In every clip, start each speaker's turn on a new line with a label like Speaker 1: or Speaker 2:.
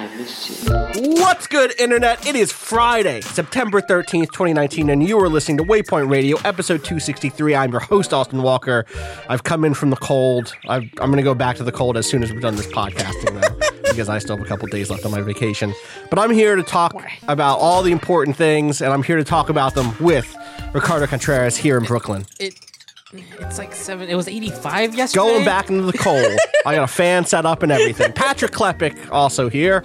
Speaker 1: What's good, Internet? It is Friday, September 13th, 2019, and you are listening to Waypoint Radio, episode 263. I'm your host, Austin Walker. I've come in from the cold. I've, I'm going to go back to the cold as soon as we're done this podcasting, though, because I still have a couple days left on my vacation. But I'm here to talk about all the important things, and I'm here to talk about them with Ricardo Contreras here in Brooklyn.
Speaker 2: It it's like seven. It was eighty five yesterday.
Speaker 1: Going back into the cold. I got a fan set up and everything. Patrick Klepek also here.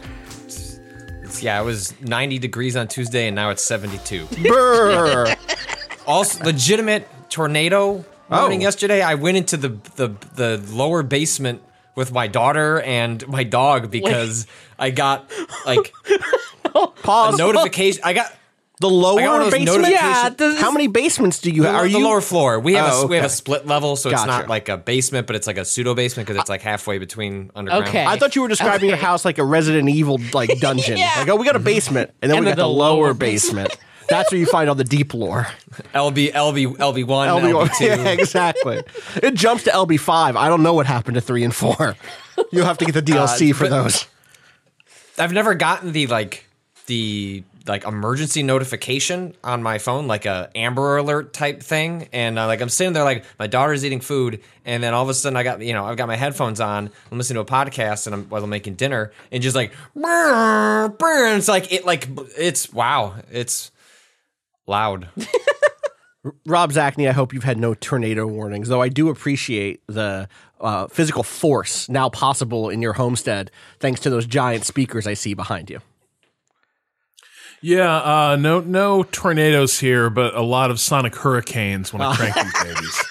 Speaker 3: Yeah, it was 90 degrees on Tuesday, and now it's 72.
Speaker 1: Brr.
Speaker 3: Also, legitimate tornado warning
Speaker 1: Oh.
Speaker 3: yesterday. I went into the, the the lower basement with my daughter and my dog because I got like a
Speaker 1: Pause.
Speaker 3: notification. I got
Speaker 1: The
Speaker 3: I got one
Speaker 1: lower
Speaker 3: of those
Speaker 1: basement.
Speaker 2: Yeah, does-
Speaker 1: How many basements do you have? Are
Speaker 3: the
Speaker 1: you
Speaker 3: lower floor. We have
Speaker 1: Oh,
Speaker 3: a, we have a split level, so it's not like a basement, but it's like a pseudo basement because it's like halfway between underground.
Speaker 2: Okay.
Speaker 1: I thought you were describing your house like a Resident Evil like dungeon. Like, oh, we got a basement, and then
Speaker 2: And
Speaker 1: we
Speaker 2: then
Speaker 1: got the,
Speaker 2: the
Speaker 1: lower
Speaker 2: lower
Speaker 1: basement. That's where you find all the deep lore.
Speaker 3: LB LB LB one
Speaker 1: LB,
Speaker 3: LB two.
Speaker 1: yeah, exactly. It jumps to LB five. I don't know what happened to three and four. You'll have to get the DLC for
Speaker 3: Uh, but-
Speaker 1: those.
Speaker 3: I've never gotten the like the like emergency notification on my phone, like a Amber Alert type thing, and uh, like I'm sitting there, like my daughter's eating food, and then all of a sudden I got you know I've got my headphones on, I'm listening to a podcast, and I'm while I'm making dinner, and just like and it's like it like it's wow, it's loud.
Speaker 1: Rob Zacny, I hope you've had no tornado warnings, though I do appreciate the uh, physical force now possible in your homestead thanks to those giant speakers I see behind you.
Speaker 4: Yeah, uh, no, no tornadoes here, but a lot of sonic hurricanes when I crank these babies.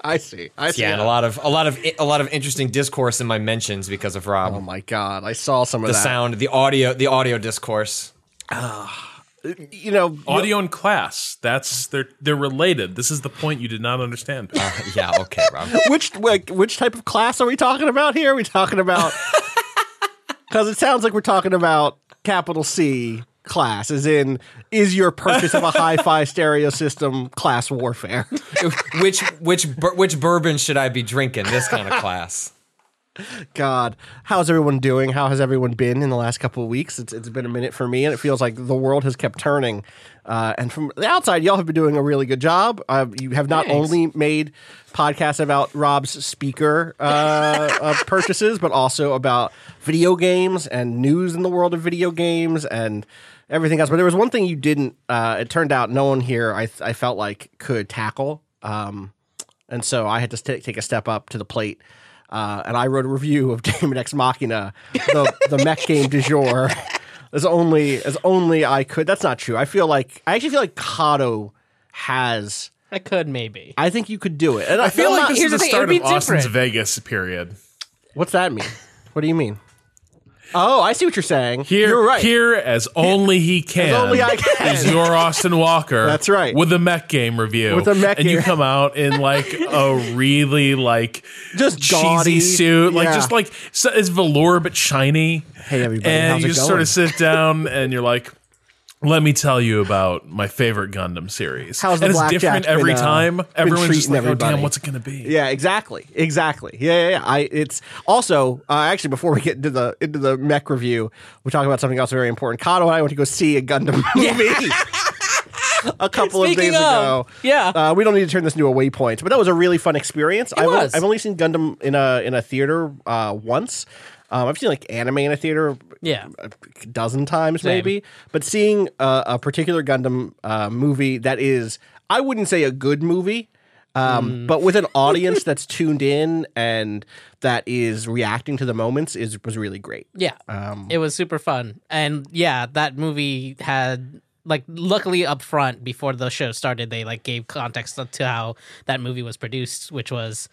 Speaker 1: I see. I see.
Speaker 3: Yeah, and a lot of a lot of a lot of interesting discourse in my mentions because of Rob.
Speaker 1: Oh my god, I saw some of
Speaker 3: the
Speaker 1: that.
Speaker 3: sound, the audio, the audio discourse.
Speaker 1: You know,
Speaker 4: Audio and class. That's they're they're related. This is the point you did not understand.
Speaker 3: Yeah, okay, Rob.
Speaker 1: which like, which type of class are we talking about here? Are we talking about because it sounds like we're talking about capital C class, as in is your purchase of a hi-fi stereo system class warfare?
Speaker 3: which which which bourbon should I be drinking? This kind of class.
Speaker 1: God, how's everyone doing? How has everyone been in the last couple of weeks? It's it's been a minute for me, and it feels like the world has kept turning. Uh, and from the outside, y'all have been doing a really good job. Uh, you have not
Speaker 2: Thanks.
Speaker 1: only made podcasts about Rob's speaker uh, uh, purchases, but also about video games and news in the world of video games and everything else. But there was one thing you didn't. Uh, it turned out no one here I I felt like could tackle. Um, and so I had to st- take a step up to the plate. Uh, and I wrote a review of Daemon X Machina, the the mech game du jour, as only as only I could. That's not true. I feel like I actually feel like Cado has.
Speaker 2: I could maybe.
Speaker 1: I think you could do it. And I,
Speaker 4: I feel
Speaker 1: I'm
Speaker 4: like
Speaker 1: not-
Speaker 4: this
Speaker 2: here's
Speaker 4: is the
Speaker 2: the thing,
Speaker 4: start of
Speaker 2: be
Speaker 4: Austin's. Vegas period.
Speaker 1: what's that mean? What do you mean? Oh, I see what you're saying.
Speaker 4: Here,
Speaker 1: you're right.
Speaker 4: here as only he can.
Speaker 1: only I can.
Speaker 4: Is your Austin Walker?
Speaker 1: That's right.
Speaker 4: With a mech game review.
Speaker 1: With a mech
Speaker 4: and you come out in like a really like
Speaker 1: Just
Speaker 4: cheesy
Speaker 1: gaudy.
Speaker 4: suit, like
Speaker 1: Yeah.
Speaker 4: just like so it's velour but shiny.
Speaker 1: Hey, everybody,
Speaker 4: and
Speaker 1: how's
Speaker 4: you just
Speaker 1: going?
Speaker 4: sort of sit down and you're like. Let me tell you about my favorite Gundam series.
Speaker 1: How's the
Speaker 4: and it's different every
Speaker 1: been, uh,
Speaker 4: time. Everyone's just like, "Oh
Speaker 1: everybody?"
Speaker 4: damn, what's it going to be?"
Speaker 1: Yeah, exactly, exactly. Yeah, yeah. yeah. I it's also uh, actually before we get into the into the mech review, we're talking about something else very important. Cado and I went to go see a Gundam movie a couple of days
Speaker 2: of,
Speaker 1: ago.
Speaker 2: yeah.
Speaker 1: uh, we don't need to turn this into a waypoint, but that was a really fun experience. I've,
Speaker 2: was.
Speaker 1: I've only seen Gundam in a in a theater uh, once. Um, I've seen like anime in a theater
Speaker 2: Yeah.
Speaker 1: a dozen times
Speaker 2: Same.
Speaker 1: maybe but seeing uh, a particular gundam uh, movie that is i wouldn't say a good movie Um, But with an audience that's tuned in and that is reacting to the moments is was really great.
Speaker 2: Yeah,
Speaker 1: Um,
Speaker 2: it was super fun, and yeah, that movie had like luckily up front before the show started, they like gave context to how that movie was produced, which was.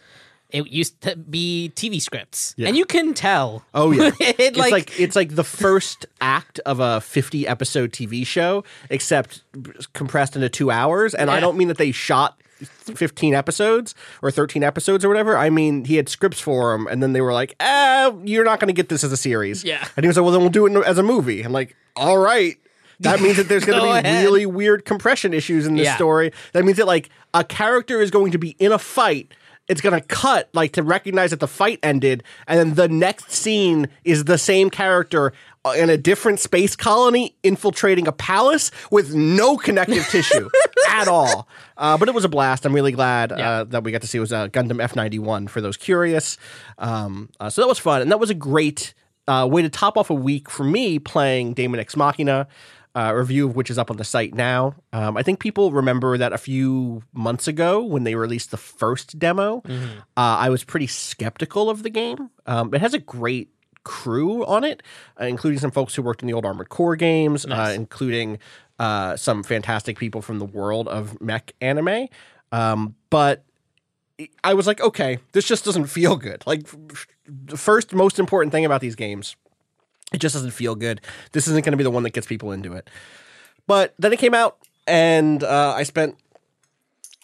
Speaker 2: It used to be TV scripts,
Speaker 1: Yeah.
Speaker 2: and you can tell.
Speaker 1: Oh yeah,
Speaker 2: it,
Speaker 1: it's
Speaker 2: like,
Speaker 1: like, it's like the first act of a fifty episode TV show, except compressed into two hours. And I don't mean that they shot fifteen episodes or thirteen episodes or whatever. I mean he had scripts for them, and then they were like, "Ah, you're not going to get this as a series."
Speaker 2: Yeah.
Speaker 1: and he was like, "Well, then we'll do it as a movie." I'm like, "All right." That means that there's going to be
Speaker 2: ahead.
Speaker 1: really weird compression issues in this
Speaker 2: Yeah.
Speaker 1: story. That means that like a character is going to be in a fight. It's going to cut like to recognize that the fight ended, and then the next scene is the same character uh, in a different space colony infiltrating a palace with no connective tissue at all. Uh, but it was a blast. I'm really glad uh, that we got to see it was a Gundam F91 for those curious. Um, uh, so that was fun, and that was a great uh, way to top off a week for me playing Daemon X Machina. Uh, review of which is up on the site now. Um, I think people remember that a few months ago when they released the first demo, uh, I was pretty skeptical of the game. Um, it has a great crew on it, uh, including some folks who worked in the old Armored Core games, uh, including uh, some fantastic people from the world of mech anime. Um, but I was like, okay, this just doesn't feel good. Like, the first most important thing about these games, it just doesn't feel good. This isn't going to be the one that gets people into it. But then it came out, and uh, I spent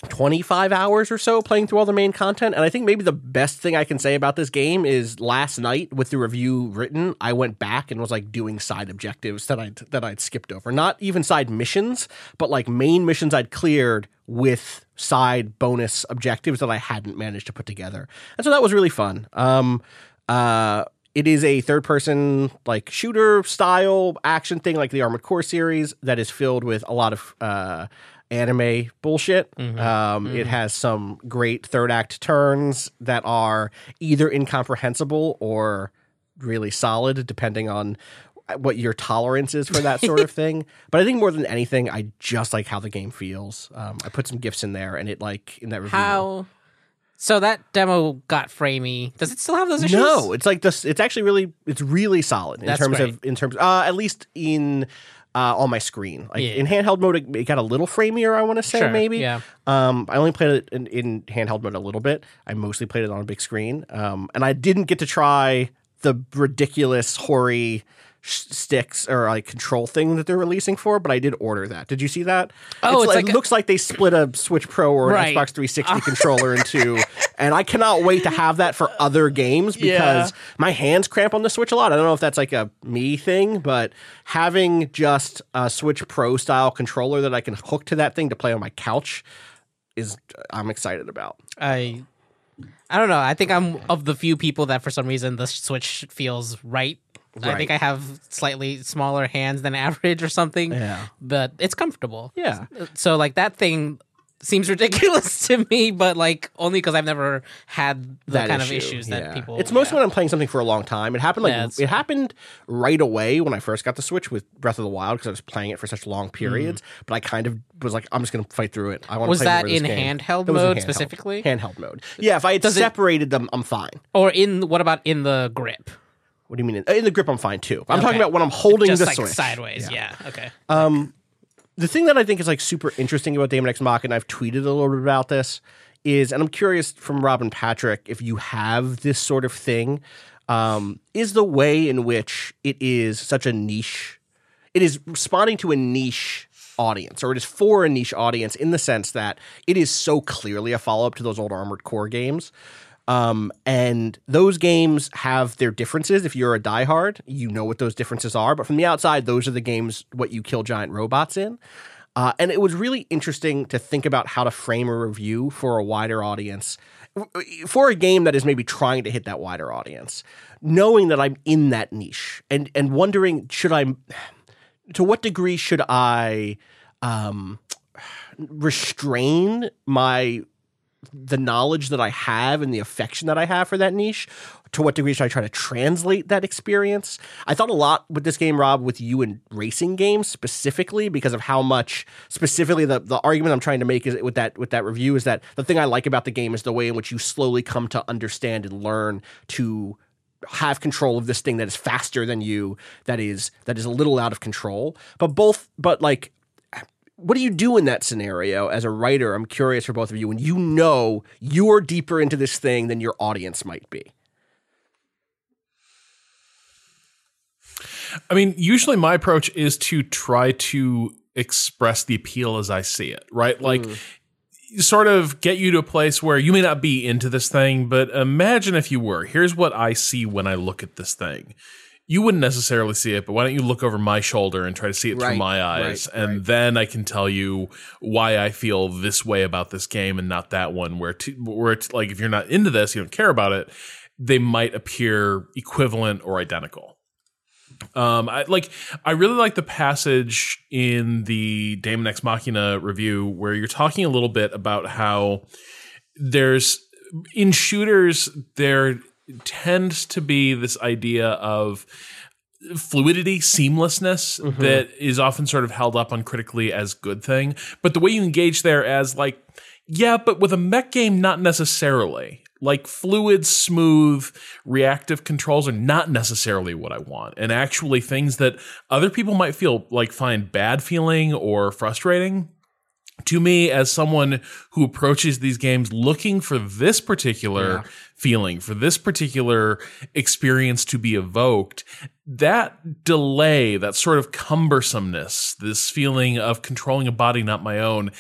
Speaker 1: 25 hours or so playing through all the main content. And I think maybe the best thing I can say about this game is last night with the review written, I went back and was like doing side objectives that I'd that I'd skipped over. Not even side missions, but like main missions I'd cleared with side bonus objectives that I hadn't managed to put together. And so that was really fun. Um uh it is a third person like shooter style action thing like the Armored Core series that is filled with a lot of uh anime bullshit. Um, It has some great third act turns that are either incomprehensible or really solid, depending on what your tolerance is for that sort of thing. But I think more than anything, I just like how the game feels. Um, I put some gifts in there, and it like in that review.
Speaker 2: how. So that demo got framey. Does it still have those issues?
Speaker 1: No, it's like this. It's actually really, it's really solid in
Speaker 2: That's
Speaker 1: terms
Speaker 2: great.
Speaker 1: of in terms, uh, at least in uh, on my screen. Like
Speaker 2: Yeah.
Speaker 1: in handheld mode, it, it got a little framier. I want to say
Speaker 2: Sure,
Speaker 1: maybe.
Speaker 2: yeah.
Speaker 1: Um, I only played it in, in handheld mode a little bit. I mostly played it on a big screen. Um, and I didn't get to try the ridiculous Hori sticks or like control thing that they're releasing for, but I did order that. Did you see that?
Speaker 2: Oh, it's
Speaker 1: like,
Speaker 2: like
Speaker 1: it
Speaker 2: a-
Speaker 1: looks like they split a Switch Pro or an
Speaker 2: Right.
Speaker 1: Xbox 360 controller in two, and I cannot wait to have that for other games because my hands cramp on the Switch a lot. I don't know if that's like a me thing, but having just a Switch Pro style controller that I can hook to that thing to play on my couch is uh, I'm excited about.
Speaker 2: I I don't know. I think I'm of the few people that for some reason the Switch feels right. I think I have slightly smaller hands than average or something.
Speaker 1: Yeah.
Speaker 2: But it's comfortable.
Speaker 1: Yeah.
Speaker 2: So like that thing seems ridiculous to me, but like only because I've never had the
Speaker 1: that
Speaker 2: kind
Speaker 1: issue,
Speaker 2: of issues that
Speaker 1: yeah.
Speaker 2: people.
Speaker 1: It's mostly
Speaker 2: yeah.
Speaker 1: when I'm playing something for a long time. It happened like
Speaker 2: Yeah,
Speaker 1: it happened right away when I first got the Switch with Breath of the Wild because I was playing it for such long periods. But I kind of was like, I'm just going to fight through it. I want
Speaker 2: Mm. Was
Speaker 1: play
Speaker 2: that
Speaker 1: more of this
Speaker 2: in
Speaker 1: game.
Speaker 2: handheld
Speaker 1: That in
Speaker 2: mode
Speaker 1: handheld.
Speaker 2: specifically?
Speaker 1: Handheld mode. Yeah, if I had
Speaker 2: Does it-
Speaker 1: separated them, I'm fine.
Speaker 2: or in what about in the grip?
Speaker 1: What do you mean? In, in the grip, I'm fine too. I'm
Speaker 2: Okay.
Speaker 1: talking about when I'm holding
Speaker 2: Just
Speaker 1: the
Speaker 2: like
Speaker 1: Switch
Speaker 2: sideways. Yeah. Okay.
Speaker 1: the thing that I think is like super interesting about Daemon X Mach, and I've tweeted a little bit about this, is, and I'm curious from Rob and Patrick if you have this sort of thing, um, is the way in which it is such a niche. It is responding to a niche audience, or it is for a niche audience in the sense that it is so clearly a follow up to those old Armored Core games. Um, and those games have their differences. If you're a diehard, you know what those differences are. But from the outside, those are the games what you kill giant robots in. Uh, and it was really interesting to think about how to frame a review for a wider audience, for a game that is maybe trying to hit that wider audience, knowing that I'm in that niche and and wondering should I, to what degree should I, um, restrain my the knowledge that I have and the affection that I have for that niche. To what degree should I try to translate that experience? I thought a lot with this game, Rob, with you and racing games specifically because of how much specifically the, the argument I'm trying to make is with that with that review is that the thing I like about the game is the way in which you slowly come to understand and learn to have control of this thing that is faster than you that is that is a little out of control but both but like what do you do in that scenario as a writer i'm curious for both of you when you know you're deeper into this thing than your audience might be
Speaker 4: I mean, usually my approach is to try to express the appeal as I see it, right? Like, hmm. sort of get you to a place where you may not be into this thing, but imagine if you were. Here's what I see when I look at this thing. You wouldn't necessarily see it, but why don't you look over my shoulder and try to see it through my eyes?
Speaker 1: right,
Speaker 4: and
Speaker 1: right.
Speaker 4: then I can tell you why I feel this way about this game and not that one. Where, to, where it's like, if you're not into this, you don't care about it, they might appear equivalent or identical. Um, I like. I really like the passage in the Daemon X Machina review where you're talking a little bit about how there's in shooters there tends to be this idea of fluidity, seamlessness mm-hmm. that is often sort of held up uncritically as good thing. But the way you engage there as like, yeah, but with a mech game, not necessarily. Like fluid, smooth, reactive controls are not necessarily what I want. And actually things that other people might feel like find bad feeling or frustrating to me as someone who approaches these games looking for this particular feeling for this particular experience to be evoked that delay that sort of cumbersomeness this feeling of controlling a body not my own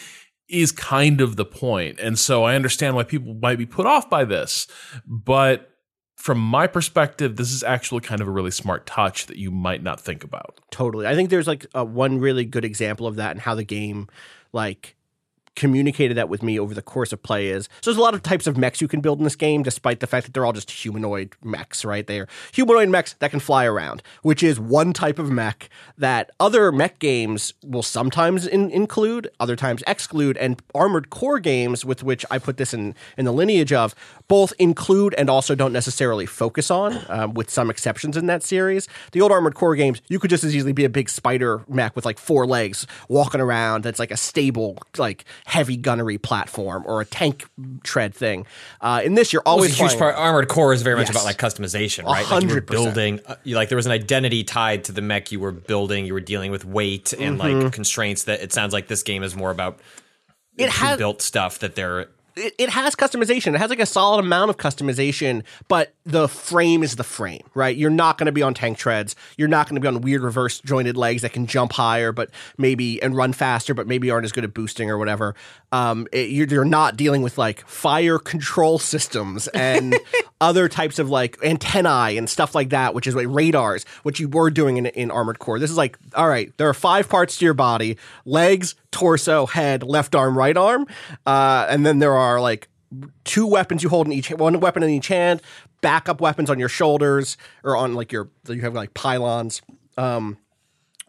Speaker 4: is kind of the point. point and so i understand why people might be put off by this but from my perspective this is actually kind of a really smart touch that you might not think about
Speaker 1: Totally. I think there's like a, one really good example of that and how the game like communicated that with me over the course of play is so there's a lot of types of mechs you can build in this game despite the fact that they're all just humanoid mechs right? They're humanoid mechs that can fly around which is one type of mech that other mech games will sometimes in- include other times exclude and armored core games with which i put this in in the lineage of both include and also don't necessarily focus on um, with some exceptions in that series. The old armored core games you could just as easily be a big spider mech with like four legs walking around that's like a stable like heavy gunnery platform or a tank tread thing uh, in this you're always
Speaker 3: it's a huge part. Armored Core is very much
Speaker 1: Yes.
Speaker 3: about like customization, right? Like you were building, uh, you, like there was an identity tied to the mech you were building. You were dealing with weight and like constraints. That it sounds like this game is more about
Speaker 1: Mm-hmm. It has-
Speaker 3: built stuff that they're
Speaker 1: it, it has customization. It has like a solid amount of customization, but the frame is the frame, right? You're not going to be on tank treads. You're not going to be on weird reverse jointed legs that can jump higher, but maybe and run faster, but maybe aren't as good at boosting or whatever. Um, it, you're, you're not dealing with like fire control systems and other types of like antennae and stuff like that, which is like radars, which you were doing in, in Armored Core. This is like, all right, there are five parts to your body: legs, torso, head, left arm, right arm, uh, and then there are like two weapons you hold in each one weapon in each hand, backup weapons on your shoulders or on like your you have like pylons. Um,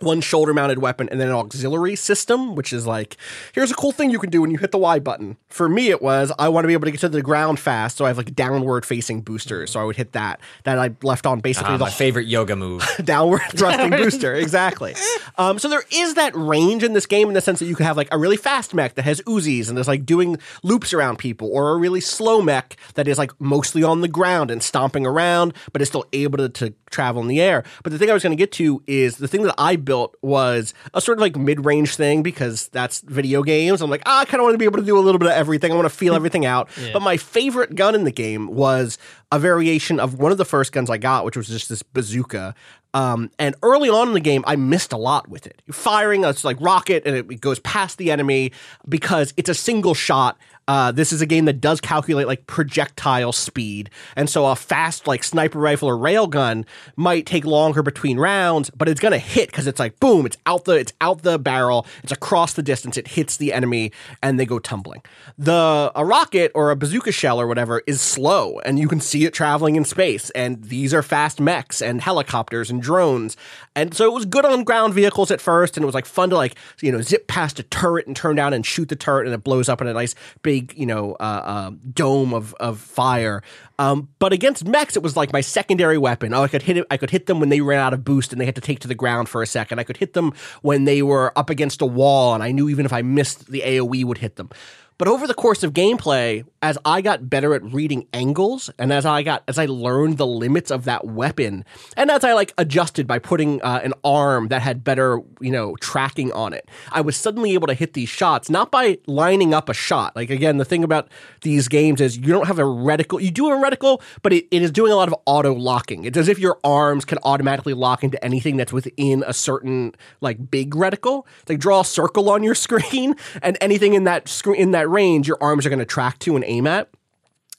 Speaker 1: one shoulder mounted weapon and then an auxiliary system, which is like, here's a cool thing you can do when you hit the Y button. For me, it was I want to be able to get to the ground fast, so I have like downward facing boosters. So I would hit that. That I left on basically
Speaker 3: uh,
Speaker 1: the
Speaker 3: my favorite yoga move.
Speaker 1: downward thrusting booster. Exactly. Um, so there is that range in this game in the sense that you can have like a really fast mech that has Uzis and is like doing loops around people, or a really slow mech that is like mostly on the ground and stomping around, but is still able to, to travel in the air. But the thing I was going to get to is the thing that I built was a sort of like mid range thing because that's video games. I'm like, ah, I kind of want to be able to do a little bit of everything. I want to feel everything out. But my favorite gun in the game was a variation of one of the first guns I got, which was just this bazooka. Um, and early on in the game, I missed a lot with it. You're firing a like rocket, and it goes past the enemy because it's a single shot. Uh, this is a game that does calculate like projectile speed, and so a fast like sniper rifle or railgun might take longer between rounds, but it's gonna hit because it's like boom, it's out the it's out the barrel, it's across the distance, it hits the enemy, and they go tumbling. The a rocket or a bazooka shell or whatever is slow, and you can see it traveling in space, and these are fast mechs and helicopters and drones. And so it was good on ground vehicles at first, and it was like fun to like you know zip past a turret and turn down and shoot the turret, and it blows up in a nice big you know uh, uh, dome of of fire. Um, but against mechs, it was like my secondary weapon. Oh, I could hit it. I could hit them when they ran out of boost and they had to take to the ground for a second. I could hit them when they were up against a wall, and I knew even if I missed, the AOE would hit them. But over the course of gameplay, as I got better at reading angles, and as I got as I learned the limits of that weapon, and as I like adjusted by putting uh, an arm that had better you know tracking on it, I was suddenly able to hit these shots not by lining up a shot. Like again, the thing about these games is you don't have a reticle. You do have a reticle, but it, it is doing a lot of auto locking. It's as if your arms can automatically lock into anything that's within a certain like big reticle. Like draw a circle on your screen, and anything in that screen in that range, your arms are going to track to and aim at.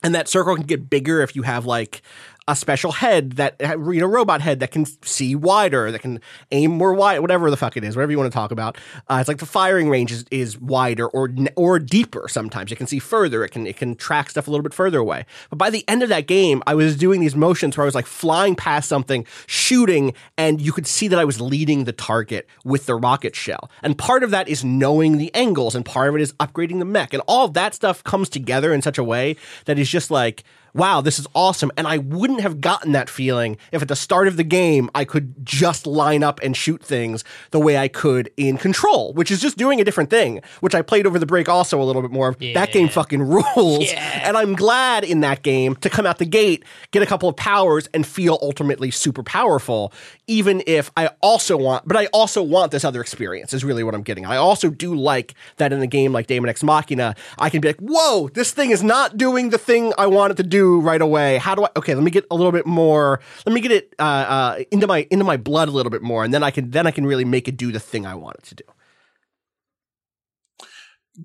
Speaker 1: And that circle can get bigger if you have like a special head that you know robot head that can see wider, that can aim more wide, whatever the fuck it is, whatever you want to talk about. Uh, it's like the firing range is, is wider or or deeper. Sometimes it can see further. It can it can track stuff a little bit further away. But by the end of that game, I was doing these motions where I was like flying past something, shooting, and you could see that I was leading the target with the rocket shell. And part of that is knowing the angles, and part of it is upgrading the mech, and all that stuff comes together in such a way that is just like wow, this is awesome. And I wouldn't have gotten that feeling if at the start of the game I could just line up and shoot things the way I could in Control, which is just doing a different thing, which I played over the break also a little bit more. That game fucking rules. And I'm glad in that game to come out the gate, get a couple of powers, and feel ultimately super powerful, even if I also want, but I also want this other experience, is really what I'm getting. I also do like that in a game like Daemon X Machina, I can be like, whoa, this thing is not doing the thing I want it to do right away. How do I? Okay, let me get a little bit more. Let me get it uh, uh, into my into my blood a little bit more, and then I can then I can really make it do the thing I want it to do.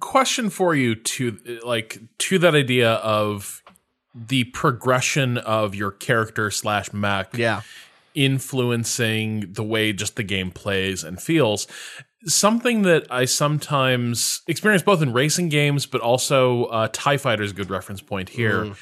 Speaker 4: question for you to like to that idea of the progression of your character slash mech
Speaker 1: Yeah,
Speaker 4: influencing the way just the game plays and feels something that i sometimes experience both in racing games but also uh, tie fighter is a good reference point here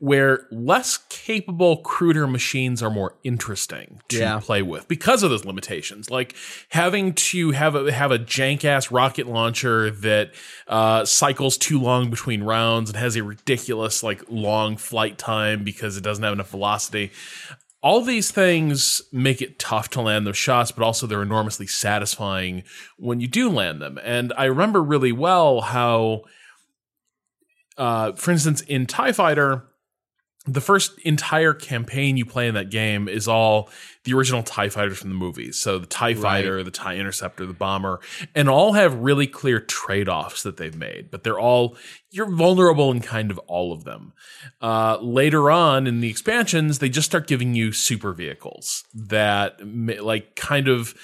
Speaker 4: where less capable cruder machines are more interesting to
Speaker 1: Yeah.
Speaker 4: play with because of those limitations like having to have a have a jank ass rocket launcher that uh, cycles too long between rounds and has a ridiculous like long flight time because it doesn't have enough velocity all these things make it tough to land those shots, but also they're enormously satisfying when you do land them. And I remember really well how, uh, for instance, in TIE Fighter, the first entire campaign you play in that game is all the original TIE fighters from the movies. So the TIE fighter, the TIE interceptor, the bomber, and all have really clear trade offs that they've made, but they're all, you're vulnerable in kind of all of them. Uh, later on in the expansions, they just start giving you super vehicles that like kind of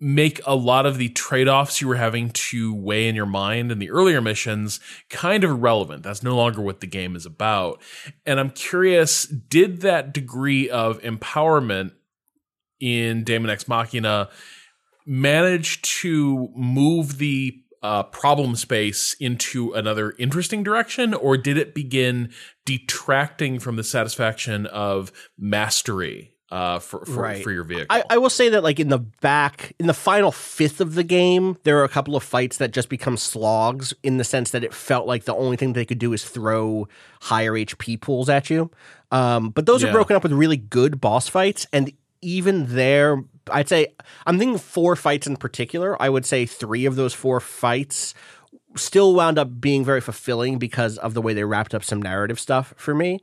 Speaker 4: make a lot of the trade-offs you were having to weigh in your mind in the earlier missions kind of irrelevant. That's no longer what the game is about. And I'm curious, did that degree of empowerment in Daemon X Machina manage to move the uh, problem space into another interesting direction, or did it begin detracting from the satisfaction of mastery uh, for for,
Speaker 1: Right.
Speaker 4: for your vehicle?
Speaker 1: I, I will say that like in the back in the final fifth of the game, there are a couple of fights that just become slogs in the sense that it felt like the only thing they could do is throw higher HP pools at you. Um, but those are broken up with really good boss fights, and even there, I'd say I'm thinking four fights in particular. I would say three of those four fights still wound up being very fulfilling because of the way they wrapped up some narrative stuff for me.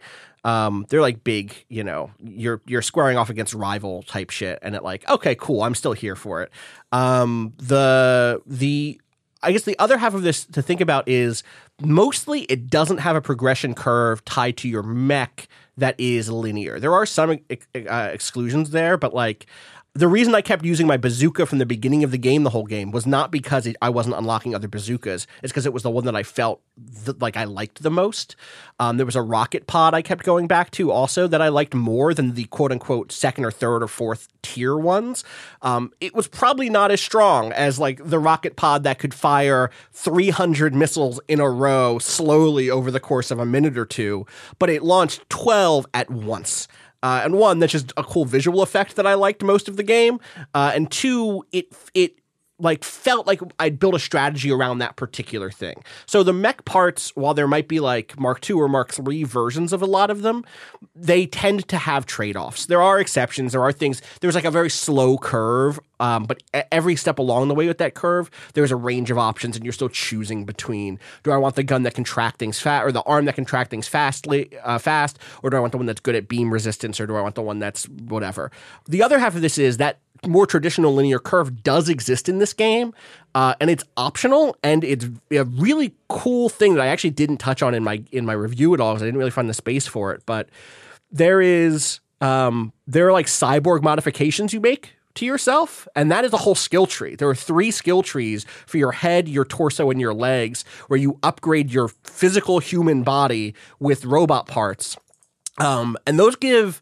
Speaker 1: Um, they're like big, you know, you're you're squaring off against rival type shit, and it like, okay, cool, I'm still here for it. Um, the the I guess the other half of this to think about is mostly it doesn't have a progression curve tied to your mech that is linear. There are some uh, exclusions there, but like the reason I kept using my bazooka from the beginning of the game, the whole game, was not because it, I wasn't unlocking other bazookas. It's because it was the one that I felt th- like I liked the most. Um, there was a rocket pod I kept going back to also that I liked more than the quote unquote second or third or fourth tier ones. Um, it was probably not as strong as like the rocket pod that could fire 300 missiles in a row slowly over the course of a minute or two, but it launched 12 at once. Uh, and one, that's just a cool visual effect that I liked most of the game. Uh, and two, it it like felt like I'd built a strategy around that particular thing. So the mech parts, while there might be like Mark II or Mark III versions of a lot of them, they tend to have trade-offs. There are exceptions. There are things. There's like a very slow curve, um, but every step along the way with that curve, there's a range of options, and you're still choosing between: do I want the gun that can track things fast, or the arm that can track things fastly, uh, fast, or do I want the one that's good at beam resistance, or do I want the one that's whatever? The other half of this is that more traditional linear curve does exist in this game, uh, and it's optional, and it's a really cool thing that I actually didn't touch on in my in my review at all because I didn't really find the space for it. But there is um, there are like cyborg modifications you make to yourself, and that is a whole skill tree. There are three skill trees for your head, your torso, and your legs, where you upgrade your physical human body with robot parts. Um, and those give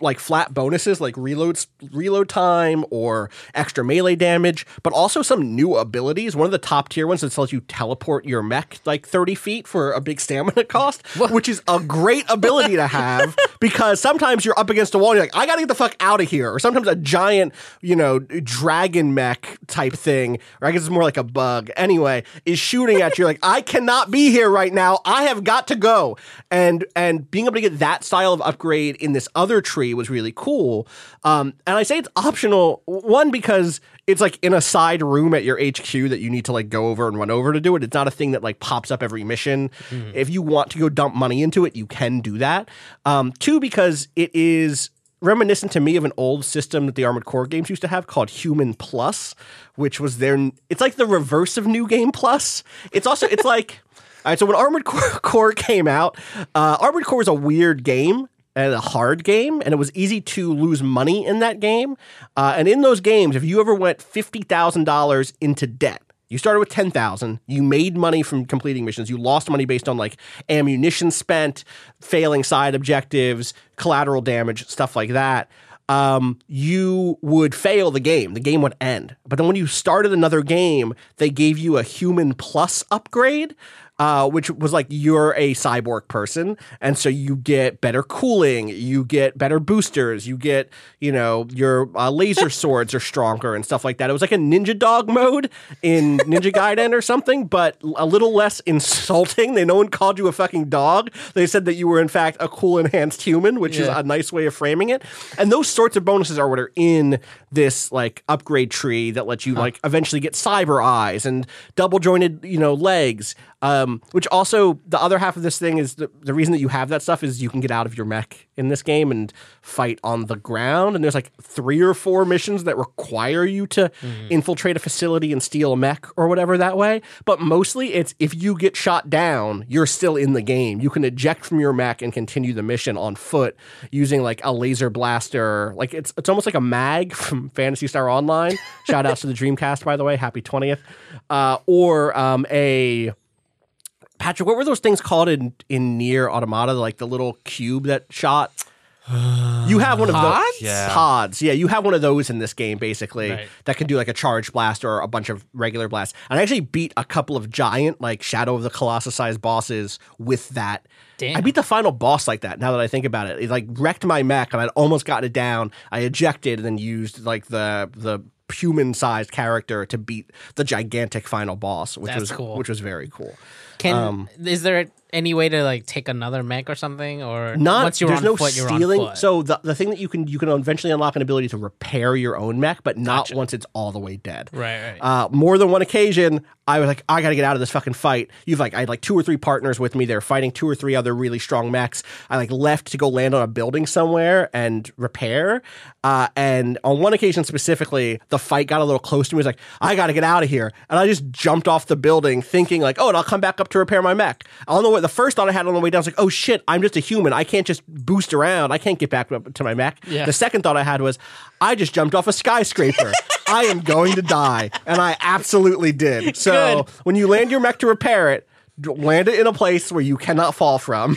Speaker 1: like flat bonuses like reload reload time or extra melee damage, but also some new abilities. One of the top tier ones that lets you teleport your mech like 30 feet for a big stamina cost, which is a great ability to have because sometimes you're up against a wall and you're like, I gotta get the fuck out of here. Or sometimes a giant, you know, dragon mech type thing, or I guess it's more like a bug anyway, is shooting at you like, I cannot be here right now. I have got to go. And and being able to get that style of upgrade in this other tree was really cool. Um, and I say it's optional, one, because it's like in a side room at your HQ that you need to like go over and run over to do it. It's not a thing that like pops up every mission. If you want to go dump money into it, you can do that. Um, two, because it is reminiscent to me of an old system that the Armored Core games used to have called Human Plus, which was their. It's like the reverse of New Game Plus. It's also it's like. All right, so when Armored Core, Core came out, uh, Armored Core is a weird game a hard game, and it was easy to lose money in that game. Uh, and in those games, if you ever went fifty thousand dollars into debt, you started with 10,000. You made money from completing missions. You lost money based on like ammunition spent, failing side objectives, collateral damage, stuff like that. Um, you would fail the game. The game would end. But then when you started another game, they gave you a human plus upgrade. Uh, which was like you're a cyborg person, and so you get better cooling, you get better boosters, you get you know your uh, laser swords are stronger and stuff like that. It was like a ninja dog mode in Ninja Gaiden or something, but a little less insulting. They no one called you a fucking dog. They said that you were in fact a cool enhanced human, which is a nice way of framing it. And those sorts of bonuses are what are in this like upgrade tree that lets you like eventually get cyber eyes and double jointed, you know, legs. Um, which also the other half of this thing is the, the reason that you have that stuff is you can get out of your mech in this game and fight on the ground. And there's like three or four missions that require you to infiltrate a facility and steal a mech or whatever that way. But mostly it's if you get shot down, you're still in the game. You can eject from your mech and continue the mission on foot using like a laser blaster. Like it's it's almost like a mag from Phantasy Star Online. Shout outs to the Dreamcast, by the way. Happy 20th. Uh, or um, a Patrick, what were those things called in in NieR Automata? Like the little cube that shot. You have one of those
Speaker 2: Pods?
Speaker 3: Yeah.
Speaker 1: pods. Yeah, you have one of those in this game, basically,
Speaker 2: Right.
Speaker 1: that can do like a charge blast or a bunch of regular blasts. And I actually beat a couple of giant, like Shadow of the Colossus sized bosses with that.
Speaker 2: Damn.
Speaker 1: I beat the final boss like that. Now that I think about it, it like wrecked my mech, and I'd almost gotten it down. I ejected and then used like the the human sized character to beat the gigantic final boss, which
Speaker 2: That's
Speaker 1: was
Speaker 2: cool.
Speaker 1: which was very cool.
Speaker 2: Can
Speaker 1: Um,
Speaker 2: is there any way to like take another mech or something, or
Speaker 1: Not
Speaker 2: once you're
Speaker 1: there's
Speaker 2: on
Speaker 1: no
Speaker 2: foot,
Speaker 1: stealing. So the the thing that you can you can eventually unlock an ability to repair your own mech, but not once it's all the way dead.
Speaker 2: Right, right.
Speaker 1: Uh, more than one occasion, I was like, I got to get out of this fucking fight. You've like, I had like two or three partners with me. They're fighting two or three other really strong mechs. I like left to go land on a building somewhere and repair. Uh, and on one occasion specifically, the fight got a little close to me. It was like, I got to get out of here. And I just jumped off the building thinking like, oh, and I'll come back up to repair my mech. On the way, the first thought I had on the way down was like, oh shit, I'm just a human. I can't just boost around. I can't get back up to my mech.
Speaker 2: Yeah.
Speaker 1: The second thought I had was, I just jumped off a skyscraper. I am going to die. And I absolutely did. So
Speaker 2: Good.
Speaker 1: when you land your mech to repair it, land it in a place where you cannot fall from.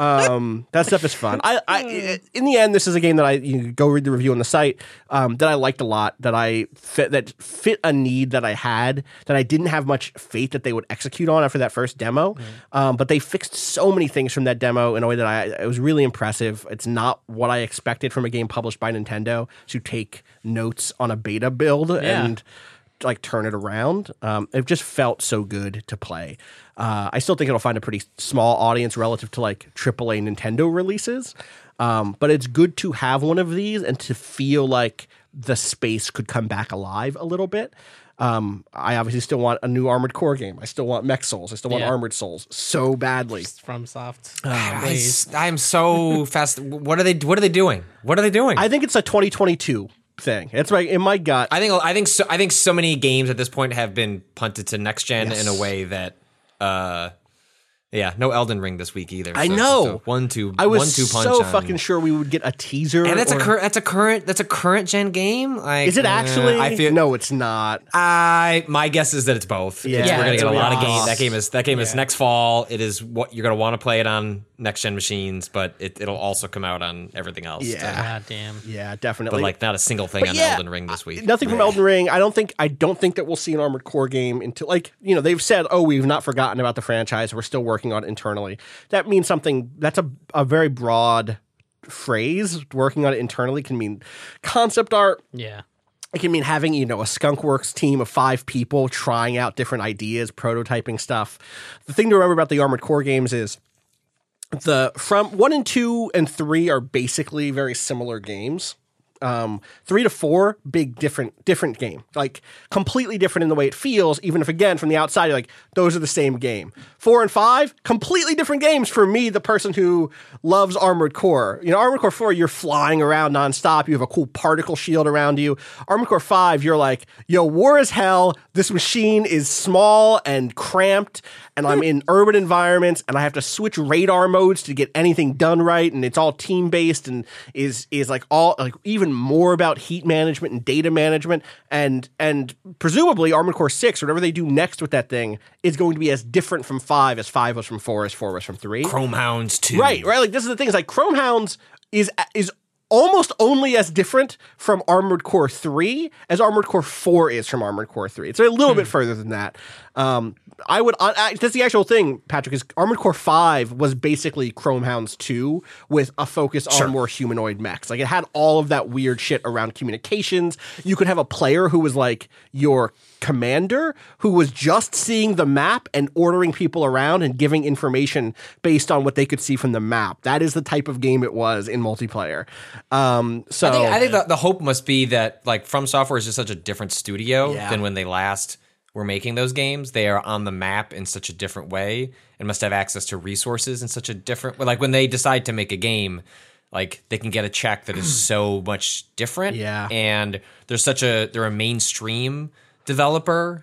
Speaker 1: Um, that stuff is fun. I, I, in the end, this is a game that I you go read the review on the site um, that I liked a lot. That I fit that fit a need that I had that I didn't have much faith that they would execute on after that first demo. Um, but they fixed so many things from that demo in a way that I it was really impressive. It's not what I expected from a game published by Nintendo to take notes on a beta build
Speaker 2: Yeah.
Speaker 1: and like turn it around. Um, it just felt so good to play. Uh, I still think it'll find a pretty small audience relative to like AAA Nintendo releases, um, but it's good to have one of these and to feel like the space could come back alive a little bit. Um, I obviously still want a new Armored Core game. I still want Mech Souls. I still want
Speaker 2: Yeah.
Speaker 1: Armored Souls so badly.
Speaker 2: FromSoft.
Speaker 3: I, am so fast. What are they? What are they doing? What are they doing?
Speaker 1: I think it's a 2022 thing. It's like in my gut.
Speaker 3: I think I think so. I think so many games at this point have been punted to next gen
Speaker 1: Yes.
Speaker 3: in a way that, uh, yeah, no Elden Ring this week either.
Speaker 1: I
Speaker 3: So it's
Speaker 1: know.
Speaker 3: one two.
Speaker 1: I was
Speaker 3: one, two punch
Speaker 1: so
Speaker 3: on-
Speaker 1: fucking sure we would get a teaser.
Speaker 3: And that's a
Speaker 1: or-
Speaker 3: cur- that's a current that's a current gen game. Like,
Speaker 1: Is it
Speaker 3: uh,
Speaker 1: actually?
Speaker 3: I feel
Speaker 1: no, it's not.
Speaker 3: I my guess is that it's both.
Speaker 1: Yeah,
Speaker 3: It's- we're gonna get a lot of games. That game is that game is next fall. It is what you're gonna want to play it on next gen machines, but it, it'll also come out on everything else.
Speaker 1: Yeah.
Speaker 2: God damn.
Speaker 1: Yeah, definitely.
Speaker 3: but like not a single thing
Speaker 1: But
Speaker 3: on
Speaker 1: yeah,
Speaker 3: Elden Ring this week.
Speaker 1: Nothing from Elden Ring. I don't think. I don't think that we'll see an Armored Core game until like you know they've said, oh, we've not forgotten about the franchise. We're still working on it internally. That means something. That's a a very broad phrase. Working on it internally can mean concept art.
Speaker 2: Yeah.
Speaker 1: It can mean having you know a skunkworks team of five people trying out different ideas, prototyping stuff. The thing to remember about the Armored Core games is the from one and two and three are basically very similar games. Um, three to four, big different different game, like completely different in the way it feels. Even if again from the outside, you're like those are the same game. Four and five, completely different games for me, the person who loves Armored Core. You know, Armored Core four, you're flying around nonstop. You have a cool particle shield around you. Armored Core five, you're like, yo, war is hell. This machine is small and cramped, and I'm in urban environments, and I have to switch radar modes to get anything done right, and it's all team based, and is is like all like even more about heat management and data management, and and presumably Armored Core six, whatever they do next with that thing, is going to be as different from five as five was from four, as four was from three.
Speaker 3: Chromehounds too.
Speaker 1: Right, right. Like this is the thing. Is like Chromehounds is is almost only as different from Armored Core three as Armored Core four is from Armored Core three. It's a little bit further than that. Um, I would. I, I- that's the actual thing, Patrick. Is Armored Core five was basically Chromehounds two with a focus on more humanoid mechs. Like it had all of that weird shit around communications. You could have a player who was like your commander who was just seeing the map and ordering people around and giving information based on what they could see from the map. That is the type of game it was in multiplayer. Um, so
Speaker 3: I think, I think the, the hope must be that like From Software is just such a different studio
Speaker 1: Yeah.
Speaker 3: than when they last were making those games. They are on the map in such a different way and must have access to resources in such a different like when they decide to make a game, like they can get a check that is so much different.
Speaker 1: Yeah.
Speaker 3: And there's such a they're a mainstream developer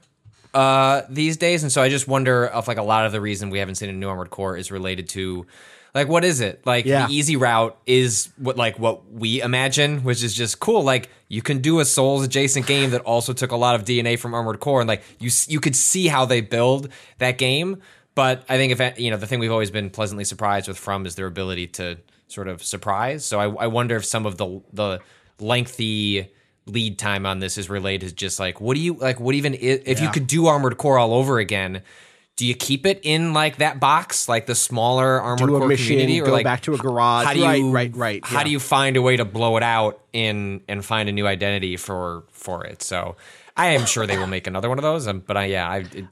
Speaker 3: uh, these days, and so I just wonder if like a lot of the reason we haven't seen a new Armored Core is related to like what is it like
Speaker 1: Yeah.
Speaker 3: the easy route is what like what we imagine, which is just cool. Like you can do a Souls adjacent game that also took a lot of DNA from Armored Core, and like you you could see how they build that game. But I think if you know the thing we've always been pleasantly surprised with From is their ability to sort of surprise. So I, I wonder if some of the the lengthy lead time on this is related to just like what do you like what even if you could do armored core all over again do you keep it in like that box like the smaller armored core
Speaker 1: mission,
Speaker 3: community or
Speaker 1: go
Speaker 3: like
Speaker 1: back to a garage.
Speaker 3: how do you
Speaker 1: Right, right, right,
Speaker 3: how
Speaker 1: yeah.
Speaker 3: do you find a way to blow it out in and find a new identity for for it so i am sure they will make another one of those um, but i yeah i it,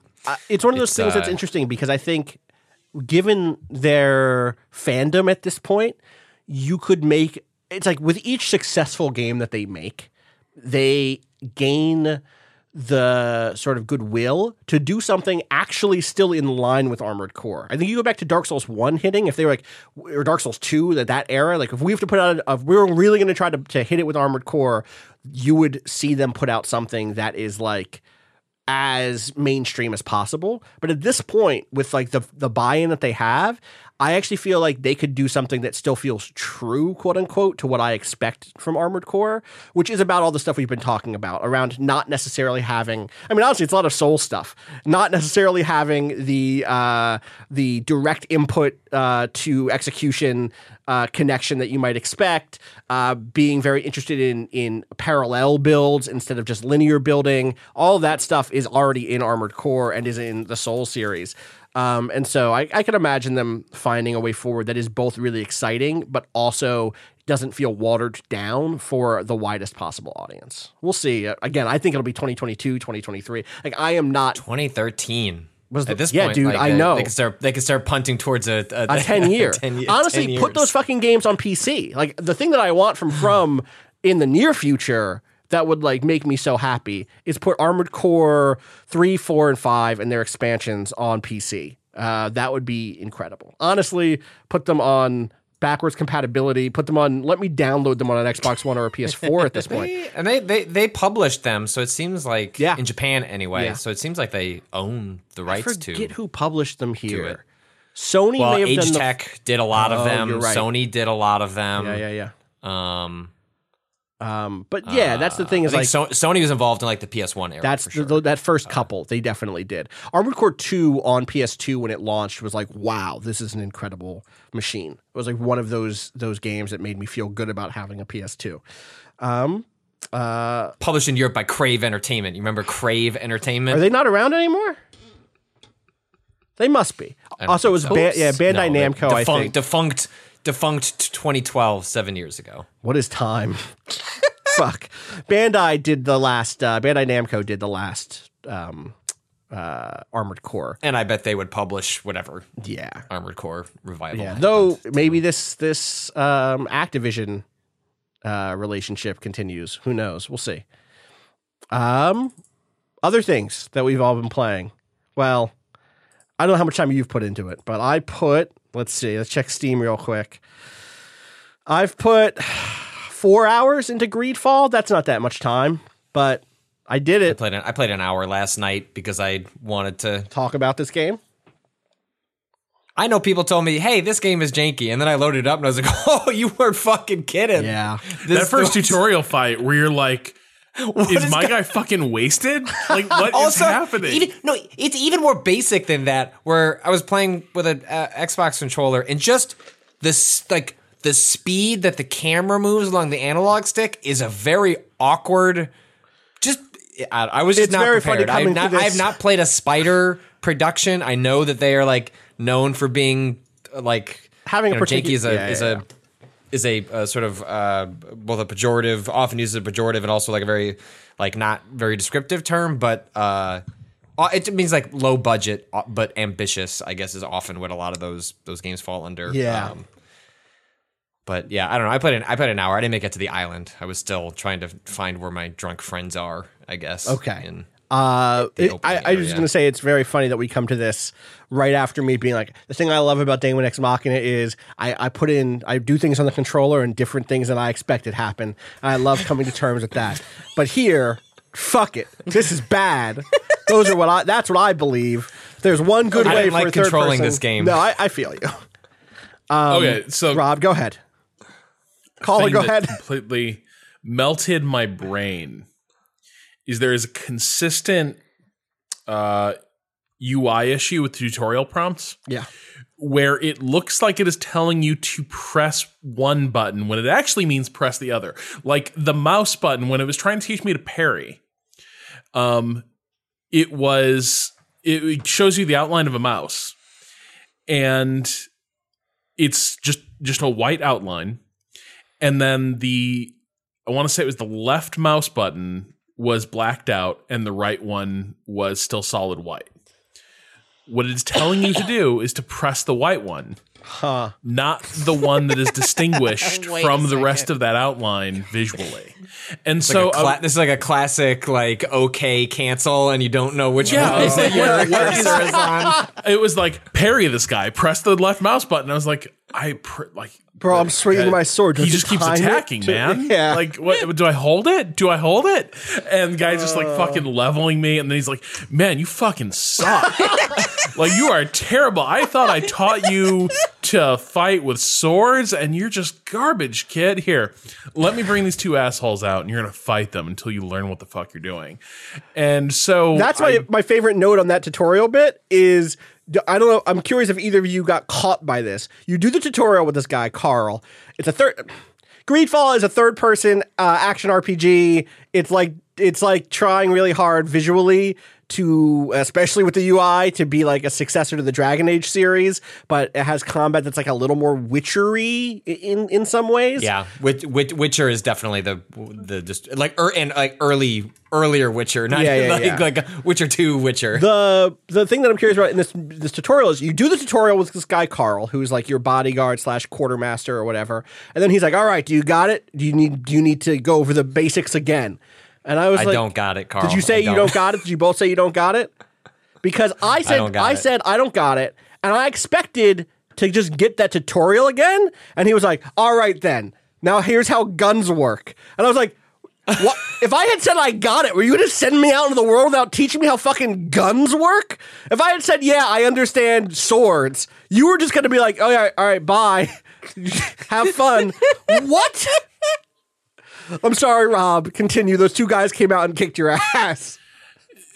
Speaker 1: it's one of those
Speaker 3: It's,
Speaker 1: things that's
Speaker 3: uh,
Speaker 1: interesting because I think, given their fandom at this point, you could make it's like with each successful game that they make, they gain the sort of goodwill to do something actually still in line with Armored Core. I think you go back to Dark Souls 1 hitting, if they were like, or Dark Souls 2, that, that era, like if we have to put out, a, if we were really going to try to, hit it with Armored Core, you would see them put out something that is like, as mainstream as possible. But at this point, with like the the buy-in that they have, I actually feel like they could do something that still feels true, quote unquote, to what I expect from Armored Core, which is about all the stuff we've been talking about around not necessarily having. I mean, honestly, it's a lot of soul stuff, not necessarily having the uh, the direct input uh, to execution uh, connection that you might expect. Uh, being very interested in in parallel builds instead of just linear building. All that stuff is already in Armored Core and is in the Soul series. Um, and so I, I can imagine them finding a way forward that is both really exciting, but also doesn't feel watered down for the widest possible audience. We'll see. Uh, Again, I think it'll be 2022, 2023. Like I am not
Speaker 3: 2013.
Speaker 1: Was the-
Speaker 3: At this
Speaker 1: yeah,
Speaker 3: point,
Speaker 1: dude,
Speaker 3: like,
Speaker 1: I
Speaker 3: uh,
Speaker 1: know.
Speaker 3: They could start. They could start punting towards a, a,
Speaker 1: a 10 year.
Speaker 3: 10 ye-
Speaker 1: Honestly,
Speaker 3: 10
Speaker 1: put those fucking games on PC. Like the thing that I want from From in the near future that would like make me so happy is put Armored Core 3, 4 and 5 and their expansions on PC. Uh, that would be incredible. Honestly, put them on backwards compatibility, put them on let me download them on an Xbox One or a PS4 at this point.
Speaker 3: And they, they they published them, so it seems like
Speaker 1: Yeah.
Speaker 3: in Japan anyway.
Speaker 1: Yeah.
Speaker 3: So it seems like they own the
Speaker 1: I
Speaker 3: rights
Speaker 1: forget
Speaker 3: to.
Speaker 1: who published them here. Sony
Speaker 3: well,
Speaker 1: may have
Speaker 3: Age
Speaker 1: done the
Speaker 3: Tech did a lot
Speaker 1: Oh,
Speaker 3: of them.
Speaker 1: right.
Speaker 3: Sony did a lot of them.
Speaker 1: Yeah, yeah, yeah.
Speaker 3: Um,
Speaker 1: Um, but yeah, that's the thing
Speaker 3: I
Speaker 1: is like
Speaker 3: so- Sony was involved in like the PS1 era.
Speaker 1: That's
Speaker 3: for sure.
Speaker 1: the- that first couple. They definitely did. Armored Core 2 on PS2 when it launched was like, wow, this is an incredible machine. It was like one of those those games that made me feel good about having a PS2. Um, uh,
Speaker 3: Published in Europe by Crave Entertainment. You remember Crave Entertainment?
Speaker 1: are they not around anymore? They must be. Also, it was
Speaker 3: so.
Speaker 1: Ban- yeah, Bandai
Speaker 3: No,
Speaker 1: Namco. I
Speaker 3: defunct,
Speaker 1: think.
Speaker 3: defunct, defunct. t- 2012, seven years ago.
Speaker 1: What is time? Fuck. Bandai did the last. Uh, Bandai Namco did the last um, uh, Armored Core.
Speaker 3: And I bet they would publish whatever
Speaker 1: Yeah.
Speaker 3: Armored Core revival.
Speaker 1: Yeah, though maybe this this um, Activision uh, relationship continues. Who knows? We'll see. Um, other things that we've all been playing. Well, I don't know how much time you've put into it, but I put. Let's see. Let's check Steam real quick. I've put four hours into Greedfall. That's not that much time, but I did
Speaker 3: I
Speaker 1: it.
Speaker 3: played an, I played an hour last night because I wanted to.
Speaker 1: Talk about this game.
Speaker 3: I know people told me, "Hey, this game is janky," and then I loaded it up and I was like, "Oh, you weren't fucking kidding."
Speaker 1: Yeah.
Speaker 3: This
Speaker 4: that first
Speaker 3: was-
Speaker 4: tutorial fight where you're like, is
Speaker 3: is
Speaker 4: my
Speaker 3: go-
Speaker 4: guy fucking wasted? Like, what is
Speaker 3: also,
Speaker 4: happening?
Speaker 3: Even, no, it's even more basic than that. Where I was playing with an uh, Xbox controller, and just this like the speed that the camera moves along the analog stick is a very awkward. Just I, I was just
Speaker 1: It's
Speaker 3: not
Speaker 1: very funny
Speaker 3: prepared. I have not,
Speaker 1: to
Speaker 3: I have not played a Spider production. I know that they are like known for being like
Speaker 1: Having
Speaker 3: you
Speaker 1: a
Speaker 3: know, janky
Speaker 1: particu-
Speaker 3: is a
Speaker 1: yeah,
Speaker 3: is a
Speaker 1: yeah.
Speaker 3: Is a, uh sort of uh, both a pejorative, often used as a pejorative, and also like a very like not very descriptive term, but uh, uh, it means like low budget uh, but ambitious. I guess is often what a lot of those those games fall under.
Speaker 1: Yeah.
Speaker 3: Um, but yeah, I don't know. I played an I played an hour. I didn't make it to the island. I was still trying to find where my drunk friends are. I guess.
Speaker 1: Okay.
Speaker 3: And
Speaker 1: Uh, it- I, I was just going to say it's very funny that we come to this right after me being like the thing I love about Daemon X Machina is I, I put in I do things on the controller and different things than I expected happen. And I love coming to terms with that. But here, fuck it, this is bad. Those are what I. That's what I believe. There's one good
Speaker 3: I
Speaker 1: way for
Speaker 3: like controlling
Speaker 1: person-
Speaker 3: this game.
Speaker 1: No, I, I feel you.
Speaker 4: okay, so
Speaker 1: Rob, go ahead. Caller,
Speaker 4: thing
Speaker 1: go ahead.
Speaker 4: completely melted my brain is there is a consistent uh, UI issue with tutorial prompts
Speaker 1: Yeah.
Speaker 4: where it looks like it is telling you to press one button when it actually means press the other. Like the mouse button when it was trying to teach me to parry. Um it was it it shows you the outline of a mouse and it's just just a white outline and then the I want to say it was the left mouse button was blacked out and the right one was still solid white. What it's telling you to do is to press the white one not the one that is distinguished from the rest of that outline visually. And so
Speaker 3: Like cla-
Speaker 4: uh,
Speaker 3: this is like a classic, like okay, cancel, and you don't know which
Speaker 4: Yeah,
Speaker 3: one
Speaker 4: it's like,
Speaker 3: your
Speaker 4: what- what is-
Speaker 3: cursor is on.
Speaker 4: it was like parry this guy, press the left mouse button. I was like, I pr- like
Speaker 1: Bro, I'm swinging my sword.
Speaker 4: He
Speaker 1: Don't
Speaker 4: just keeps attacking,
Speaker 1: to-
Speaker 4: man.
Speaker 1: Yeah.
Speaker 4: Like, what do I hold it? Do I hold it? And the guy's just like uh. fucking leveling me, and then he's like, "Man, you fucking suck. like, you are terrible. I thought I taught you to fight with swords, and you're just garbage, kid. Here, let me bring these two assholes out, and you're gonna fight them until you learn what the fuck you're doing." And so
Speaker 1: That's my
Speaker 4: I-
Speaker 1: my favorite note on that tutorial bit is I don't know. I'm curious if either of you got caught by this. You do the tutorial with this guy Carl. It's a third. Greedfall is a third person uh, action RPG. It's like it's like trying really hard visually to, especially with the UI, to be like a successor to the Dragon Age series. But it has combat that's like a little more witchery in in some ways.
Speaker 3: Yeah, Wit- Wit- Witcher is definitely the the just like er, and like early earlier Witcher, not
Speaker 1: Yeah, yeah,
Speaker 3: like
Speaker 1: yeah.
Speaker 3: like Witcher two Witcher.
Speaker 1: the the thing that I'm curious about in this this tutorial is you do the tutorial with this guy Carl, who's like your bodyguard slash quartermaster or whatever, and then he's like, "All right, do you got it? Do you need do you need to go over the basics again?" And I was like,
Speaker 3: I
Speaker 1: like,
Speaker 3: don't got it, Carl.
Speaker 1: Did you say
Speaker 3: I
Speaker 1: you don't got it? Did you both say you don't got it? Because I said
Speaker 3: don't
Speaker 1: I said I don't got it, and I expected to just get that tutorial again, and he was like, "All right then, now here's how guns work," and I was like. What if I had said I got it? Were you gonna send me out into the world without teaching me how fucking guns work? If I had said, "Yeah, I understand swords," you were just gonna be like, "Oh yeah, all right, bye, have fun." what? I'm sorry, Rob. Continue. Those two guys came out and kicked your ass.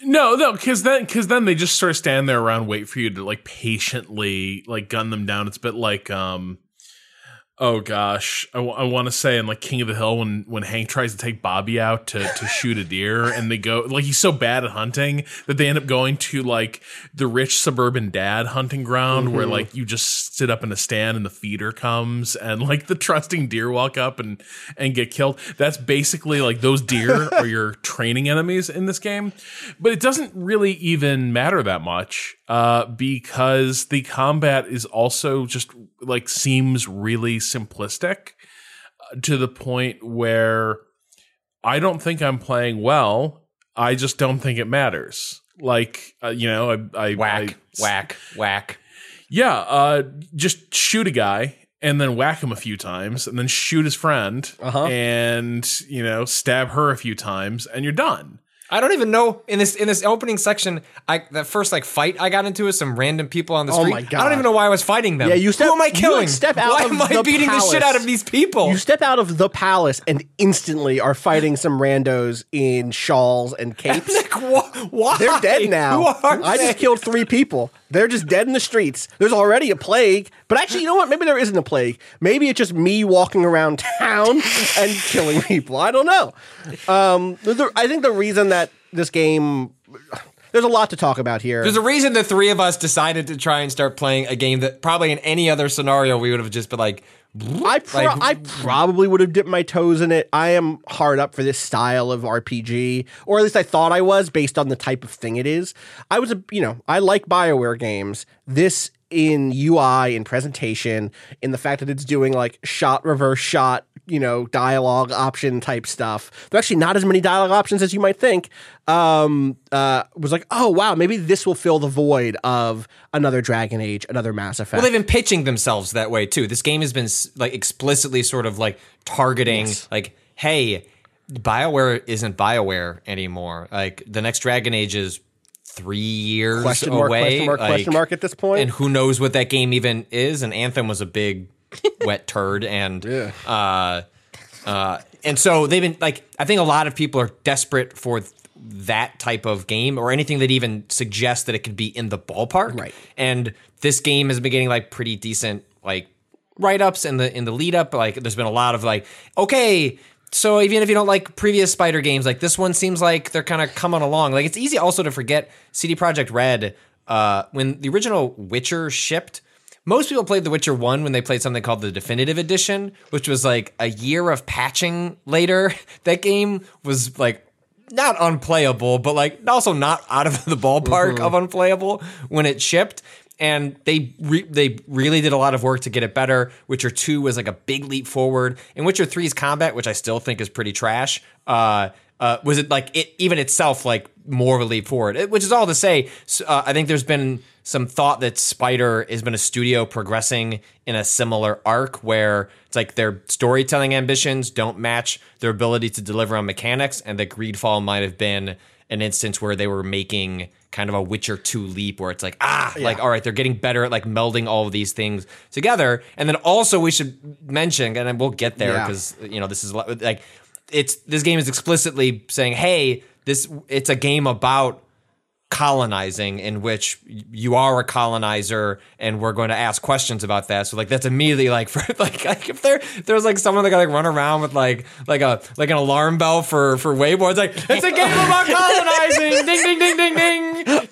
Speaker 4: No, no, because then because then they just sort of stand there around, wait for you to like patiently like gun them down. It's a bit like um, oh gosh, I, want to say in like King of the Hill when when Hank tries to take Bobby out to to shoot a deer, and they go like he's so bad at hunting that they end up going to like the rich suburban dad hunting ground where mm-hmm. like you just sit up in a stand and the feeder comes and like the trusting deer walk up and and get killed. That's basically like those deer are your training enemies in this game, but it doesn't really even matter that much uh, because the combat is also just like seems really simplistic uh, to the point where I don't think I'm playing well. I just don't think it matters. Like uh, you know, I, I
Speaker 3: whack
Speaker 4: I-
Speaker 3: whack whack.
Speaker 4: yeah, uh, just shoot a guy and then whack him a few times and then shoot his friend
Speaker 1: Uh-huh.
Speaker 4: and you know stab her a few times and you're done.
Speaker 3: I don't even know in this in this opening section. I that first like fight I got into with some random people on the street.
Speaker 1: Oh my
Speaker 3: I don't even know why I was fighting them.
Speaker 1: Yeah, you step-
Speaker 3: Who am I killing?
Speaker 1: you, step out
Speaker 3: why
Speaker 1: of
Speaker 3: am I
Speaker 1: the
Speaker 3: beating the shit
Speaker 1: palace.
Speaker 3: out of these people?
Speaker 1: You step out of the palace and instantly are fighting some randos in shawls and capes.
Speaker 3: like, wh- why?
Speaker 1: They're dead now. I just killed three people. They're just dead in the streets. There's already a plague. But actually, you know what? Maybe there isn't a plague. Maybe it's just me walking around town and killing people. I don't know. Um, I think the reason that this game. There's a lot to talk about here.
Speaker 3: There's a reason the three of us decided to try and start playing a game that probably in any other scenario we would have just been like,
Speaker 1: I pro-
Speaker 3: Like-
Speaker 1: I probably would have dipped my toes in it. I am hard up for this style of RPG, or at least I thought I was based on the type of thing it is. I was a you know I like Bioware games. This in UI in presentation, in the fact that it's doing like shot reverse shot, you know, dialogue option type stuff. There are actually not as many dialogue options as you might think. Um, uh, was like, oh wow, maybe this will fill the void of another Dragon Age, another Mass Effect.
Speaker 3: well, they've been pitching themselves that way too. This game has been like explicitly sort of like targeting, like, hey, Bioware isn't Bioware anymore. Like the next Dragon Age is three years
Speaker 1: question mark,
Speaker 3: away.
Speaker 1: question mark, question
Speaker 3: like-
Speaker 1: mark at this point.
Speaker 3: and who knows what that game even is? And Anthem was a big wet turd, and uh, uh, and so they've been like I think a lot of people are desperate for th- that type of game or anything that even suggests that it could be in the ballpark.
Speaker 1: Right.
Speaker 3: And this game has been getting like pretty decent like write ups in the in the lead up. Like there's been a lot of like okay. So even if you don't like previous Spider games, like this one seems like they're kind of coming along. Like it's easy also to forget CD Projekt Red uh, when the original Witcher shipped. Most people played The Witcher 1 when they played something called the Definitive Edition, which was like a year of patching later. That game was like not unplayable, but like also not out of the ballpark of unplayable when it shipped. and they re- they really did a lot of work to get it better. Witcher Two was like a big leap forward, and Witcher 3's combat, which I still think is pretty trash. Uh, uh, was it like it even itself like more of a leap forward? It- which is all to say, uh, I think there's been some thought that Spider has been a studio progressing in a similar arc where it's like their storytelling ambitions don't match their ability to deliver on mechanics, and that Greedfall might have been an instance where they were making kind of a Witcher 2 leap where it's like, ah, like, all right, they're getting better at like melding all of these things together. And then also we should mention, and then we'll get there
Speaker 1: Yeah.
Speaker 3: because, you know, this is like, it's this game is explicitly saying, hey, this it's a game about colonizing in which you are a colonizer and we're going to ask questions about that. So like that's immediately like for like, like if there there's like someone that got like run around with like like a like an alarm bell for for it's like it's a game about colonizing. Ding ding ding ding ding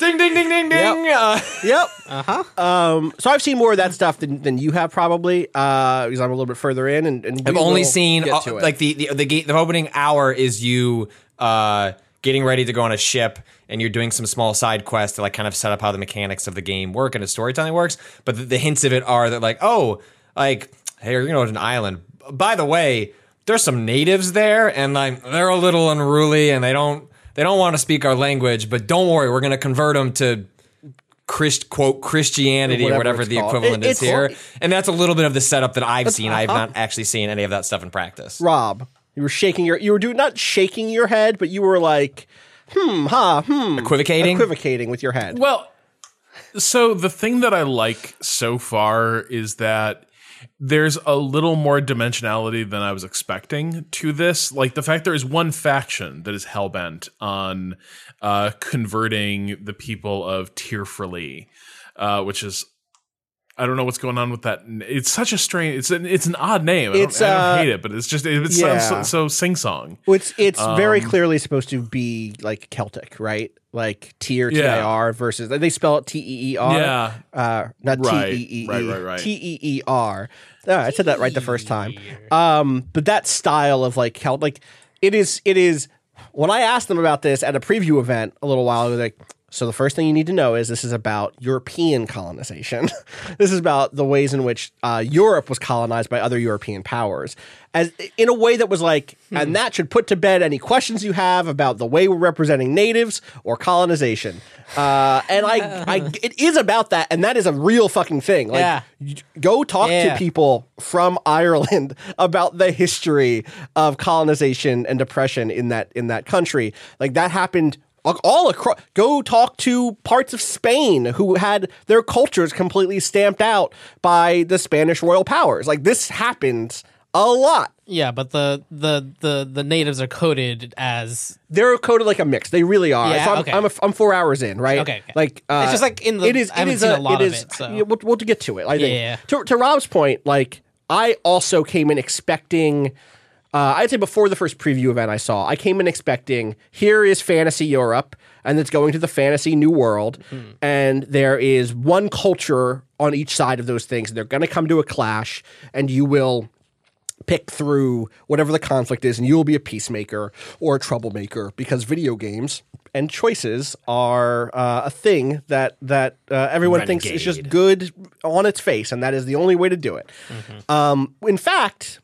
Speaker 3: ding ding ding ding ding uh,
Speaker 1: Yep. Uh huh. Um, so I've seen more of that stuff than, than you have probably, uh, because I'm a little bit further in, and, and
Speaker 3: I've only seen uh, like the the the, gate, the opening hour is you uh getting ready to go on a ship and you're doing some small side quests to like kind of set up how the mechanics of the game work and the storytelling works. But the, the hints of it are that like oh like hey you're gonna to an island. By the way, there's some natives there and like they're a little unruly and they don't they don't want to speak our language. But don't worry, we're gonna convert them to. Christ, quote Christianity or
Speaker 1: Whatever
Speaker 3: whatever the
Speaker 1: called.
Speaker 3: equivalent
Speaker 1: It-
Speaker 3: is here, and that's a little bit of the setup that I've seen. I've not actually seen any of that stuff in practice.
Speaker 1: Rob, you were shaking your, you were doing not shaking your head, but you were like, hmm, ha, hmm,
Speaker 3: Equivocating.
Speaker 1: equivocating with your head.
Speaker 4: Well, so the thing that I like so far is that there's a little more dimensionality than I was expecting to this. Like the fact there is one faction that is hell bent on uh, converting the people of Teer Fradee, uh, which is. I don't know what's going on with that. It's such a strange. It's an it's an odd name. I don't, I don't
Speaker 1: uh,
Speaker 4: hate it, but it's just it, sounds
Speaker 1: yeah.
Speaker 4: so, so sing song.
Speaker 1: Well, It's it's very
Speaker 4: Um,
Speaker 1: clearly supposed to be like Celtic, right? Like tier T
Speaker 4: Yeah.
Speaker 1: Versus they spell it T E E R.
Speaker 4: Yeah.
Speaker 1: Uh, not. T E E E.
Speaker 4: Right, right, right.
Speaker 1: T E E R. I said that right the first time. Um, but that style of like Celt, like it is, it is. When I asked them about this at a preview event a little while ago, like, so the first thing you need to know is this is about European colonization. this is about the ways in which uh, Europe was colonized by other European powers, as in a way that was like, and that should put to bed any questions you have about the way we're representing natives or colonization. Uh, and I, I, it is about that, and that is a real fucking thing. Like,
Speaker 2: Yeah.
Speaker 1: go talk
Speaker 2: Yeah.
Speaker 1: to people from Ireland about the history of colonization and depression in that in that country. Like that happened like, all across. Go talk to parts of Spain who had their cultures completely stamped out by the Spanish royal powers. Like this happened a lot.
Speaker 2: Yeah, but the the the the natives are coded as
Speaker 1: They're coded like a mix. They really are.
Speaker 2: Yeah,
Speaker 1: so I'm,
Speaker 2: okay.
Speaker 1: I'm, a, I'm four hours in, right?
Speaker 2: Okay, okay.
Speaker 1: Like uh,
Speaker 2: It's just like in the
Speaker 1: it is it is
Speaker 2: seen a lot
Speaker 1: it
Speaker 2: of it, so-
Speaker 1: yeah, we'll, we'll get to it. I think.
Speaker 2: Yeah.
Speaker 1: To, to Rob's point, like I also came in expecting. Uh, I'd say before the first preview event I saw, I came in expecting here is fantasy Europe, and it's going to the fantasy New World, and there is one culture on each side of those things. And they're going to come to a clash, and you will pick through whatever the conflict is, and you will be a peacemaker or a troublemaker because video games and choices are uh, a thing that that uh, everyone thinks is just good on its face, and that is the only way to do it. Um, in fact.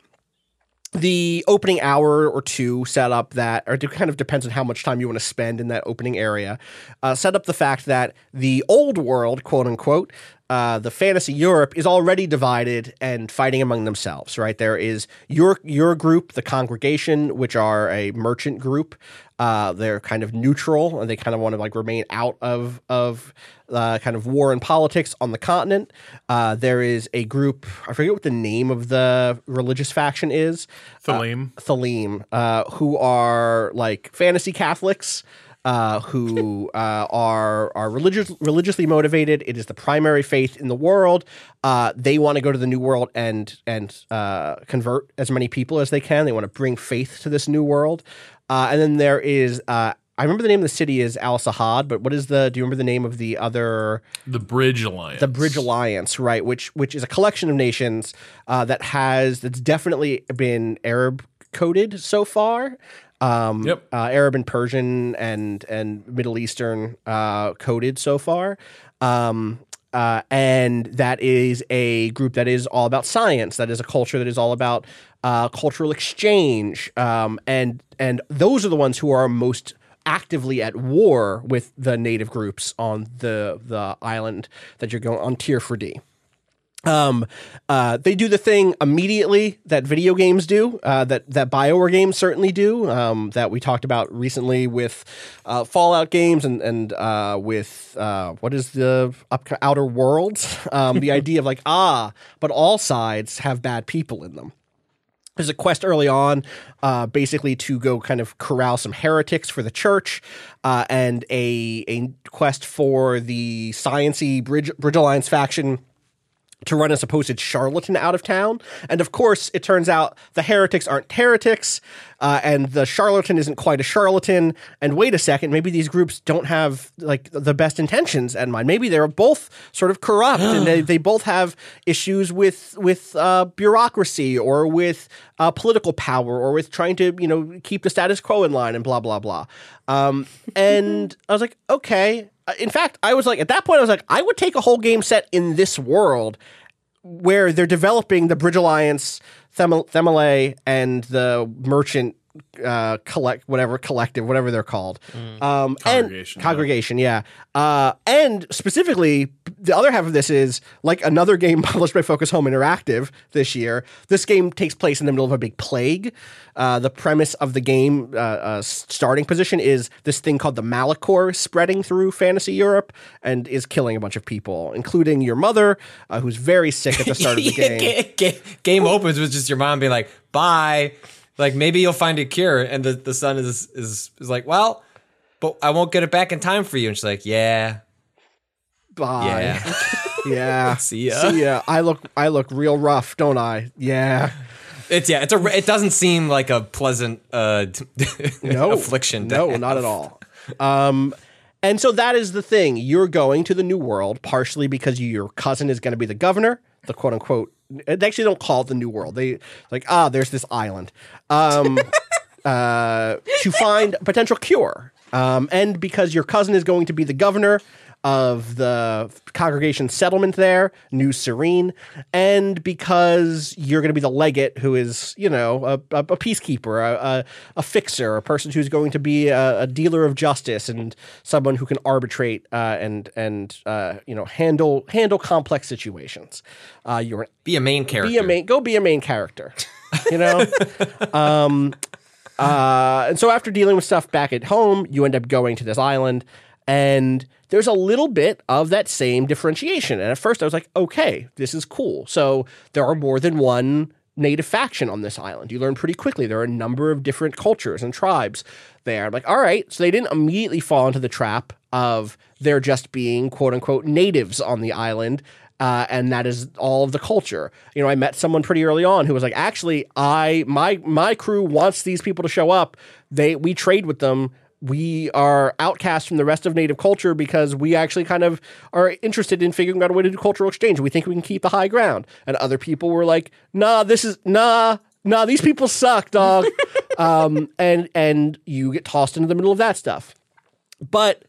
Speaker 1: The opening hour or two set up that, or it kind of depends on how much time you want to spend in that opening area. Uh, set up the fact that the old world, quote unquote, uh, the fantasy Europe is already divided and fighting among themselves. Right there is your your group, the congregation, which are a merchant group. Uh, they're kind of neutral and they kind of want to like remain out of of uh, kind of war and politics on the continent. Uh, there is a group. I forget what the name of the religious faction is.
Speaker 4: Thélème.
Speaker 1: Thélème, uh, who are like fantasy Catholics, uh, who uh, are are religious religiously motivated. It is the primary faith in the world. Uh, they want to go to the new world and and uh, convert as many people as they can. They want to bring faith to this new world. Uh, and then there is. Uh, I remember the name of the city is Al Sahad, but what is the? Do you remember the name of the other?
Speaker 4: the Bridge Alliance.
Speaker 1: the Bridge Alliance, right? Which which is a collection of nations uh, that has that's definitely been Arab coded so far. Um,
Speaker 4: Yep.
Speaker 1: uh, Arab and Persian and and Middle Eastern uh, coded so far. Um, uh, and that is a group that is all about science. That is a culture that is all about uh, cultural exchange, um, and and those are the ones who are most actively at war with the native groups on the the island that you're going on Teer Fradee. Um, uh, they do the thing immediately that video games do, uh, that that Bioware games certainly do. Um, that we talked about recently with uh, Fallout games and and uh, with uh, what is the up, Outer Worlds? Um, the idea of like ah, but all sides have bad people in them. There's a quest early on, uh, basically to go kind of corral some heretics for the church, uh, and a a quest for the sciency Bridge Bridge Alliance faction to run a supposed charlatan out of town. And of course, it turns out the heretics aren't heretics, uh, and the charlatan isn't quite a charlatan. And wait a second, maybe these groups don't have like the best intentions in mind. Maybe they're both sort of corrupt, and they, they both have issues with with uh, bureaucracy or with uh, political power or with trying to you know keep the status quo in line and blah blah blah. Um, and I was like, okay. In fact, I was like, at that point, I was like, I would take a whole game set in this world where they're developing the Bridge Alliance, Them- Thélème, and the Merchant uh collect whatever collective whatever they're called. Um
Speaker 4: Congregation,
Speaker 1: and
Speaker 4: yeah.
Speaker 1: congregation yeah. Uh and specifically the other half of this is like another game published by focus home interactive this year. This game takes place in the middle of a big plague. Uh the premise of the game uh, uh starting position is this thing called the malichor spreading through fantasy europe and is killing a bunch of people including your mother uh, who's very sick at the start of the game.
Speaker 3: Ga- ga- game opens with just your mom being like, "Bye." Like maybe you'll find a cure, and the, the son is is is like, "Well, but I won't get it back in time for you." And she's like, "Yeah,
Speaker 1: bye
Speaker 3: yeah."
Speaker 1: yeah
Speaker 3: See ya.
Speaker 1: see ya i look i look real rough don't i yeah
Speaker 3: It's yeah. It's a. It doesn't seem like a pleasant uh,
Speaker 1: no
Speaker 3: affliction.
Speaker 1: No,
Speaker 3: have.
Speaker 1: not at all. Um, and so that is the thing. You're going to the new world partially because your cousin is going to be the governor, the quote unquote. They actually don't call it the new world. They like ah, there's this island. Um, uh, to find a potential cure. Um, and because your cousin is going to be the governor of the congregation settlement there, New Serene, and because you're going to be the legate who is, you know, a, a, a peacekeeper, a, a, a fixer, a person who's going to be a, a dealer of justice and someone who can arbitrate uh, and and uh, you know handle handle complex situations. Uh, you're
Speaker 3: Be a main character.
Speaker 1: be a main go be a main character you know um uh and so after dealing with stuff back at home you end up going to this island and there's a little bit of that same differentiation and at first i was like okay this is cool so there are more than one native faction on this island you learn pretty quickly there are a number of different cultures and tribes there i'm like all right so they didn't immediately fall into the trap of there just being quote unquote natives on the island uh, and that is all of the culture. You know, I met someone pretty early on who was like, actually, I my my crew wants these people to show up. They we trade with them. We are outcast from the rest of native culture because we actually kind of are interested in figuring out a way to do cultural exchange. We think we can keep the high ground. And other people were like, nah, this is nah, nah, these people suck, dog. um, and and you get tossed into the middle of that stuff. But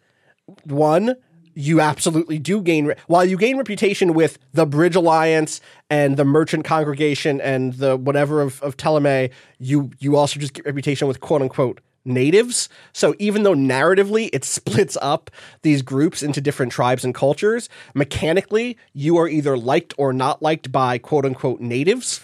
Speaker 1: one, you absolutely do gain re- while you gain reputation with the Bridge Alliance and the Merchant Congregation and the whatever of, of Thélème, you you also just get reputation with quote unquote natives. So even though narratively it splits up these groups into different tribes and cultures, mechanically you are either liked or not liked by quote unquote natives.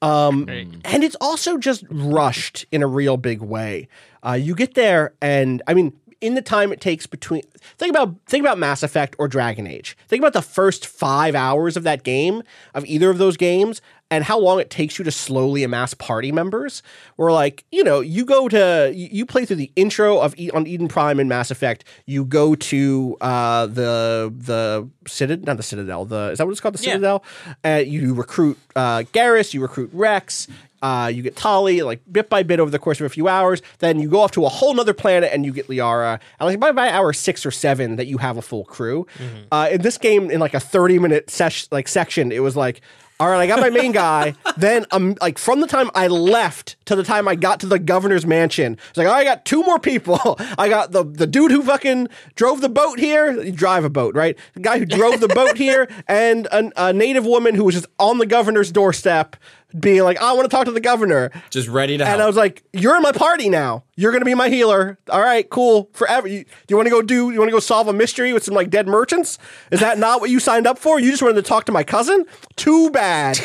Speaker 1: Um, and it's also just rushed in a real big way. Uh, you get there, and I mean, in the time it takes between think about think about Mass Effect or Dragon Age. Think about the first five hours of that game of either of those games and how long it takes you to slowly amass party members. Where like you know you go to you you play through the intro of e- on Eden Prime and Mass Effect. You go to uh, the the Citadel, not the Citadel. The is that what it's called? The
Speaker 2: Yeah.
Speaker 1: Citadel. Uh, you recruit uh, Garrus. You recruit Wrex. Uh, you get Tali, like bit by bit over the course of a few hours. Then you go off to a whole nother planet and you get Liara. And like by, by hour six or seven, that you have a full crew. Uh, in this game, in like a thirty minute sesh like section, it was like All right, I got my main guy. then, um, like from the time I left to the time I got to the governor's mansion, it's like, oh, I got two more people. I got the the dude who fucking drove the boat here. You drive a boat, right? The guy who drove the boat here, and a, a native woman who was just on the governor's doorstep, being like, oh, I want to talk to the governor.
Speaker 3: Just ready to
Speaker 1: And I was like, "You're in my party now. You're gonna be my healer. All right, cool. Forever. You, do you want to go do? You want to go solve a mystery with some like dead merchants? Is that not what you signed up for? You just wanted to talk to my cousin? Too bad.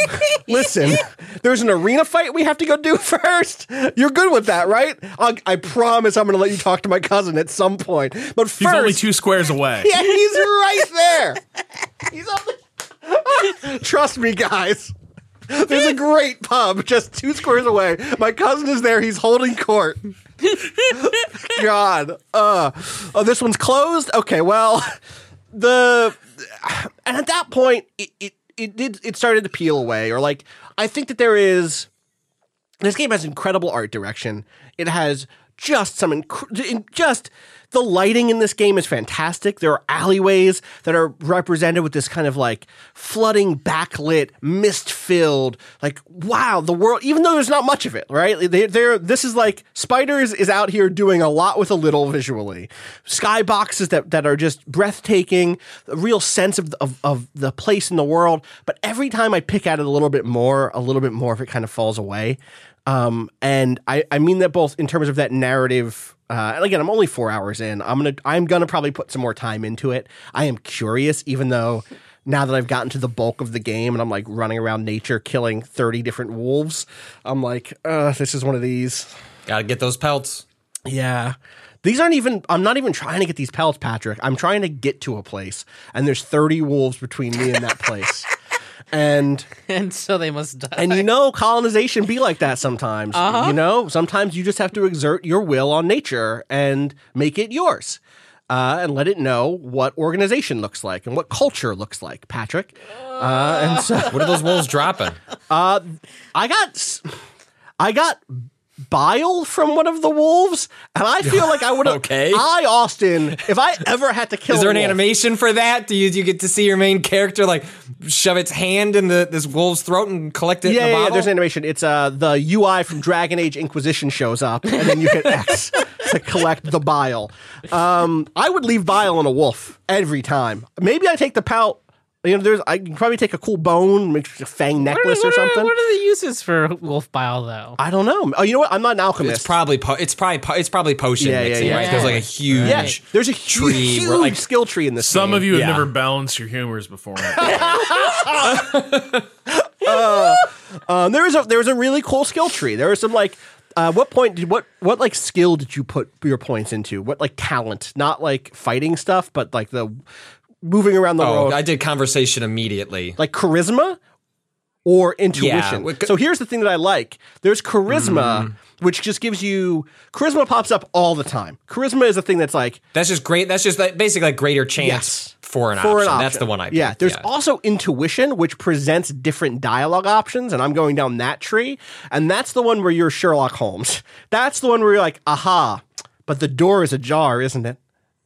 Speaker 1: Listen, there's an arena fight we have to go do first. You're good with that, right? I'll, I promise I'm gonna let you talk to my cousin at some point. But first, He's
Speaker 4: only two squares away.
Speaker 1: yeah, he's right there. He's on the. Trust me, guys. There's a great pub just two squares away. My cousin is there. He's holding court. God. Uh, oh, this one's closed. Okay. Well, the and at that point, it it it did it started to peel away, or like I think that there is this game has incredible art direction. It has just some inc- just the lighting in this game is fantastic. There are alleyways that are represented with this kind of like flooding backlit, mist filled, like wow, the world. Even though there's not much of it, right? They, they're this is like Spiders is out here doing a lot with a little visually. Skyboxes that that are just breathtaking, a real sense of, of of the place in the world. But every time I pick at it a little bit more, a little bit more of it kind of falls away. Um, and I, I mean that both in terms of that narrative. Uh, and again, I'm only four hours in. I'm gonna I'm gonna probably put some more time into it. I am curious, even though now that I've gotten to the bulk of the game and I'm like running around nature killing 30 different wolves, I'm like, uh, this is one of these.
Speaker 3: Gotta get those pelts.
Speaker 1: Yeah. These aren't even, I'm not even trying to get these pelts, Patrick. I'm trying to get to a place, and there's 30 wolves between me and that place. and
Speaker 2: and so they must die.
Speaker 1: and you know, colonization be like that sometimes. You know, sometimes you just have to exert your will on nature and make it yours. Uh, and let it know what organization looks like and what culture looks like, Patrick. Uh, and so
Speaker 3: What are those wolves dropping?
Speaker 1: I got, I got bile from one of the wolves, and I feel like I would have.
Speaker 3: Okay.
Speaker 1: I Austin, if I ever had to kill,
Speaker 3: Is there an
Speaker 1: wolf-
Speaker 3: animation for that? Do you do you get to see your main character like shove its hand in the this wolf's throat and collect it?
Speaker 1: Yeah, yeah, yeah, there's an animation. It's uh the UI from Dragon Age Inquisition shows up, and then you hit X to collect the bile. Um, I would leave bile on a wolf every time. Maybe I take the pelt. You know, there's I can probably take a cool bone, make a fang
Speaker 2: what, are,
Speaker 1: necklace or
Speaker 2: what are-
Speaker 1: something.
Speaker 2: what are the uses for wolf bile though?
Speaker 1: I don't know. Oh, you know what? I'm not an alchemist.
Speaker 3: It's probably po- it's probably po- it's probably potion
Speaker 1: Yeah, yeah,
Speaker 3: mixing,
Speaker 1: yeah.
Speaker 3: right? There's like a huge
Speaker 1: yeah, there's a
Speaker 3: tree
Speaker 1: huge,
Speaker 3: where, like,
Speaker 1: skill tree in this.
Speaker 4: Some
Speaker 1: game.
Speaker 4: of you have
Speaker 3: Yeah.
Speaker 4: never balanced your humors before.
Speaker 1: Um, there was a there was a really cool skill tree. There was some like. Uh, what point did what what like skill did you put your points into? What like talent, not like fighting stuff, but like the moving around the
Speaker 3: Oh,
Speaker 1: world.
Speaker 3: I did conversation immediately.
Speaker 1: like charisma or intuition.
Speaker 3: what-
Speaker 1: so here's the thing that I like. There's charisma,
Speaker 3: Mm.
Speaker 1: which just gives you charisma pops up all the time. Charisma is a thing that's like
Speaker 3: That's just great. That's just like basically like greater chance
Speaker 1: Yes.
Speaker 3: for an,
Speaker 1: for
Speaker 3: option.
Speaker 1: an option.
Speaker 3: That's the one I.
Speaker 1: Yeah,
Speaker 3: picked,
Speaker 1: there's also intuition, which presents different dialogue options, and I'm going down that tree, and that's the one where you're Sherlock Holmes. That's the one where you're like, aha, but the door is ajar, isn't it?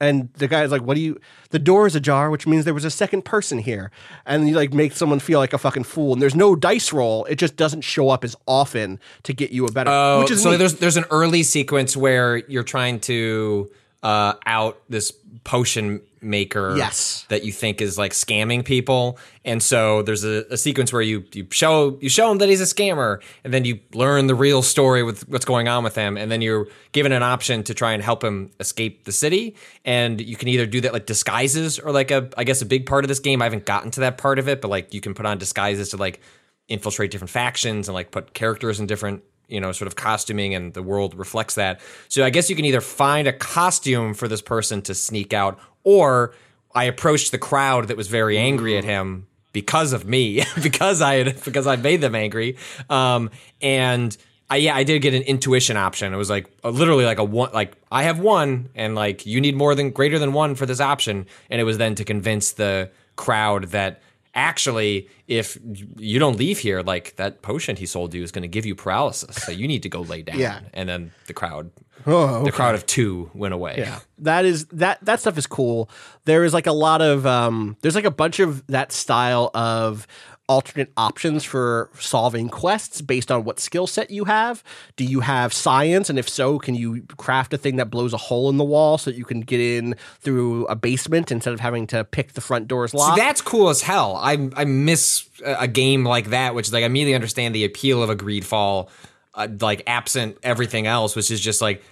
Speaker 1: And the guy's like, "What do you?" The door is ajar, which means there was a second person here, and you like make someone feel like a fucking fool. And there's no dice roll; it just doesn't show up as often to get you a better.
Speaker 3: Oh,
Speaker 1: which is
Speaker 3: so
Speaker 1: neat.
Speaker 3: there's there's an early sequence where you're trying to uh, out this potion maker
Speaker 1: Yes.
Speaker 3: that you think is like scamming people. And so there's a, a sequence where you you show you show him that he's a scammer and then you learn the real story with what's going on with him and then you're given an option to try and help him escape the city. And you can either do that like disguises or like a i guess a big part of this game. I haven't gotten to that part of it but like you can put on disguises to like infiltrate different factions and like put characters in different you know sort of costuming and the world reflects that so i guess you can either find a costume for this person to sneak out or i approached the crowd that was very angry at him because of me because i had because i made them angry um and I, yeah, I did get an intuition option. It was like uh, literally like a one, like I have one, and like you need more than greater than one for this option. And it was then to convince the crowd that actually, if you don't leave here, like that potion he sold you is going to give you paralysis, so you need to go lay down.
Speaker 1: Yeah.
Speaker 3: And then the crowd,
Speaker 1: Oh,
Speaker 3: the crowd of two went away.
Speaker 1: Yeah. That is that that stuff is cool. There is like a lot of um there's like a bunch of that style of alternate options for solving quests based on what skill set you have? Do you have science? And if so, can you craft a thing that blows a hole in the wall so that you can get in through a basement instead of having to pick the front door's lock?
Speaker 3: See, that's cool as hell. I I miss a game like that, which is like I immediately understand the appeal of a Greedfall, uh, like absent everything else, which is just like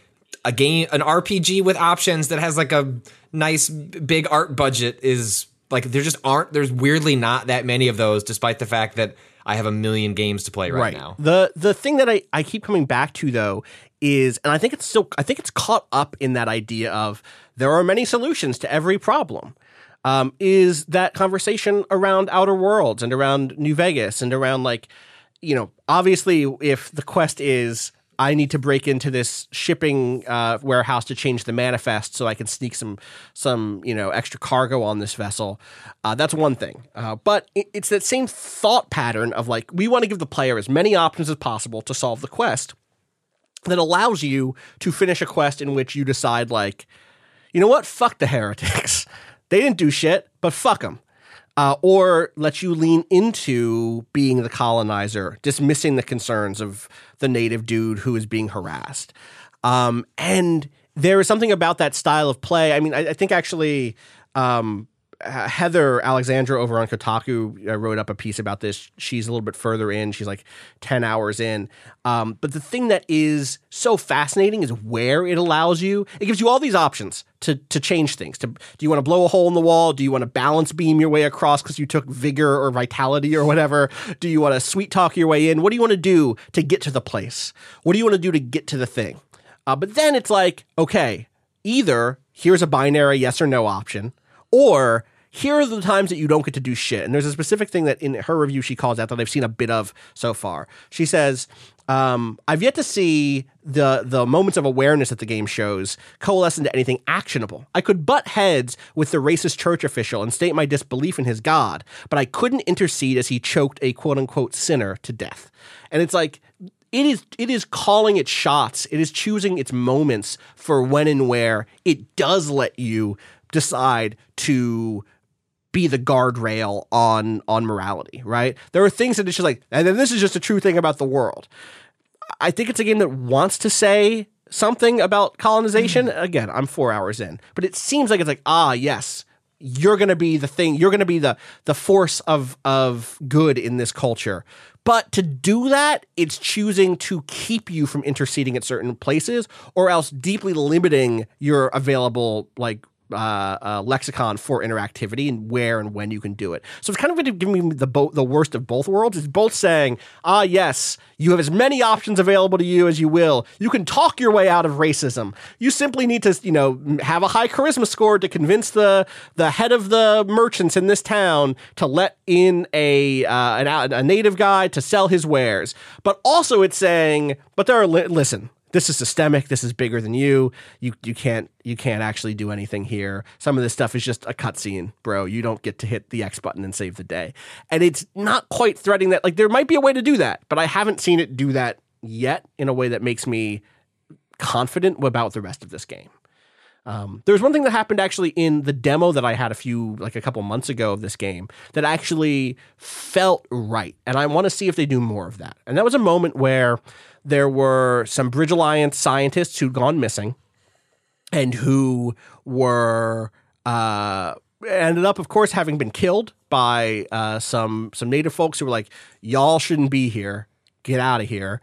Speaker 3: a game, an RPG with options that has like a nice big art budget is like there just aren't. There's weirdly not that many of those, despite the fact that I have a million games to play right, now.
Speaker 1: The the thing that I, I keep coming back to though is and I think it's still I think it's caught up in that idea of there are many solutions to every problem. Um, is that conversation around Outer Worlds and around New Vegas and around like, you know, obviously if the quest is I need to break into this shipping uh, warehouse to change the manifest so I can sneak some some you know extra cargo on this vessel. Uh, that's one thing, uh, but it, it's that same thought pattern of like we want to give the player as many options as possible to solve the quest that allows you to finish a quest in which you decide like, you know what, fuck the heretics. They didn't do shit, but fuck them uh, or let you lean into being the colonizer, dismissing the concerns of the native dude who is being harassed. Um, and there is something about that style of play. I mean, I, I think actually. Um, Heather Alexandra over on Kotaku uh, wrote up a piece about this. She's a little bit further in. She's like 10 hours in. Um, but the thing that is so fascinating is where it allows you. It gives you all these options to to change things. To do you want to blow a hole in the wall? Do you want to balance beam your way across because you took vigor or vitality or whatever? Do you want to sweet talk your way in? What do you want to do to get to the place? What do you want to do to get to the thing? Uh, but then it's like, okay, either here's a binary yes or no option, or here are the times that you don't get to do shit. And there's a specific thing that in her review she calls out that I've seen a bit of so far. She says, um, I've yet to see the the moments of awareness that the game shows coalesce into anything actionable. I could butt heads with the racist church official and state my disbelief in his God, but I couldn't intercede as he choked a quote unquote sinner to death. And it's like it is it is calling its shots. It is choosing its moments for when and where it does let you decide to be the guardrail on on morality, right? There are things that it's just like, and then this is just a true thing about the world. I think it's a game that wants to say something about colonization. Again, I'm four hours in, but it seems like it's like, ah, yes, you're going to be the thing. You're going to be the the force of of good in this culture. But to do that, it's choosing to keep you from interceding at certain places, or else deeply limiting your available like uh, uh, lexicon for interactivity and where and when you can do it. So it's kind of giving me the bo- the worst of both worlds. It's both saying, ah, yes, you have as many options available to you as you will. You can talk your way out of racism. You simply need to, you know, have a high charisma score to convince the the head of the merchants in this town to let in a uh, an, a native guy to sell his wares. But also, it's saying, but there are li- listen this is systemic this is bigger than you you you can't you can't actually do anything here some of this stuff is just a cutscene bro you don't get to hit the x button and save the day and it's not quite threading that like there might be a way to do that but i haven't seen it do that yet in a way that makes me confident about the rest of this game um, there was one thing that happened actually in the demo that I had a few, like a couple months ago of this game that actually felt right. And I want to see if they do more of that. And that was a moment where there were some Bridge Alliance scientists who'd gone missing and who were uh, ended up, of course, having been killed by uh, some some native folks who were like, "Y'all shouldn't be here. Get out of here."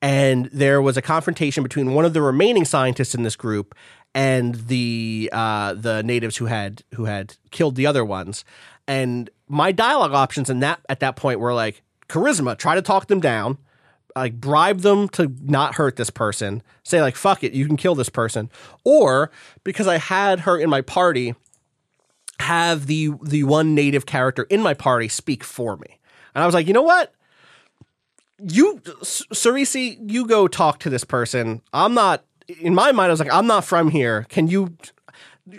Speaker 1: And there was a confrontation between one of the remaining scientists in this group and the uh, the natives who had who had killed the other ones. And my dialogue options in that at that point were like charisma, try to talk them down like bribe them to not hurt this person, say like fuck it, you can kill this person, or because I had her in my party, have the the one native character in my party speak for me, and I was like, you know what, you Cerisi, you go talk to this person. I'm not in my mind. I was like, I'm not from here. Can you?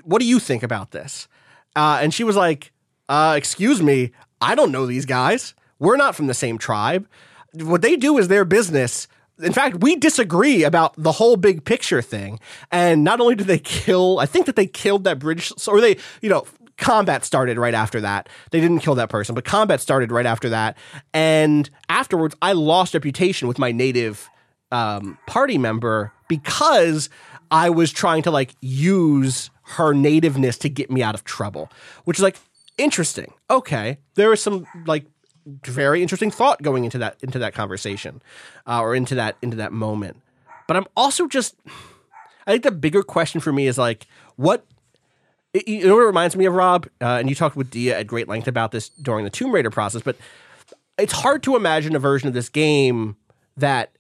Speaker 1: What do you think about this? Uh, and she was like, uh, excuse me, I don't know these guys. We're not from the same tribe what they do is their business. In fact, we disagree about the whole big picture thing. And not only did they kill, I think that they killed that British, or they, you know, combat started right after that. They didn't kill that person, but combat started right after that. And afterwards, I lost reputation with my native um, party member because I was trying to like use her nativeness to get me out of trouble, which is like interesting. Okay, there was some like very interesting thought going into that into that conversation uh, or into that into that moment. But I'm also just I think the bigger question for me is like what it, you know what it reminds me of Rob uh, and you talked with Dia at great length about this during the Tomb Raider process, but it's hard to imagine a version of this game that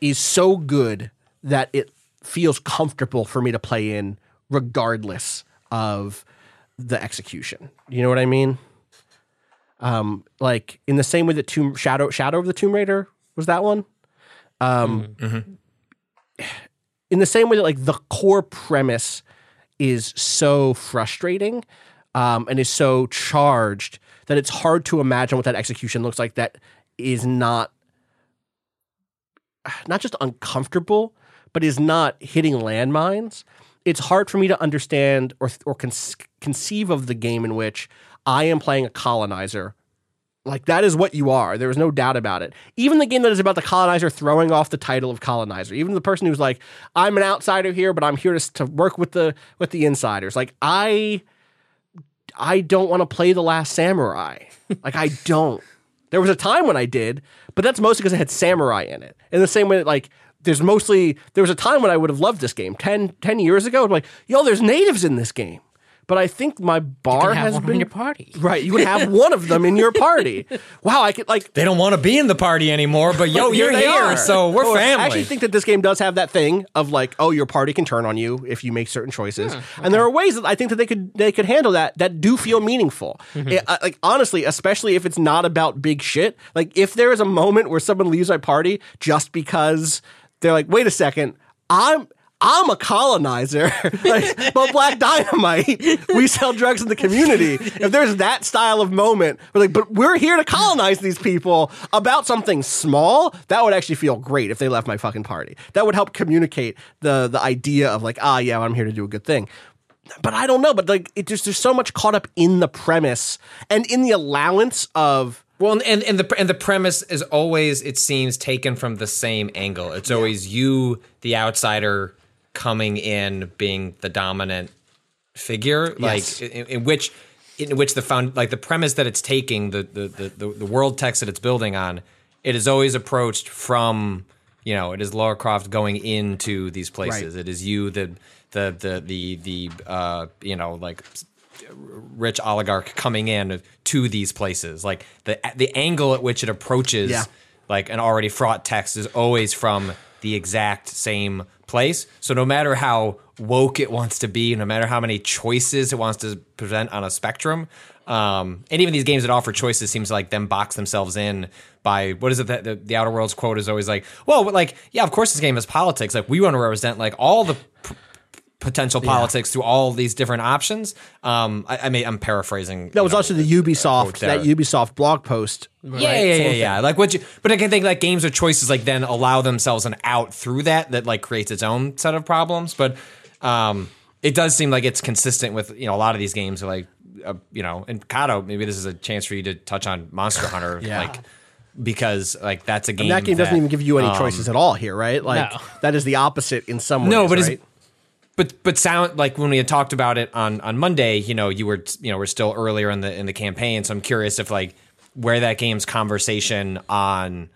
Speaker 1: is so good that it feels comfortable for me to play in regardless of the execution. You know what I mean? Um, like in the same way that Tomb Shadow Shadow of the Tomb Raider was that one. Um, in the same way that like the core premise is so frustrating um, and is so charged that it's hard to imagine what that execution looks like. That is not not just uncomfortable, but is not hitting landmines. It's hard for me to understand or or con- conceive of the game in which I am playing a colonizer. Like that is what you are. There is no doubt about it. Even the game that is about the colonizer throwing off the title of colonizer. Even the person who's like, I'm an outsider here, but I'm here to, to work with the with the insiders. Like I, I don't want to play the Last Samurai. like I don't. There was a time when I did, but that's mostly because it had samurai in it. In the same way that like there's mostly there was a time when I would have loved this game 10, 10 years ago. I'm like, yo, there's natives in this game. But I think my bar has been
Speaker 2: your party.
Speaker 1: Right, you would have one of them in your party. Wow, I could like
Speaker 3: They don't want to be in the party anymore, but yo, you're here,
Speaker 1: are.
Speaker 3: so we're
Speaker 1: Oh,
Speaker 3: family.
Speaker 1: I actually think that this game does have that thing of like, oh, your party can turn on you if you make certain choices, and there are ways that I think that they could they could handle that that do feel meaningful. Mm-hmm. Yeah, uh, I- like honestly, especially if it's not about big shit. Like if there is a moment where someone leaves my party just because they're like, wait a second, I'm. I'm a colonizer, like, but Black Dynamite. We sell drugs in the community. If there's that style of moment, we're like, but we're here to colonize these people about something small. That would actually feel great if they left my fucking party. That would help communicate the the idea of like, ah, yeah, I'm here to do a good thing. But I don't know. But like, it just there's so much caught up in the premise and in the allowance of
Speaker 3: Well, and and the and the premise is always it seems taken from the same angle. It's always you, the outsider, coming in, being the dominant figure,
Speaker 1: Yes.
Speaker 3: like in, in which in which the found like the premise that it's taking the the, the the the world text that it's building on. It is always approached from you know it is Lara Croft going into these places.
Speaker 1: Right.
Speaker 3: It is you the the the the the uh you know like rich oligarch coming in to these places. Like the the angle at which it approaches
Speaker 1: Yeah.
Speaker 3: like an already fraught text is always from the exact same place. So no matter how woke it wants to be, no matter how many choices it wants to present on a spectrum, um, and even these games that offer choices seems like them box themselves in by what is it that the, the Outer Worlds quote is always like, well, like yeah, of course this game is politics. Like we want to represent like all the potential politics through all these different options. Um, I, I mean, I'm paraphrasing.
Speaker 1: that was
Speaker 3: know,
Speaker 1: also the Ubisoft
Speaker 3: quote
Speaker 1: that Ubisoft blog post.
Speaker 3: Yeah, yeah, yeah, yeah. Like what you, but I can think like games with choices like then allow themselves an out through that that like creates its own set of problems. But um, it does seem like it's consistent with you know a lot of these games are like uh, you know and Cado. Maybe this is a chance for you to touch on Monster Hunter,
Speaker 1: Yeah.
Speaker 3: like because like that's a game
Speaker 1: And that game doesn't even give you any
Speaker 3: um,
Speaker 1: choices at all here, right? Like
Speaker 2: No.
Speaker 1: that is the opposite in some ways.
Speaker 3: No, but it's-
Speaker 1: right?
Speaker 3: But but sound like when we had talked about it on on Monday, you know, you were you know we're still earlier in the in the campaign, so I'm curious if like where that game's conversation on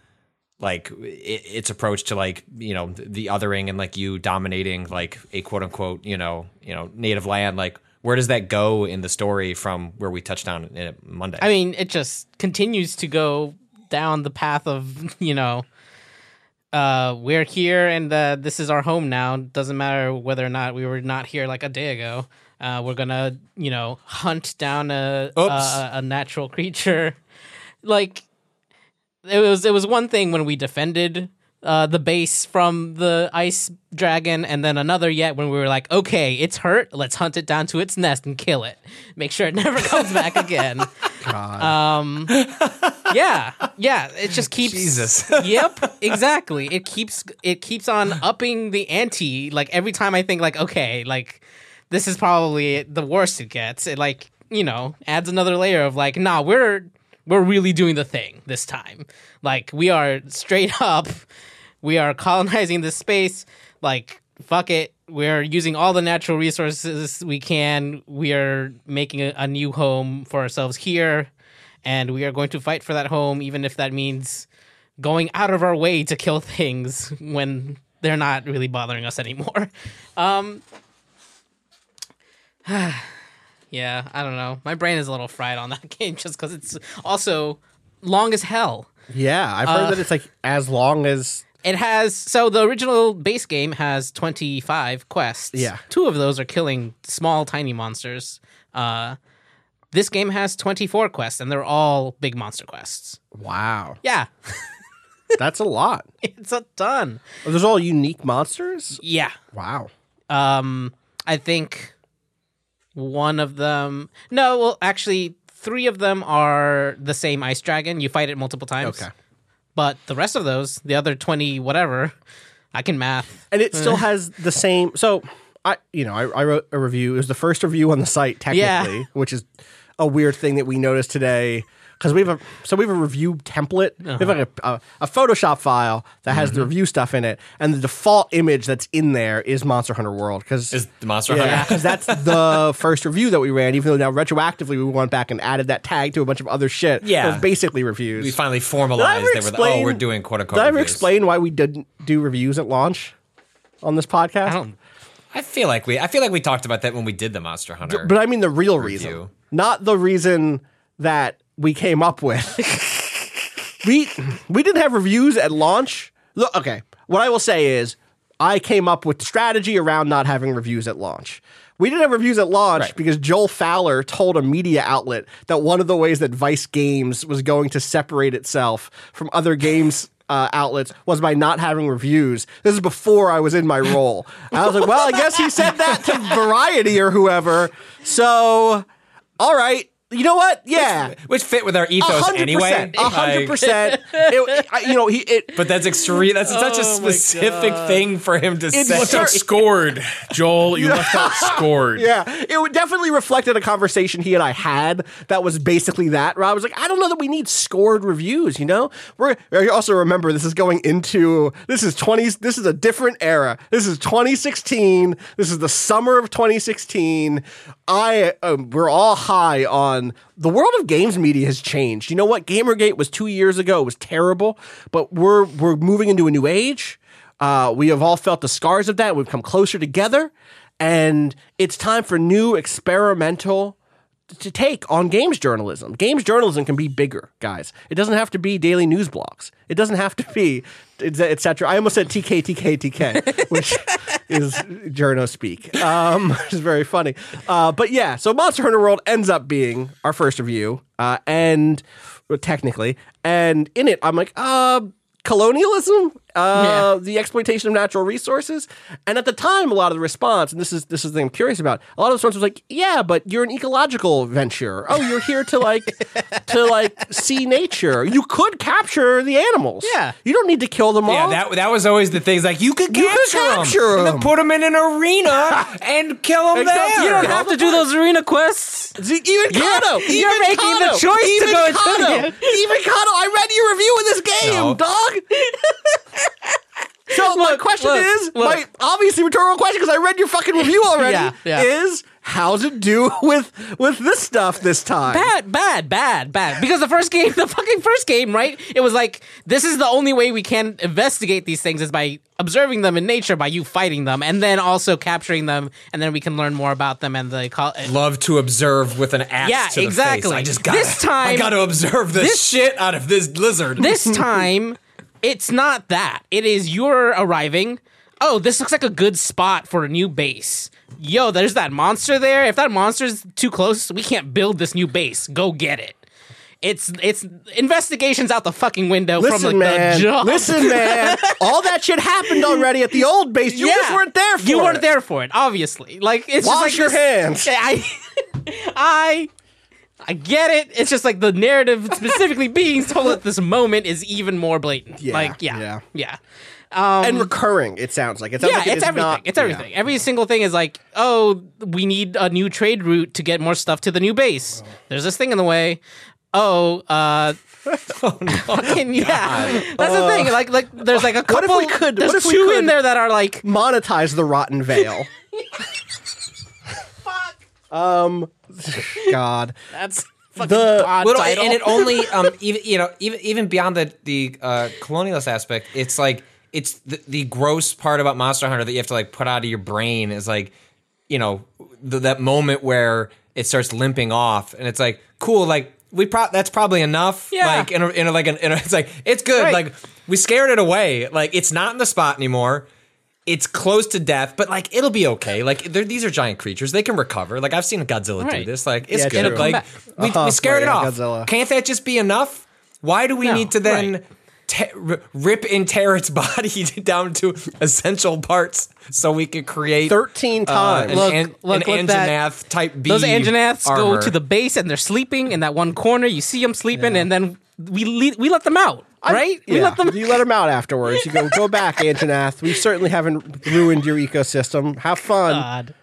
Speaker 3: like i its approach to like you know the othering and like you dominating like a quote unquote you know you know native land like where does that go in the story from where we touched on it Monday?
Speaker 2: I mean, it just continues to go down the path of, you know, uh, we're here and uh, this is our home now. Doesn't matter whether or not we were not here like a day ago. Uh, we're gonna, you know, hunt down a a, a natural creature. Like it was, it was one thing when we defended uh, the base from the ice dragon, and then another yet when we were like, okay, it's hurt. Let's hunt it down to its nest and kill it. Make sure it never comes back again. Um, yeah, yeah. It just keeps.
Speaker 3: Jesus.
Speaker 2: yep, exactly. It keeps it keeps on upping the ante. Like every time I think, like, okay, like this is probably the worst it gets. It like you know adds another layer of like, nah, we're we're really doing the thing this time. Like we are straight up, we are colonizing this space. Like fuck it, we're using all the natural resources we can. We are making a, a new home for ourselves here, and we are going to fight for that home, even if that means going out of our way to kill things when they're not really bothering us anymore. Um, yeah, I don't know. My brain is a little fried on that game just because it's also long as hell.
Speaker 1: Yeah, I've heard
Speaker 2: Uh,
Speaker 1: that it's like as long as
Speaker 2: It has so the original base game has 25 quests.
Speaker 1: Yeah.
Speaker 2: Two of those are killing small tiny monsters. Uh this game has 24 quests and they're all big monster quests.
Speaker 1: wow,
Speaker 2: Yeah.
Speaker 1: that's a lot.
Speaker 2: it's a ton.
Speaker 1: Are those all unique monsters?
Speaker 2: Yeah.
Speaker 1: Wow.
Speaker 2: Um I think one of them No, well actually 3 of them are the same ice dragon. You fight it multiple times.
Speaker 1: Okay.
Speaker 2: But the rest of those, the other 20 whatever, I can math.
Speaker 1: And it still has the same. So I, you know, I, I wrote a review. It was the first review on the site, technically, which is a weird thing that we noticed today. Because we have a so we have a review template. We have uh-huh. like a, a, a Photoshop file that has the mm-hmm. review stuff in it, and the default image that's in there is Monster Hunter World. Because
Speaker 3: Is the Monster
Speaker 1: yeah,
Speaker 3: Hunter?
Speaker 1: because that's the first review that we ran. Even though now retroactively we went back and added that tag to a bunch of other shit.
Speaker 3: Yeah.
Speaker 1: basically reviews.
Speaker 3: We finally formalized that we're, oh, we're doing quote unquote.
Speaker 1: Did I ever
Speaker 3: reviews.
Speaker 1: explain why we didn't do reviews at launch on this podcast?
Speaker 2: I
Speaker 3: feel like we I feel like we talked about that when we did the Monster Hunter.
Speaker 1: But I mean the real reason, not the reason that we came up with. we we didn't have reviews at launch. Look, okay, what I will say is I came up with the strategy around not having reviews at launch. We didn't have reviews at launch
Speaker 3: Right.
Speaker 1: because Joel Fowler told a media outlet that one of the ways that Vice Games was going to separate itself from other games uh, outlets was by not having reviews. This is before I was in my role. I was like, well, I guess he said that to Variety or whoever. So, all right. You know what? Yeah.
Speaker 3: which fit with our
Speaker 1: A
Speaker 3: ethos
Speaker 1: hundred
Speaker 3: anyway.
Speaker 1: percent. A hundred percent. You know, he it
Speaker 3: But that's extreme. That's such a
Speaker 2: Oh my
Speaker 3: specific thing for him to
Speaker 1: It's
Speaker 3: say.
Speaker 4: left out scored, Joel. You left out scored.
Speaker 1: Yeah, it would definitely reflected a conversation he and I had that was basically that. Rob was like, I don't know that we need scored reviews. You know, we're I also remember this is going into this is twenty. This is a different era. This is 2016. This is the summer of 2016. I um, we're all high on the world of games media has changed. You know what? Gamergate was two years ago. It was terrible, but we're we're moving into a new age. Uh, we have all felt the scars of that. We've come closer together, and it's time for new experimental to take on games journalism. Games journalism can be bigger, guys. It doesn't have to be daily news blogs. It doesn't have to be etc. I almost said TK TK TK, which is journo speak, um, which is very funny. Uh, but yeah, so Monster Hunter World ends up being our first review, uh, and well, technically, and in it, I'm like, uh, colonialism, uh, the exploitation of natural resources, and at the time, a lot of the response, and this is this is the thing I'm curious about. A lot of the response was like, "Yeah, but you're an ecological venture. Oh, you're here to like to like see nature. You could capture the animals.
Speaker 2: Yeah.
Speaker 1: you don't need to kill them all.
Speaker 3: Yeah, that that was always the things like you could
Speaker 1: You
Speaker 3: capture,
Speaker 1: could capture
Speaker 3: them, and
Speaker 1: 'em.
Speaker 3: then put them in an arena and kill them
Speaker 1: Exactly.
Speaker 3: there.
Speaker 1: You don't
Speaker 2: have to do those arena quests.
Speaker 1: Even Cado,
Speaker 2: you're
Speaker 1: even
Speaker 2: making the
Speaker 1: Cado,
Speaker 2: choice to
Speaker 1: even
Speaker 2: go into
Speaker 1: even Cado. I read your review of this game,
Speaker 3: No.
Speaker 1: dog. So my
Speaker 2: Look,
Speaker 1: question
Speaker 2: look,
Speaker 1: is,
Speaker 2: look.
Speaker 1: my obviously rhetorical question because I read your fucking review already.
Speaker 2: Yeah, yeah.
Speaker 1: Is how's it do with with this stuff this time?
Speaker 2: Bad, bad, bad, bad. Because the first game, the fucking first game, right? It was like this is the only way we can investigate these things is by observing them in nature, by you fighting them, and then also capturing them, and then we can learn more about them and the call.
Speaker 3: Uh, Love to observe with an axe
Speaker 2: Yeah,
Speaker 3: to the
Speaker 2: exactly.
Speaker 3: face. I just got
Speaker 2: This time-
Speaker 3: I got to observe the
Speaker 2: this-
Speaker 3: shit out of this lizard.
Speaker 2: This time, it's not that. It is you're arriving. Oh, this looks like a good spot for a new base. Yo, there's that monster there. If that monster's too close, we can't build this new base. Go get it. It's it's investigations out the fucking window
Speaker 1: Listen,
Speaker 2: from like
Speaker 1: man.
Speaker 2: the jump.
Speaker 1: Listen, man. All that shit happened already at the old base. You just weren't there for
Speaker 2: You weren't
Speaker 1: it.
Speaker 2: there for it, obviously. Like it's
Speaker 1: Wash
Speaker 2: just like
Speaker 1: your
Speaker 2: this-
Speaker 1: hands.
Speaker 2: I I I get it. It's just like the narrative specifically being told at this moment is even more blatant.
Speaker 1: Yeah,
Speaker 2: like yeah,
Speaker 1: yeah.
Speaker 2: yeah.
Speaker 1: and recurring. It sounds like it sounds
Speaker 2: yeah,
Speaker 1: like it
Speaker 2: it's everything.
Speaker 1: not-
Speaker 2: it's
Speaker 1: yeah.
Speaker 2: everything. Every single thing is like, oh, we need a new trade route to get more stuff to the new base. There's this thing in the way. Oh, uh, fucking yeah. That's the thing. Like, like there's like a couple.
Speaker 1: What if we could-
Speaker 2: There's
Speaker 1: what if we
Speaker 2: two
Speaker 1: could-
Speaker 2: in there that are like,
Speaker 1: monetize the rotten veil. Um, God,
Speaker 2: that's fucking
Speaker 1: The-
Speaker 2: odd
Speaker 3: Well,
Speaker 2: title.
Speaker 3: and it only um even you know even even beyond the the uh, colonialist aspect, it's like it's the, the gross part about Monster Hunter that you have to like put out of your brain is like you know the, that moment where it starts limping off, and it's like cool, like we pro- that's probably enough.
Speaker 2: Yeah.
Speaker 3: like in a, in a, like an, in a, it's like it's good.
Speaker 2: Right.
Speaker 3: Like we scared it away. Like it's not in the spot anymore. It's close to death, but like it'll be okay. Like these are giant creatures; they can recover. Like I've seen Godzilla do this. Like it's
Speaker 1: Yeah,
Speaker 3: good.
Speaker 1: true.
Speaker 3: Like we,
Speaker 1: Uh-huh,
Speaker 3: we scared
Speaker 1: right,
Speaker 3: it off.
Speaker 1: Godzilla.
Speaker 3: Can't that just be enough? Why do we
Speaker 2: No,
Speaker 3: need to then
Speaker 2: right.
Speaker 3: te- r- rip and tear its body down to essential parts so we could create
Speaker 1: thirteen
Speaker 3: uh,
Speaker 1: times.
Speaker 3: an,
Speaker 2: Look,
Speaker 3: an,
Speaker 2: look,
Speaker 3: an
Speaker 2: look that-
Speaker 3: Anjanath type B?
Speaker 2: Those Anjanaths go to the base and they're sleeping in that one corner. You see them sleeping, and then we le- we let them out, right? We
Speaker 1: yeah,
Speaker 2: let them.
Speaker 1: you let them out afterwards. You go, go back, Anjanath. We certainly haven't ruined your ecosystem. Have fun.
Speaker 2: God.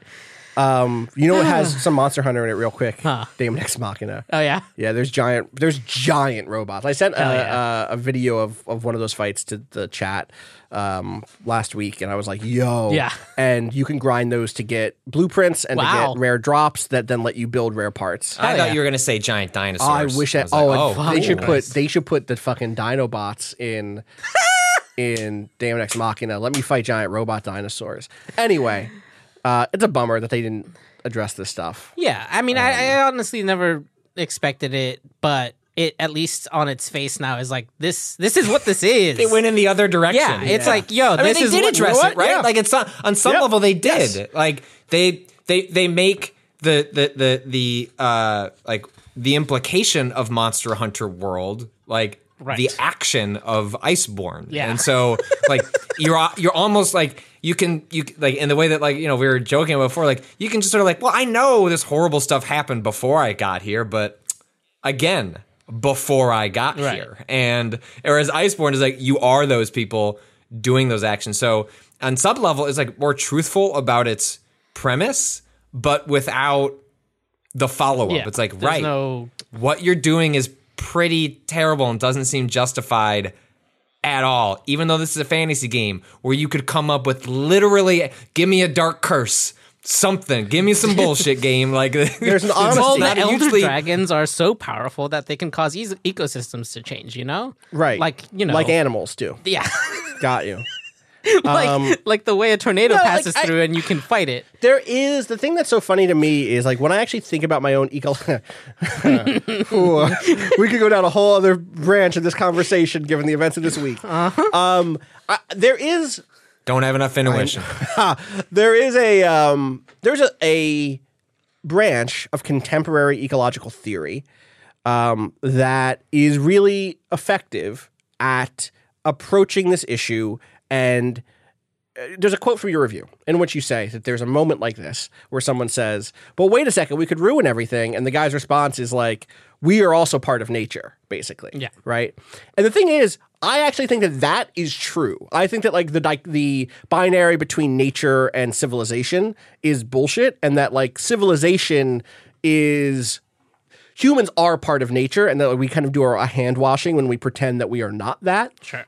Speaker 1: Um, you know what ah. has some Monster Hunter in it, real quick?
Speaker 2: Huh.
Speaker 1: Daemon X Machina.
Speaker 2: Oh yeah.
Speaker 1: Yeah, there's giant. There's giant robots. I sent a,
Speaker 2: yeah.
Speaker 1: a, a video of, of one of those fights to the chat um, last week, and I was like, "Yo,
Speaker 2: Yeah.
Speaker 1: And you can grind those to get blueprints and
Speaker 2: Wow.
Speaker 1: to get rare drops that then let you build rare parts.
Speaker 3: I
Speaker 2: Hell
Speaker 3: thought
Speaker 2: yeah.
Speaker 3: you were gonna say giant dinosaurs.
Speaker 1: I wish I,
Speaker 3: was like,
Speaker 1: oh, and they should
Speaker 3: cool,
Speaker 1: put they should put the fucking Dinobots in in Daemon X Machina. Let me fight giant robot dinosaurs. Anyway, uh, it's a bummer that they didn't address this stuff.
Speaker 2: Yeah, I mean, I, I honestly never expected it, but it at least on its face now is like this. This is what this is.
Speaker 3: They went in the other direction.
Speaker 2: Yeah, it's like yo,
Speaker 3: I mean,
Speaker 2: this
Speaker 3: they
Speaker 2: is
Speaker 3: did
Speaker 2: what,
Speaker 3: address
Speaker 2: what?
Speaker 3: it, right?
Speaker 1: Yeah.
Speaker 3: Like it's on, on some
Speaker 1: Yep.
Speaker 3: level they did.
Speaker 1: Yes.
Speaker 3: Like they they they make the the the the uh like the implication of Monster Hunter World like
Speaker 2: Right.
Speaker 3: the action of Iceborne.
Speaker 2: Yeah.
Speaker 3: And so like you're you're almost like you can you like in the way that like you know we were joking before like you can just sort of like well I know this horrible stuff happened before I got here but again before I got
Speaker 2: Right.
Speaker 3: here. And whereas Iceborne is like you are those people doing those actions. So on sub level it's like more truthful about its premise, but without the follow up.
Speaker 2: Yeah,
Speaker 3: it's like right,
Speaker 2: no-
Speaker 3: what you're doing is pretty terrible and doesn't seem justified at all. Even though this is a fantasy game where you could come up with literally give me a dark curse. Something, give me some bullshit game. Like
Speaker 1: There's an
Speaker 3: it's
Speaker 1: honesty.
Speaker 2: Well, the elder
Speaker 3: usually-
Speaker 2: dragons are so powerful that they can cause e- ecosystems to change. You know,
Speaker 1: Right.
Speaker 2: Like you know,
Speaker 1: like animals do.
Speaker 2: yeah,
Speaker 1: Got you.
Speaker 2: like like the way a tornado
Speaker 1: No, like,
Speaker 2: passes
Speaker 1: I-
Speaker 2: through and you can fight it.
Speaker 1: There is the thing that's so funny to me is like when I actually think about my own eco. Ooh, we could go down a whole other branch of this conversation given the events of this week. Um, I, there is
Speaker 3: Don't have enough intuition.
Speaker 1: there is a um, there's a, a branch of contemporary ecological theory um, that is really effective at approaching this issue and uh, there's a quote from your review in which you say that there's a moment like this where someone says, "But wait a second, we could ruin everything," and the guy's response is like, "We are also part of nature," basically.
Speaker 2: Yeah.
Speaker 1: Right. And the thing is, I actually think that that is true. I think that like the like the binary between nature and civilization is bullshit, and that like civilization is humans are part of nature, and that like, we kind of do our hand washing when we pretend that we are not that.
Speaker 2: Sure.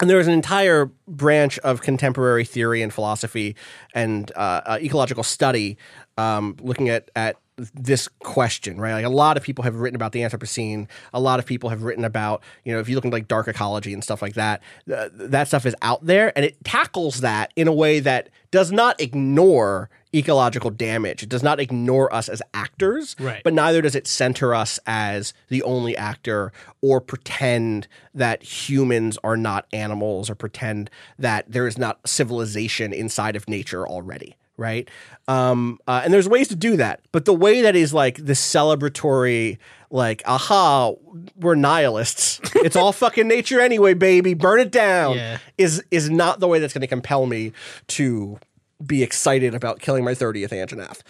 Speaker 1: And there is an entire branch of contemporary theory and philosophy and uh, uh, ecological study um, looking at at this question, right? Like a lot of people have written about the Anthropocene. A lot of people have written about, you know, if you look into like dark ecology and stuff like that, th- that stuff is out there, and it tackles that in a way that does not ignore ecological damage. It does not ignore us as actors,
Speaker 2: Right.
Speaker 1: but neither does it center us as the only actor or pretend that humans are not animals or pretend that there is not civilization inside of nature already right um, uh, and there's ways to do that but the way that is like the celebratory like aha we're nihilists it's all fucking nature anyway baby burn it down
Speaker 2: Yeah.
Speaker 1: is is not the way that's going to compel me to be excited about killing my 30th Anjanath.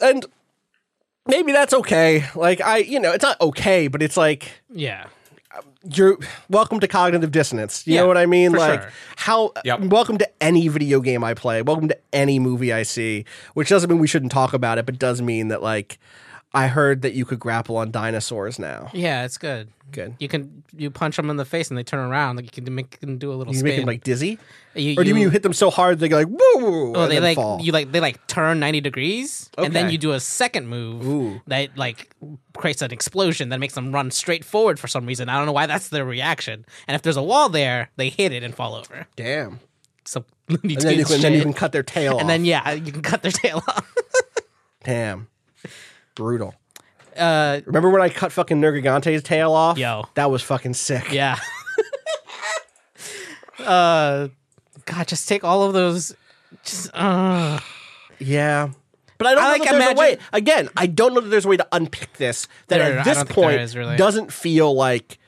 Speaker 1: And maybe that's okay. Like I, you know, it's not okay, but it's like
Speaker 2: Yeah.
Speaker 1: You're welcome to cognitive dissonance. You
Speaker 2: Yeah,
Speaker 1: know what I mean? Like
Speaker 2: sure.
Speaker 1: how
Speaker 3: Yep.
Speaker 1: welcome to any video game I play. Welcome to any movie I see. Which doesn't mean we shouldn't talk about it, but does mean that like I heard that you could grapple on dinosaurs now.
Speaker 2: Yeah, it's good.
Speaker 1: Good.
Speaker 2: You can you punch them in the face and they turn around. Like you can make them do a little
Speaker 1: You
Speaker 2: spin.
Speaker 1: make them like dizzy,
Speaker 2: You-
Speaker 1: or do you mean you hit them so hard they go like woo?
Speaker 2: Oh,
Speaker 1: and
Speaker 2: they like
Speaker 1: fall?
Speaker 2: you like they like turn ninety degrees, and then you do a second move
Speaker 1: Ooh.
Speaker 2: that like creates an explosion that makes them run straight forward for some reason. I don't know why that's their reaction. And if there's a wall there, they hit it and fall over.
Speaker 1: Damn.
Speaker 2: So Looney
Speaker 1: And then, you can, then you can cut their tail off.
Speaker 2: and
Speaker 1: off.
Speaker 2: then yeah, you can cut their tail off.
Speaker 1: Damn. Brutal.
Speaker 2: Uh,
Speaker 1: Remember when I cut fucking Nergigante's tail off?
Speaker 2: Yo.
Speaker 1: That was fucking sick.
Speaker 2: yeah. uh, God, just take all of those. Just uh,
Speaker 1: Yeah. But I don't
Speaker 2: I
Speaker 1: know
Speaker 2: like
Speaker 1: that there's
Speaker 2: imagine-
Speaker 1: a way. Again, I don't know that there's a way to unpick this that at this
Speaker 2: don't think there
Speaker 1: point
Speaker 2: is, really.
Speaker 1: doesn't feel like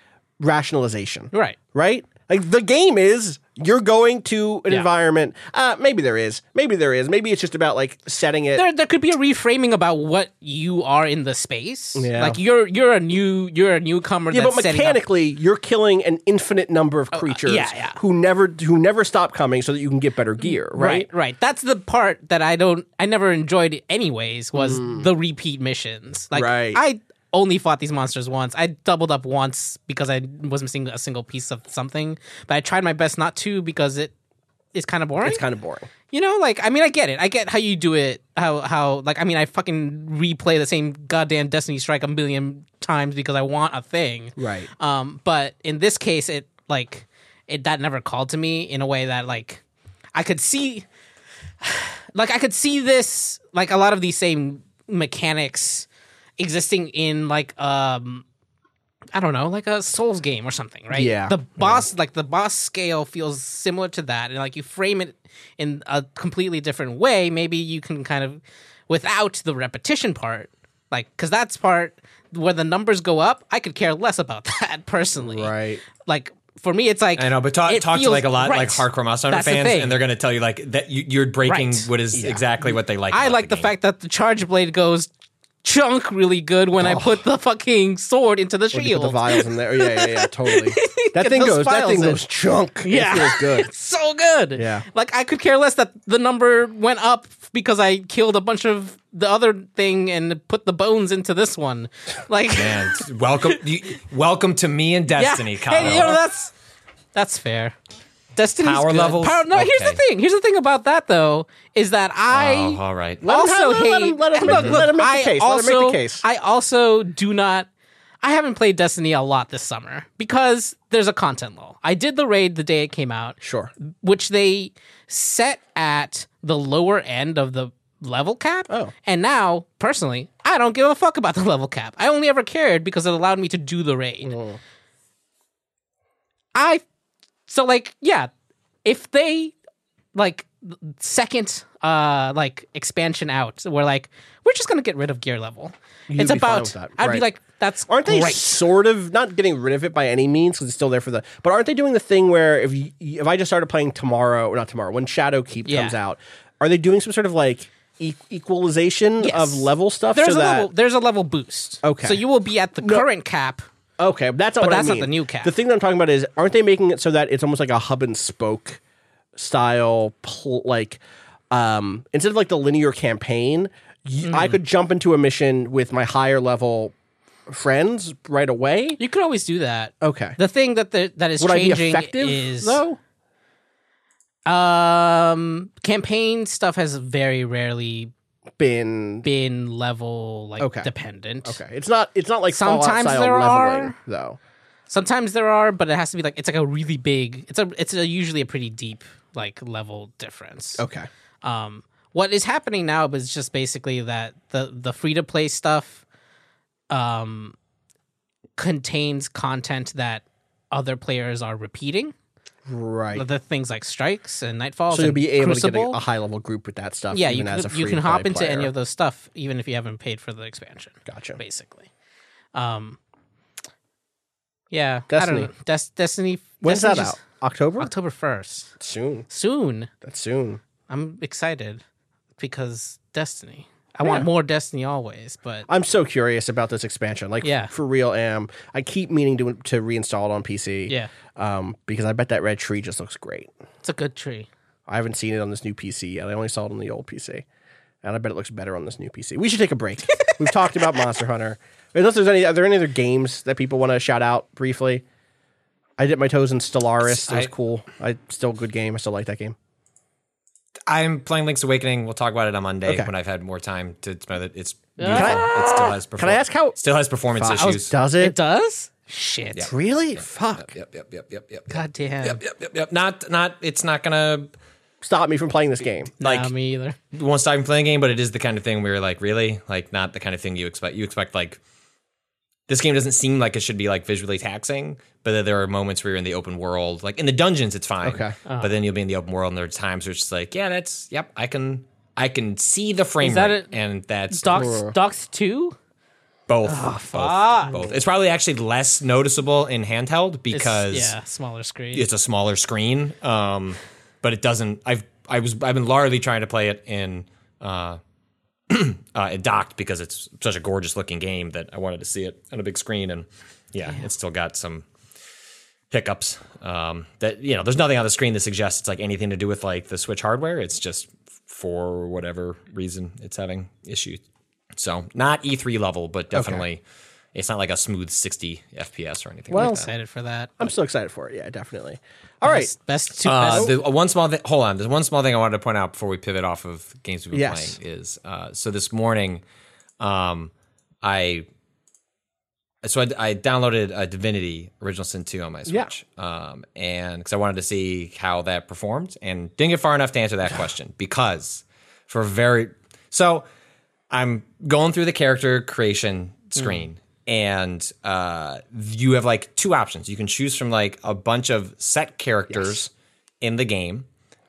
Speaker 1: rationalization.
Speaker 2: right.
Speaker 1: Right? Like the game is you're going to an
Speaker 2: Yeah.
Speaker 1: environment. Uh, maybe there is. Maybe there is. Maybe it's just about like setting it.
Speaker 2: there there could be a reframing about what you are in the space.
Speaker 1: Yeah.
Speaker 2: Like you're you're a new you're a newcomer.
Speaker 1: yeah,
Speaker 2: that's
Speaker 1: but
Speaker 2: setting up-
Speaker 1: mechanically, you're killing an infinite number of creatures
Speaker 2: yeah, yeah.
Speaker 1: who never who never stop coming, so that you can get better gear. Right?
Speaker 2: right, right. That's the part that I don't I never enjoyed anyways was the repeat missions. Like
Speaker 1: Mm. Right.
Speaker 2: I only fought these monsters once. I doubled up once because I was missing a single piece of something, but I tried my best not to because it is kind of boring.
Speaker 1: It's kind of boring.
Speaker 2: You know, like I mean, I get it. I get how you do it. How how like I mean, I fucking replay the same goddamn Destiny Strike a million times because I want a thing.
Speaker 1: Right.
Speaker 2: Um, but in this case, it like it that never called to me in a way that like I could see, like I could see this like a lot of these same mechanics existing in like um I don't know, like a Souls game or something, right?
Speaker 1: Yeah,
Speaker 2: The boss, like the boss scale, feels similar to that, and like you frame it in a completely different way. Maybe you can kind of, without the repetition part, like because that's part where the numbers go up. I could care less about that personally.
Speaker 1: Right.
Speaker 2: Like for me, it's like
Speaker 3: I know, but talk,
Speaker 2: it
Speaker 3: talk to like a lot
Speaker 2: right.
Speaker 3: like hardcore Monster Hunter
Speaker 2: That's the
Speaker 3: fans, and they're going to tell you like that you, you're breaking
Speaker 2: Right.
Speaker 3: what is exactly what they like.
Speaker 2: I
Speaker 3: about
Speaker 2: like the,
Speaker 3: game.
Speaker 2: fact that the charge blade goes chunk really good when I oh. put the fucking sword into the shield.
Speaker 1: put the vials in there. Yeah, yeah, yeah, totally. That thing goes. That thing
Speaker 2: in.
Speaker 1: goes chunk.
Speaker 2: Yeah.
Speaker 1: it feels good.
Speaker 2: It's so good.
Speaker 1: Yeah.
Speaker 2: Like I could care less that the number went up because I killed a bunch of the other thing and put the bones into this one. Like
Speaker 3: Man, welcome, you, welcome to me and
Speaker 2: yeah.
Speaker 3: Destiny, Kyle.
Speaker 2: Hey, you know that's that's fair. Destiny's
Speaker 3: Power
Speaker 2: good.
Speaker 3: levels?
Speaker 2: Power, no, here's the thing. Here's the thing about that though is that I
Speaker 3: oh, all right.
Speaker 1: Let him
Speaker 2: also
Speaker 1: let
Speaker 2: hate.
Speaker 1: him- let him make-
Speaker 2: look, look,
Speaker 1: let him make the
Speaker 2: I
Speaker 1: case. Let him make the case.
Speaker 2: I also do not. I haven't played Destiny a lot this summer because there's a content lull. I did the raid the day it came out,
Speaker 1: Sure.
Speaker 2: which they set at the lower end of the level cap.
Speaker 1: Oh.
Speaker 2: And now, personally, I don't give a fuck about the level cap. I only ever cared because it allowed me to do the raid.
Speaker 1: Oh.
Speaker 2: I so like yeah, if they like second uh like expansion out, we're like we're just gonna get rid of gear level.
Speaker 1: You'd
Speaker 2: it's about I'd be like that's
Speaker 1: Aren't they
Speaker 2: great.
Speaker 1: sort of not getting rid of it by any means because it's still there for the? But aren't they doing the thing where if you, if I just started playing tomorrow or not tomorrow when Shadowkeep
Speaker 2: Yeah.
Speaker 1: comes out, are they doing some sort of like e- equalization
Speaker 2: Yes.
Speaker 1: of level stuff?
Speaker 2: There's
Speaker 1: so
Speaker 2: a
Speaker 1: that,
Speaker 2: level there's a level boost.
Speaker 1: Okay.
Speaker 2: So you will be at the current cap.
Speaker 1: Okay, that's not
Speaker 2: But that's
Speaker 1: I
Speaker 2: not the new cap.
Speaker 1: The thing that I'm talking about is, aren't they making it so that it's almost like a hub and spoke style, pl- like um, instead of like the linear campaign,
Speaker 2: Hmm.
Speaker 1: I could jump into a mission with my higher level friends right away.
Speaker 2: You could always do that.
Speaker 1: Okay,
Speaker 2: The thing that the, that is
Speaker 1: would
Speaker 2: changing is
Speaker 1: though?
Speaker 2: um campaign stuff has very rarely
Speaker 1: Been
Speaker 2: been level like
Speaker 1: Okay.
Speaker 2: dependent.
Speaker 1: okay. It's not. It's not like
Speaker 2: Sometimes there
Speaker 1: leveling
Speaker 2: are.
Speaker 1: though.
Speaker 2: Sometimes there are, but it has to be like it's like a really big. It's a it's a usually a pretty deep like level difference.
Speaker 1: Okay.
Speaker 2: Um, what is happening now is just basically that the the free to play stuff, um, contains content that other players are repeating.
Speaker 1: Right.
Speaker 2: The things like strikes and nightfalls.
Speaker 1: So you'll be able to get a, a high level group with that stuff.
Speaker 2: yeah, you
Speaker 1: even as a
Speaker 2: can, you can hop into any of those stuff even if you haven't paid for the expansion.
Speaker 1: Gotcha.
Speaker 2: Basically, um, yeah,
Speaker 1: Destiny.
Speaker 2: I don't know. Des- Destiny.
Speaker 1: When's that out? October.
Speaker 2: October first.
Speaker 1: Soon.
Speaker 2: Soon.
Speaker 1: That's soon.
Speaker 2: I'm excited because Destiny. I want more Destiny always, but
Speaker 1: I'm so curious about this expansion. Like,
Speaker 2: Yeah.
Speaker 1: for real, am I keep meaning to to reinstall it on PC.
Speaker 2: Yeah.
Speaker 1: um, because I bet that red tree just looks great.
Speaker 2: it's a good tree.
Speaker 1: I haven't seen it on this new PC yet. I only saw it on the old PC, and I bet it looks better on this new PC. We should take a break. We've talked about Monster Hunter. Unless there's any, are there any other games that people want to shout out briefly? I dipped my toes in Stellaris. It was
Speaker 3: I-
Speaker 1: cool. I still a good game. I still like that game.
Speaker 3: I'm playing Link's Awakening. We'll talk about it on Monday
Speaker 1: Okay.
Speaker 3: when I've had more time to spend it. It's
Speaker 2: Can
Speaker 3: beautiful.
Speaker 1: I-
Speaker 3: it still has.
Speaker 1: Can I ask how?
Speaker 3: Still has performance
Speaker 1: Fuck.
Speaker 3: issues.
Speaker 1: Oh, does
Speaker 2: It
Speaker 1: it?
Speaker 2: does? Shit.
Speaker 3: Yeah.
Speaker 1: Really? Fuck.
Speaker 3: Yep, yep, yep, yep, yep.
Speaker 2: God damn.
Speaker 3: Yep, yep, yep, yep. Not, not. It's not gonna
Speaker 1: Stop me from playing this game.
Speaker 3: like
Speaker 2: Nah, me either.
Speaker 3: won't stop you from playing a game, but it is the kind of thing where you're like, really, like not the kind of thing you expect. You expect like this game doesn't seem like it should be like visually taxing, but there are moments where you're in the open world, like in the dungeons, it's fine.
Speaker 1: Okay.
Speaker 3: but then you'll be in the open world, and there are times where it's just like, yeah, that's yep, I can, I can see the frame
Speaker 2: Is that
Speaker 3: rate,
Speaker 2: it?
Speaker 3: and that's
Speaker 2: Docs Docs two?
Speaker 3: both,
Speaker 2: Oh,
Speaker 3: both, both. It's probably actually less noticeable in handheld
Speaker 2: It's-
Speaker 3: because
Speaker 2: yeah, smaller screen.
Speaker 3: it's a smaller screen. Um, but it doesn't. I've I was I've been largely trying to play it in uh, uh, it docked because it's such a gorgeous looking game that I wanted to see it on a big screen, and yeah, it's still got some hiccups. Um, that you know, there's nothing on the screen that suggests it's like anything to do with like the Switch hardware. It's just for whatever reason it's having issues. So not E3 level, but definitely. It's not like a smooth 60 FPS or anything
Speaker 1: Well,
Speaker 3: like that.
Speaker 2: excited for that.
Speaker 1: I'm still excited for it. Yeah, definitely. All right.
Speaker 2: Best, best two.
Speaker 3: Uh,
Speaker 2: best,
Speaker 3: the uh, one small thing. Hold on. There's one small thing I wanted to point out before we pivot off of games we've been
Speaker 1: Yes.
Speaker 3: playing. Is uh, so this morning, um, I so I, I downloaded a Divinity Original Sin 2 on my
Speaker 1: Yeah.
Speaker 3: Switch, um, and because I wanted to see how that performed, and didn't get far enough to answer that question because for very so I'm going through the character creation screen. And uh, you have like two options. You can choose from like a bunch of set characters in the game,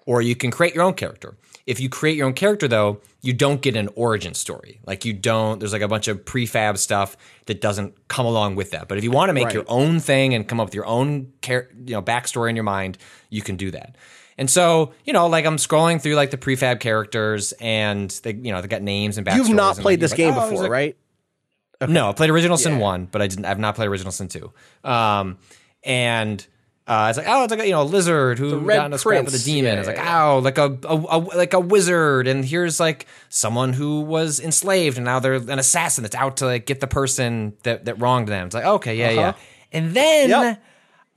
Speaker 3: or you can create your own character. If you create your own character, though, you don't get an origin story. Like you don't. There's like a bunch of prefab stuff that doesn't come along with that. But if you want to make
Speaker 1: Right.
Speaker 3: your own thing and come up with your own char- you know backstory in your mind, you can do that. And so, you know, like I'm scrolling through like the prefab characters, and they, you know, they got names and backstories.
Speaker 1: You've not played
Speaker 3: like,
Speaker 1: this game
Speaker 3: like, oh,
Speaker 1: before,
Speaker 3: a-
Speaker 1: right?
Speaker 3: No, I played Original Sin
Speaker 1: Yeah.
Speaker 3: one, but I didn't. I've not played Original Sin two. Um, and uh, it's like, oh, it's like a, you know, a lizard who got in a scrap with a demon.
Speaker 1: Yeah,
Speaker 3: it's like, oh, like a, a, a like a wizard, and here's like someone who was enslaved, and now they're an assassin that's out to like get the person that that wronged them. It's like, okay, yeah, yeah. And then
Speaker 1: Yep.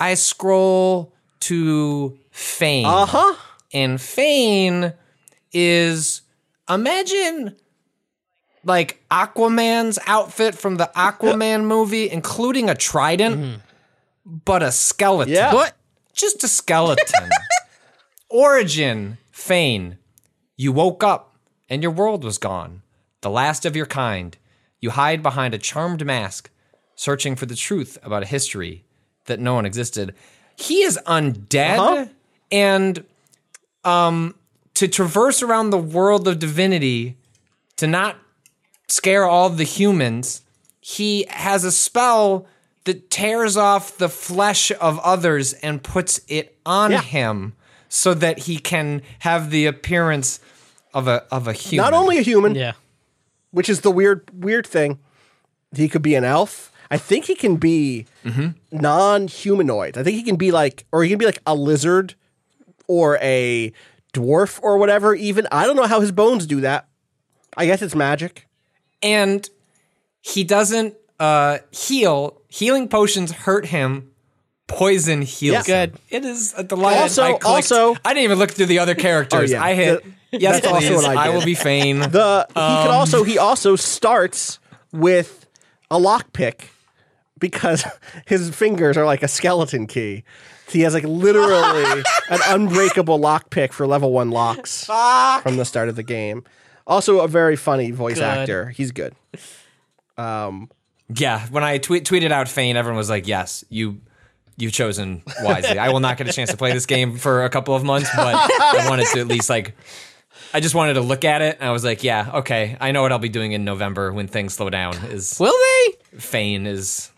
Speaker 3: I scroll to Fane.
Speaker 1: Uh huh.
Speaker 3: And Fane is imagine like Aquaman's outfit from the Aquaman movie, including a trident, but a skeleton.
Speaker 1: Yeah.
Speaker 3: What? Just a skeleton. Origin, Fane. You woke up and your world was gone. The last of your kind. You hide behind a charmed mask, searching for the truth about a history that no one existed. He is undead
Speaker 1: Uh-huh.
Speaker 3: and um to traverse around the world of divinity to not scare all the humans, he has a spell that tears off the flesh of others and puts it on
Speaker 1: Yeah.
Speaker 3: him so that he can have the appearance of a of a human.
Speaker 1: Not only a human,
Speaker 2: yeah.
Speaker 1: which is the weird weird thing. He could be an elf. I think he can be mm-hmm. non-humanoid. I think he can be like, or he can be like a lizard or a dwarf or whatever. Even I don't know how his bones do that. I guess it's magic.
Speaker 3: And he doesn't uh heal. Healing potions hurt him. Poison heals.
Speaker 1: Yeah.
Speaker 3: him. It is a delight.
Speaker 1: Also-
Speaker 3: I clicked-
Speaker 1: also-
Speaker 3: I didn't even look through the other characters.
Speaker 1: Oh, yeah.
Speaker 3: I hit.
Speaker 1: The-
Speaker 3: yes,
Speaker 1: that's also
Speaker 3: please.
Speaker 1: what I
Speaker 3: I, will be Fane.
Speaker 1: The he can also he also starts with a lockpick because his fingers are like a skeleton key. He has like literally an unbreakable lockpick for level one locks from the start of the game. Also, a very funny voice
Speaker 2: Good.
Speaker 1: actor. He's good.
Speaker 3: Um, yeah, when I tweet, tweeted out Fane, everyone was like, "Yes, you you've chosen wisely." I will not get a chance to play this game for a couple of months, but I wanted to at least like I just wanted to look at it and I was like, "Yeah, okay, I know what I'll be doing in November when things slow down." Is
Speaker 2: Will they?
Speaker 3: Fane is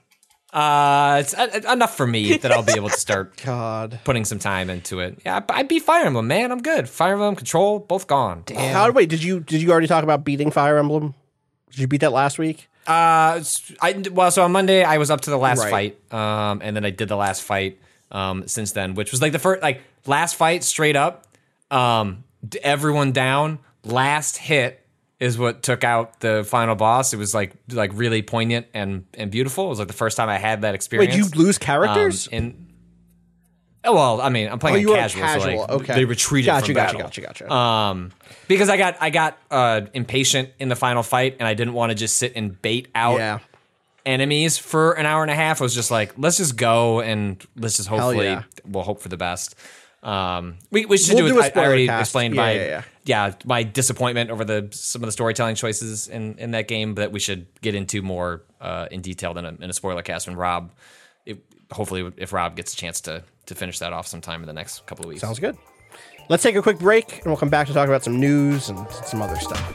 Speaker 3: Uh, it's uh, enough for me that I'll be able to start
Speaker 1: God.
Speaker 3: putting some time into it. Yeah, I, I beat Fire Emblem, man. I'm good. Fire Emblem, Control, both gone.
Speaker 1: How wait, did you did you already talk about beating Fire Emblem? Did you beat that last week?
Speaker 3: Uh, s- I well, so on Monday I was up to the last
Speaker 1: Right.
Speaker 3: fight, um, and then I did the last fight um since then, which was like the first like last fight straight up, um, everyone down. Last hit is what took out the final boss. It was like like really poignant and and beautiful. It was like the first time I had that experience.
Speaker 1: did you lose characters?
Speaker 3: Um, and oh well, I mean, I'm
Speaker 1: oh,
Speaker 3: playing
Speaker 1: you were
Speaker 3: casual, so
Speaker 1: casual.
Speaker 3: like
Speaker 1: okay.
Speaker 3: they retreated
Speaker 1: gotcha,
Speaker 3: from
Speaker 1: gotcha,
Speaker 3: battle.
Speaker 1: Gotcha, gotcha,
Speaker 3: Um, because I got I got uh impatient in the final fight, and I didn't want to just sit and bait out
Speaker 1: yeah.
Speaker 3: enemies for an hour and a half. I was just like, let's just go and let's just hopefully
Speaker 1: yeah.
Speaker 3: we'll hope for the best. Um, we we should
Speaker 1: We'll
Speaker 3: do,
Speaker 1: do
Speaker 3: it. I- I already
Speaker 1: cast.
Speaker 3: explained
Speaker 1: Yeah,
Speaker 3: my
Speaker 1: yeah, yeah.
Speaker 3: my disappointment over the some of the storytelling choices in in that game, that we should get into more uh, in detail than a, in a spoiler cast when Rob. It, hopefully, if Rob gets a chance to to finish that off sometime in the next couple of weeks.
Speaker 1: Sounds good. Let's take a quick break and we'll come back to talk about some news and some other stuff.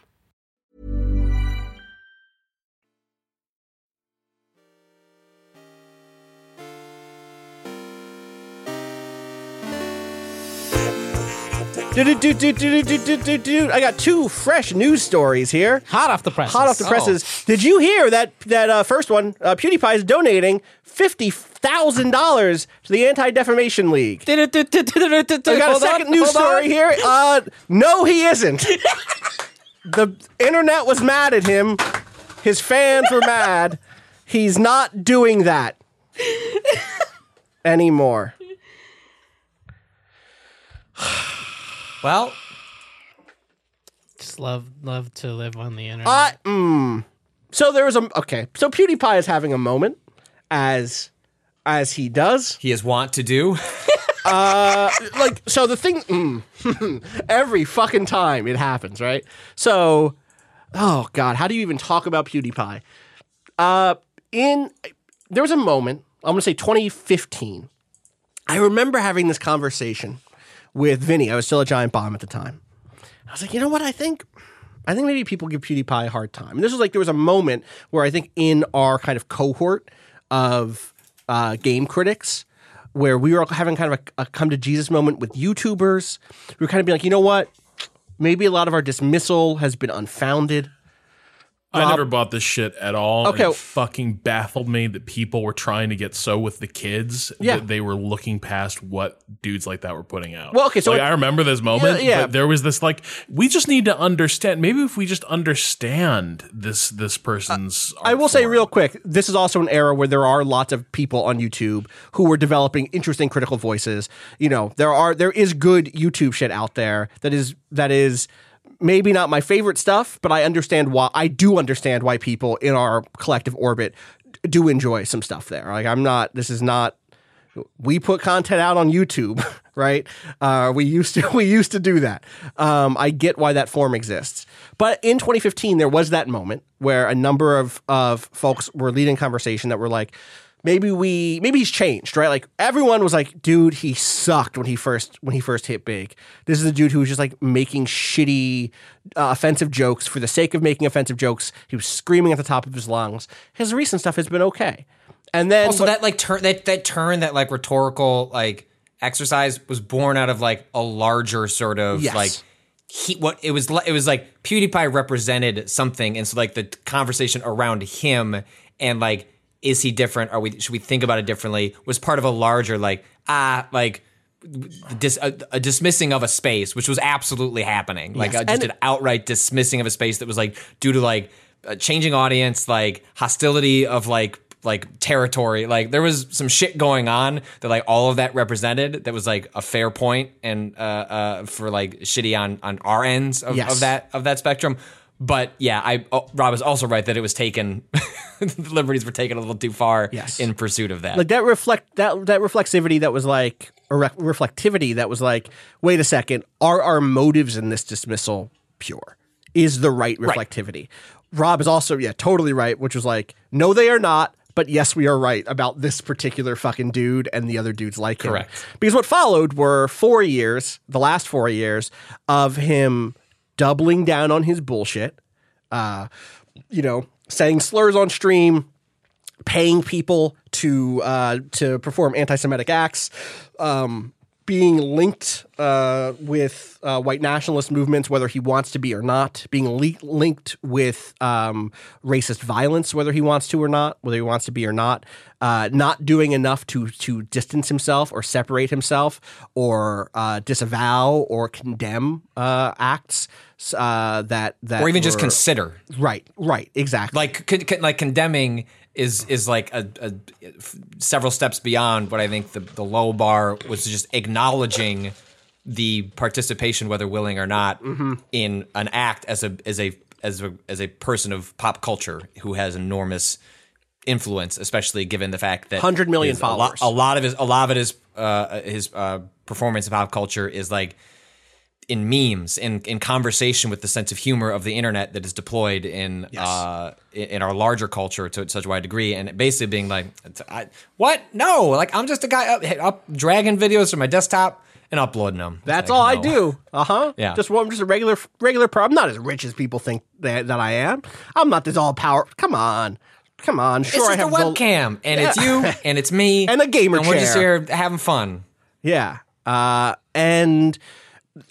Speaker 1: I got two fresh news stories here.
Speaker 2: Hot off the press.
Speaker 1: Hot off the presses. Did you hear that that uh, first one? Uh, PewDiePie is donating fifty thousand dollars to the Anti Defamation League.
Speaker 2: I
Speaker 1: I got a second news story here. Uh, no, he isn't. the internet was mad at him. His fans were mad. He's not doing that anymore.
Speaker 3: Well,
Speaker 2: Just love love to live on the internet.
Speaker 1: I mm. So there was a okay. So PewDiePie is having a moment as as he does.
Speaker 3: he is want to do.
Speaker 1: uh, like so the thing mm, every fucking time it happens right so oh god how do you even talk about pewdiepie uh in there was a moment i'm gonna say 2015 i remember having this conversation with vinny i was still a giant bomb at the time i was like you know what i think I think maybe people give PewDiePie a hard time. And this was like there was a moment where I think in our kind of cohort of uh, game critics, where we were having kind of a, a come to Jesus moment with YouTubers. We were kind of being like, you know what? Maybe a lot of our dismissal has been unfounded.
Speaker 4: I never bought this shit at all.
Speaker 1: Okay.
Speaker 4: It fucking baffled me that people were trying to get so with the kids
Speaker 1: Yeah.
Speaker 4: that they were looking past what dudes like that were putting out.
Speaker 1: Well, okay, so
Speaker 4: like,
Speaker 1: it-
Speaker 4: I remember this moment.
Speaker 1: Yeah, yeah.
Speaker 4: But there was this like we just need to understand. Maybe if we just understand this this person's.
Speaker 1: I
Speaker 4: art
Speaker 1: will say real quick, this is also an era where there are lots of people on YouTube who are developing interesting critical voices. You know, there are there is good YouTube shit out there that is that is maybe not my favorite stuff, but I understand why I do understand why people in our collective orbit do enjoy some stuff there. Like I'm not this is not we put content out on YouTube, right? Uh, we used to we used to do that. Um, I get why that form exists, but in 2015 there was that moment where a number of of folks were leading conversation that were like, maybe we maybe he's changed, right? Like everyone was like, dude, he sucked when he first when he first hit big. This is a dude who was just like making shitty, uh, offensive jokes for the sake of making offensive jokes. He was screaming at the top of his lungs. His recent stuff has been okay. And then
Speaker 3: Also,
Speaker 1: what-
Speaker 3: that like turn that that turn that like rhetorical like exercise was born out of like a larger sort of
Speaker 1: Yes.
Speaker 3: like he what it was it was like PewDiePie represented something, and so like the conversation around him and like is he different? Are we should we think about it differently? Was part of a larger like ah like. Dis, a, a dismissing of a space, which was absolutely happening, like
Speaker 1: Yes,
Speaker 3: uh, just
Speaker 1: and-
Speaker 3: an outright dismissing of a space that was like due to like a changing audience, like hostility of like like territory. Like there was some shit going on that like all of that represented. That was like a fair point and uh, uh, for like shitty on on our ends of,
Speaker 1: Yes.
Speaker 3: of that of that spectrum. But yeah, I oh, Rob is also right that it was taken. the liberties were taken a little too far
Speaker 1: Yes.
Speaker 3: in pursuit of that.
Speaker 1: like that reflect that that reflexivity that was like or re- reflectivity that was like wait a second are our motives in this dismissal pure is the right reflectivity rob is also yeah totally right which was like no they are not but yes we are right about this particular fucking dude and the other dudes like him
Speaker 3: Correct.
Speaker 1: because what followed were four years the last four years of him doubling down on his bullshit uh you know saying slurs on stream paying people to uh, to perform anti-Semitic acts, um, being linked uh, with uh, white nationalist movements, whether he wants to be or not, being le- linked with um, racist violence, whether he wants to or not, whether he wants to be or not, uh, not doing enough to to distance himself or separate himself or uh, disavow or condemn uh, acts uh, that that
Speaker 3: or even just consider
Speaker 1: right, right, exactly.
Speaker 3: like con- con- like condemning is is like a, several steps beyond what I think the the low bar was just acknowledging the participation, whether willing or not,
Speaker 1: Mm-hmm.
Speaker 3: in an act as a as a as a as a person of pop culture who has enormous influence, especially given the fact that
Speaker 1: 100 million
Speaker 3: his- a lot-
Speaker 1: followers.
Speaker 3: A lot, of his a lot of it is uh, his uh, performance in pop culture is like in memes, in in conversation with the sense of humor of the internet that is deployed in uh in, our larger culture to such a wide degree, and basically being like, I, "What? No! Like I'm just a guy up, up dragging videos from my desktop and uploading them."
Speaker 1: That's
Speaker 3: Like,
Speaker 1: all I
Speaker 3: no.
Speaker 1: do. Uh huh.
Speaker 3: Yeah.
Speaker 1: Just well, I'm just a regular regular. Pro. I'm not as rich as people think that, that I am. I'm not this all power. Come on, come on.
Speaker 3: It's
Speaker 1: Sure, I
Speaker 3: just a
Speaker 1: have the-
Speaker 3: webcam, and it's you, and it's me,
Speaker 1: And a gamer
Speaker 3: and we're just here having fun.
Speaker 1: Yeah. Uh, and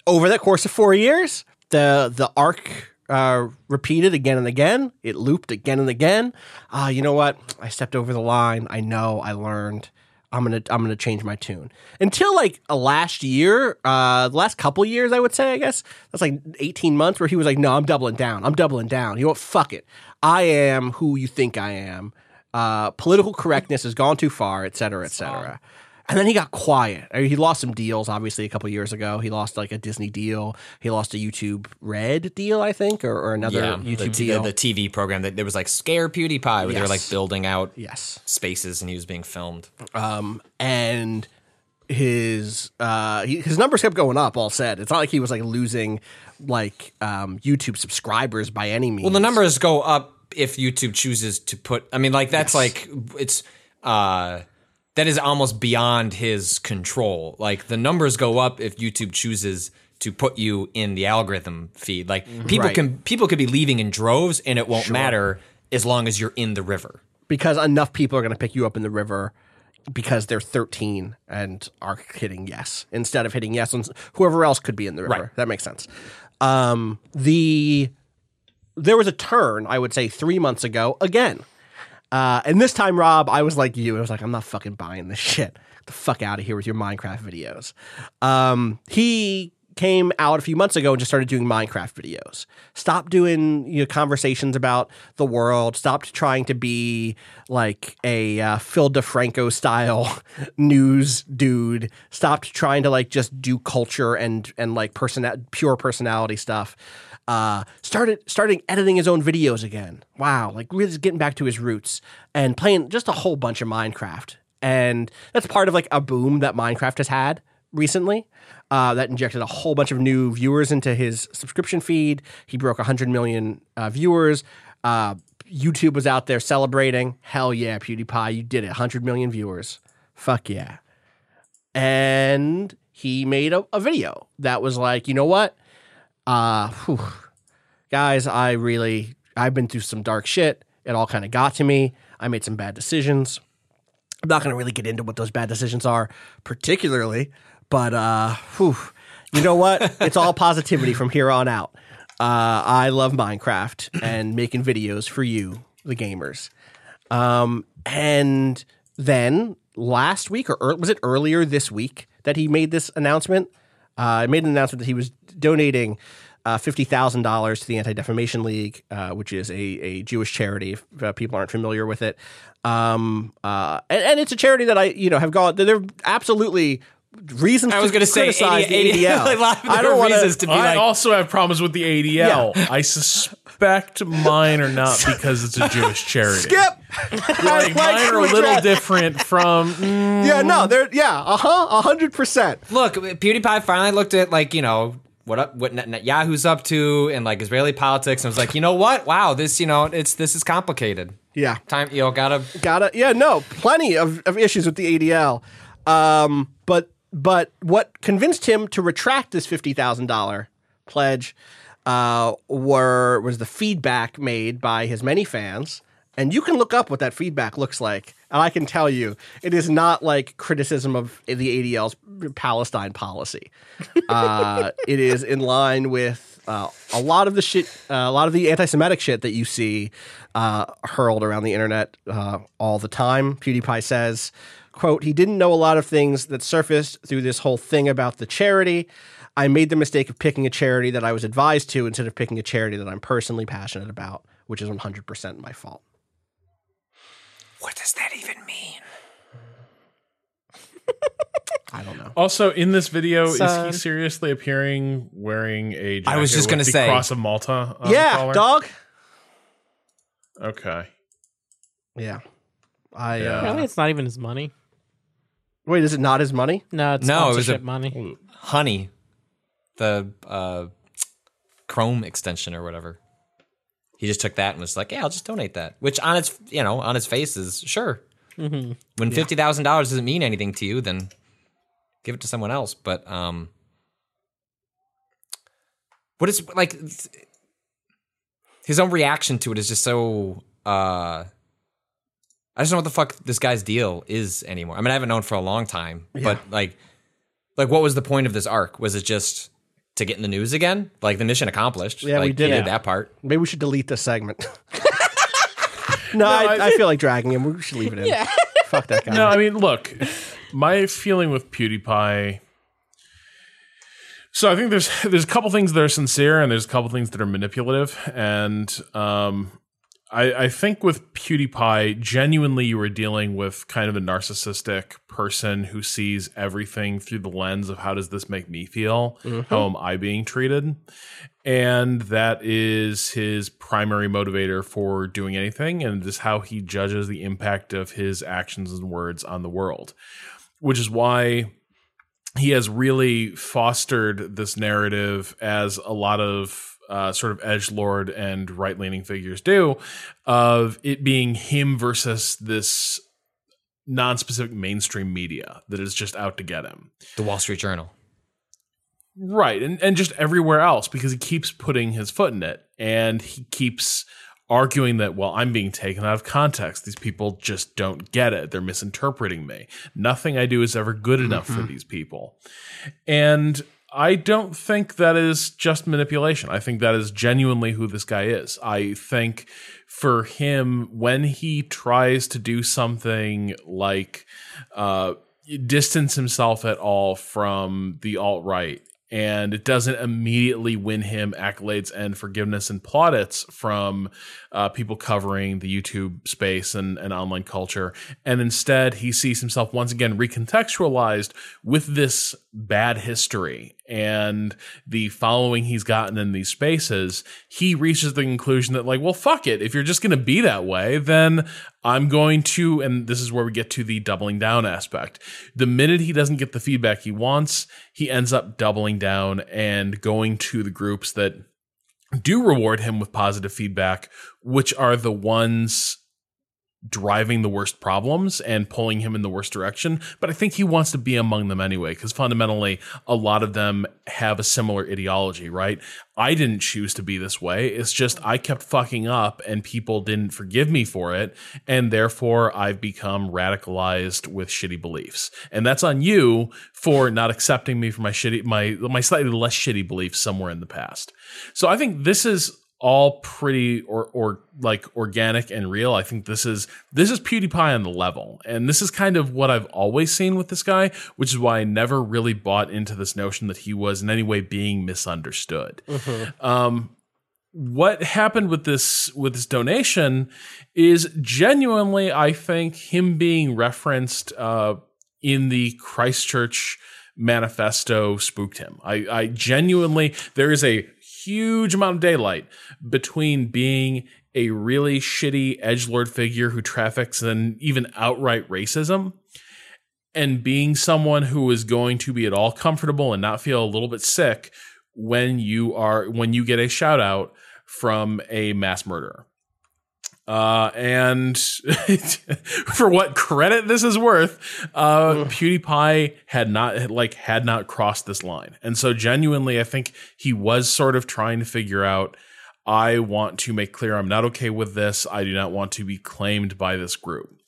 Speaker 1: over the course of four years, the the arc uh, repeated again and again. It looped again and again. Ah, you know what? I stepped over the line. I know. I learned. I'm gonna I'm gonna change my tune until like a last year, uh, the last couple years, I would say. I guess that's like 18 months where he was like, "No, I'm doubling down. I'm doubling down. You know what? Fuck it. I am who you think I am. Uh, political correctness has gone too far, et cetera, et cetera." And then he got quiet. I mean, he lost some deals, obviously, a couple years ago. He lost like a Disney deal. He lost a YouTube Red deal, I think, or, or another YouTube
Speaker 3: the,
Speaker 1: deal.
Speaker 3: the TV program that there was like Scare PewDiePie, where they were like building out
Speaker 1: yes.
Speaker 3: spaces and he was being filmed.
Speaker 1: and his uh he, his numbers kept going up all said it's not like he was like losing like um youtube subscribers by any means
Speaker 3: Well, the numbers go up if YouTube chooses to put. I mean, like that's like it's uh that is almost beyond his control. Like the numbers go up if YouTube chooses to put you in the algorithm feed. Like people
Speaker 1: Right.
Speaker 3: can people could be leaving in droves and it won't matter as long as you're in the river.
Speaker 1: because enough people are going to pick you up in the river because they're 13 and are hitting yes instead of hitting yes on whoever else could be in the river.
Speaker 3: Right.
Speaker 1: That makes sense. Um, the there was a turn, I would say, three months ago again. Uh, and this time, Rob, I was like you. I was like, I'm not fucking buying this shit. Get the fuck out of here with your Minecraft videos. Um, he came out a few months ago and just started doing Minecraft videos. Stopped doing you know, conversations about the world. Stopped trying to be like a uh, Phil DeFranco style news dude. Stopped trying to like just do culture and and like person pure personality stuff. Uh, started starting editing his own videos again. Wow, like really getting back to his roots and playing just a whole bunch of Minecraft. And that's part of like a boom that Minecraft has had recently. Uh, that injected a whole bunch of new viewers into his subscription feed. He broke 100 million uh, viewers. Uh, YouTube was out there celebrating. Hell yeah, PewDiePie, you did it. 100 million viewers. Fuck yeah. And he made a, a video that was like, you know what? Uh, whew. guys, I really, I've been through some dark shit. It all kind of got to me. I made some bad decisions. I'm not going to really get into what those bad decisions are, particularly, but uh, whew, you know what? it's all positivity from here on out. Uh, I love Minecraft and making videos for you, the gamers. Um, and then last week, or ear- was it earlier this week, that he made this announcement? Uh, he made an announcement that he was donating uh, fifty thousand dollars to the Anti Defamation League, uh, which is a, a Jewish charity. If uh, people aren't familiar with it, um, uh, and, and it's a charity that I you know have gone. They're absolutely reasons.
Speaker 3: I was going to say
Speaker 1: criticize
Speaker 3: 80,
Speaker 1: the ADL.
Speaker 3: like, a lot of
Speaker 1: I don't want
Speaker 3: reasons
Speaker 1: to.
Speaker 3: to be
Speaker 4: I
Speaker 3: like,
Speaker 4: also have problems with the ADL. I suspect mine are not because it's a Jewish charity.
Speaker 1: Skip.
Speaker 4: Like, mine are a little different from. mm,
Speaker 1: Yeah, no, they're yeah, uh huh, a hundred percent.
Speaker 3: look, PewDiePie finally looked at like you know what up what Net- Net- Yahoo's up to and like Israeli politics and was like, you know what? Wow, this you know it's this is complicated.
Speaker 1: Yeah,
Speaker 3: Time you know gotta
Speaker 1: Gotta yeah, no, plenty of, of issues with the ADL. Um, but what convinced him to retract this fifty thousand dollar pledge uh, were was the feedback made by his many fans. And you can look up what that feedback looks like. And I can tell you, it is not like criticism of the ADL's Palestine policy. Uh, it is in line with uh, a lot of the shit, uh, a lot of the anti-Semitic shit that you see uh, hurled around the internet uh, all the time. PewDiePie says, "quote He didn't know a lot of things that surfaced through this whole thing about the charity." I made the mistake of picking a charity that I was advised to instead of picking a charity that I'm personally passionate about, which is 100% my fault.
Speaker 3: What does that even mean?
Speaker 1: I don't know.
Speaker 4: Also, in this video, is he seriously appearing wearing a?
Speaker 3: I was just gonna say.
Speaker 4: cross of Malta. On
Speaker 1: yeah,
Speaker 4: collar?
Speaker 1: dog.
Speaker 4: Okay.
Speaker 1: Yeah. I
Speaker 4: Yeah.
Speaker 1: uh,
Speaker 2: Apparently, it's not even his money.
Speaker 1: Wait. Is it not his money?
Speaker 2: No, it's
Speaker 3: No, it was a-
Speaker 2: money.
Speaker 3: Honey, the uh, Chrome extension or whatever. He just took that and was like, "Yeah, I'll just donate that." Which on its you know on its face is sure.
Speaker 2: Mm-hmm.
Speaker 3: When fifty thousand dollars doesn't mean anything to you, then give it to someone else. But um, what is like th- his own reaction to it is just so. uh I just don't know what the fuck this guy's deal is anymore. I mean, I haven't known for a long time, but like, like what was the point of this arc? Was it just to get in the news again? Like the mission accomplished.
Speaker 1: Yeah, we did
Speaker 3: he
Speaker 1: it.
Speaker 3: that part.
Speaker 1: Maybe we should delete this segment. no, I, I feel like dragging him. We should leave it in. Yeah. Fuck that guy.
Speaker 4: No, I mean, look, my feeling with PewDiePie. So I think there's there's a couple things that are sincere and there's a couple things that are manipulative, and um, I, I think with PewDiePie, genuinely, you were dealing with kind of a narcissistic person who sees everything through the lens of how does this make me feel? Mm-hmm. How am I being treated? And that is his primary motivator for doing anything, and it is how he judges the impact of his actions and words on the world, which is why he has really fostered this narrative as a lot of uh, sort of edge lord and right leaning figures do of it being him versus this non-specific mainstream media that is just out to get him.
Speaker 3: The Wall Street Journal.
Speaker 4: right and, and just everywhere else because he keeps putting his foot in it and he keeps arguing that well i'm being taken out of context. These people just don't get it. They're misinterpreting me. Nothing i do is ever good enough for these people. And I don't think that is just manipulation. I think that is genuinely who this guy is. I think for him, when he tries to do something like uh, distance himself at all from the alt right, and it doesn't immediately win him accolades and forgiveness and plaudits from uh, people covering the YouTube space and, and online culture. And instead, he sees himself once again recontextualized with this bad history and the following he's gotten in these spaces. He reaches the conclusion that, like, well, fuck it. If you're just going to be that way, then I'm going to, and this is where we get to the doubling down aspect. The minute he doesn't get the feedback he wants, he ends up doubling down and going to the groups that do reward him with positive feedback, which are the ones driving the worst problems and pulling him in the worst direction. But I think he wants to be among them anyway, because fundamentally, a lot of them have a similar ideology, right? I didn't choose to be this way. It's just I kept fucking up and people didn't forgive me for it. And therefore, I've become radicalized with shitty beliefs. And that's on you for not accepting me for my shitty, my, my slightly less shitty beliefs somewhere in the past. So I think this is all pretty or or like organic and real. I think this is this is PewDiePie on the level. And this is kind of what I've always seen with this guy, which is why I never really bought into this notion that he was in any way being misunderstood. Um what happened with this with this donation is genuinely, I think, him being referenced uh, in the Christchurch manifesto spooked him. I, I genuinely there is a huge amount of daylight between being a really shitty edge lord figure who traffics in even outright racism and being someone who is going to be at all comfortable and not feel a little bit sick when you are when you get a shout out from a mass murderer. Uh, and for what credit this is worth, uh, PewDiePie had not like had not crossed this line, and so genuinely, I think he was sort of trying to figure out. I want to make clear I'm not okay with this. I do not want to be claimed by this group.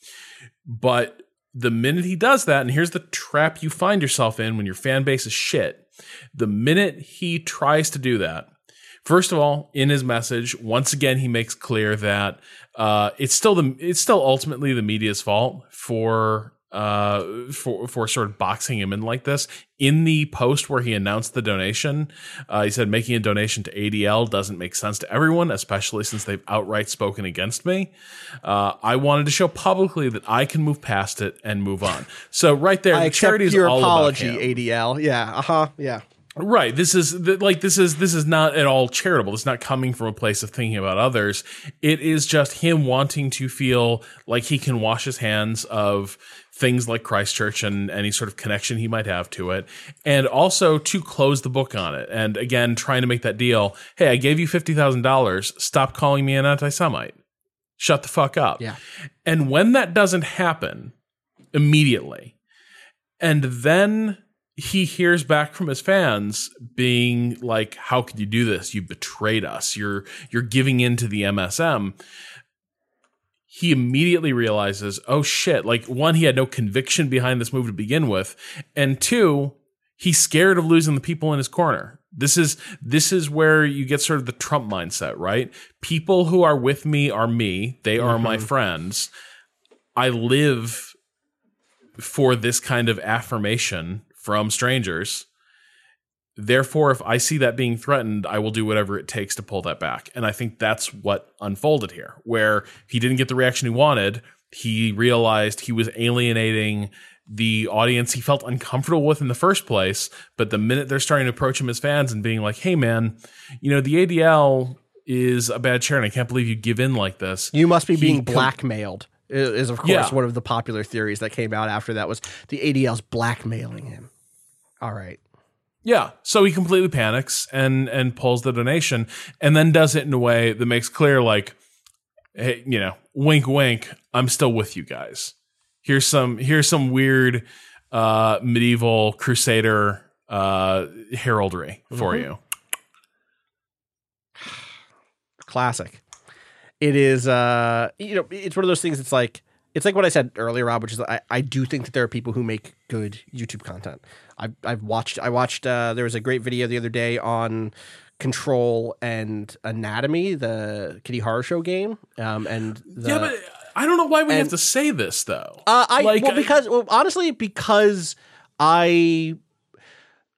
Speaker 4: But the minute he does that, and here's the trap you find yourself in when your fan base is shit. The minute he tries to do that, first of all, in his message, once again he makes clear that uh, it's still the it's still ultimately the media's fault for uh for for sort of boxing him in like this. In the post where he announced the donation, uh, he said making a donation to ADL doesn't make sense to everyone, especially since they've outright spoken against me. Uh, I wanted to show publicly that I can move past it and move on. So right there,
Speaker 1: I
Speaker 4: the charity is
Speaker 1: your
Speaker 4: all
Speaker 1: apology,
Speaker 4: about him.
Speaker 1: ADL. Yeah. Uh huh. Yeah.
Speaker 4: Right. This is like this is this is not at all charitable. It's not coming from a place of thinking about others. It is just him wanting to feel like he can wash his hands of things like Christchurch and any sort of connection he might have to it, and also to close the book on it. And again, trying to make that deal. Hey, I gave you fifty thousand dollars. Stop calling me an anti-Semite. Shut the fuck up.
Speaker 1: Yeah.
Speaker 4: And when that doesn't happen immediately, and then he hears back from his fans being like how could you do this? You betrayed us. You're you're giving in to the MSM he immediately realizes oh shit. Like one he had no conviction behind this move to begin with and two he's scared of losing the people in his corner. This is this is where you get sort of the trump mindset right? People who are with me are me. They are my mm-hmm. friends. I live for this kind of affirmation from strangers. Therefore, if I see that being threatened, I will do whatever it takes to pull that back. And I think that's what unfolded here, where he didn't get the reaction he wanted. He realized he was alienating the audience he felt uncomfortable with in the first place. But the minute they're starting to approach him as fans and being like, hey, man, you know, the ADL is a bad chair and I can't believe you give in like this.
Speaker 1: You must be
Speaker 4: He
Speaker 1: being blackmailed. Is of course
Speaker 4: Yeah.
Speaker 1: one of the popular theories that came out after that was the ADL's blackmailing him. All right.
Speaker 4: Yeah. So he completely panics and and pulls the donation and then does it in a way that makes clear like hey, you know, wink wink, I'm still with you guys. Here's some here's some weird uh medieval crusader uh heraldry for you.
Speaker 1: classic. It is uh you know, it's one of those things it's like it's like what I said earlier, Rob, which is I, I do think that there are people who make good YouTube content. I've I've watched I watched uh there was a great video the other day on Control and Anatomy, the Kitty Horrorshow game. Um and the,
Speaker 4: yeah, but I don't know why we have to say this though.
Speaker 1: Uh, I
Speaker 4: Like,
Speaker 1: well because well honestly because I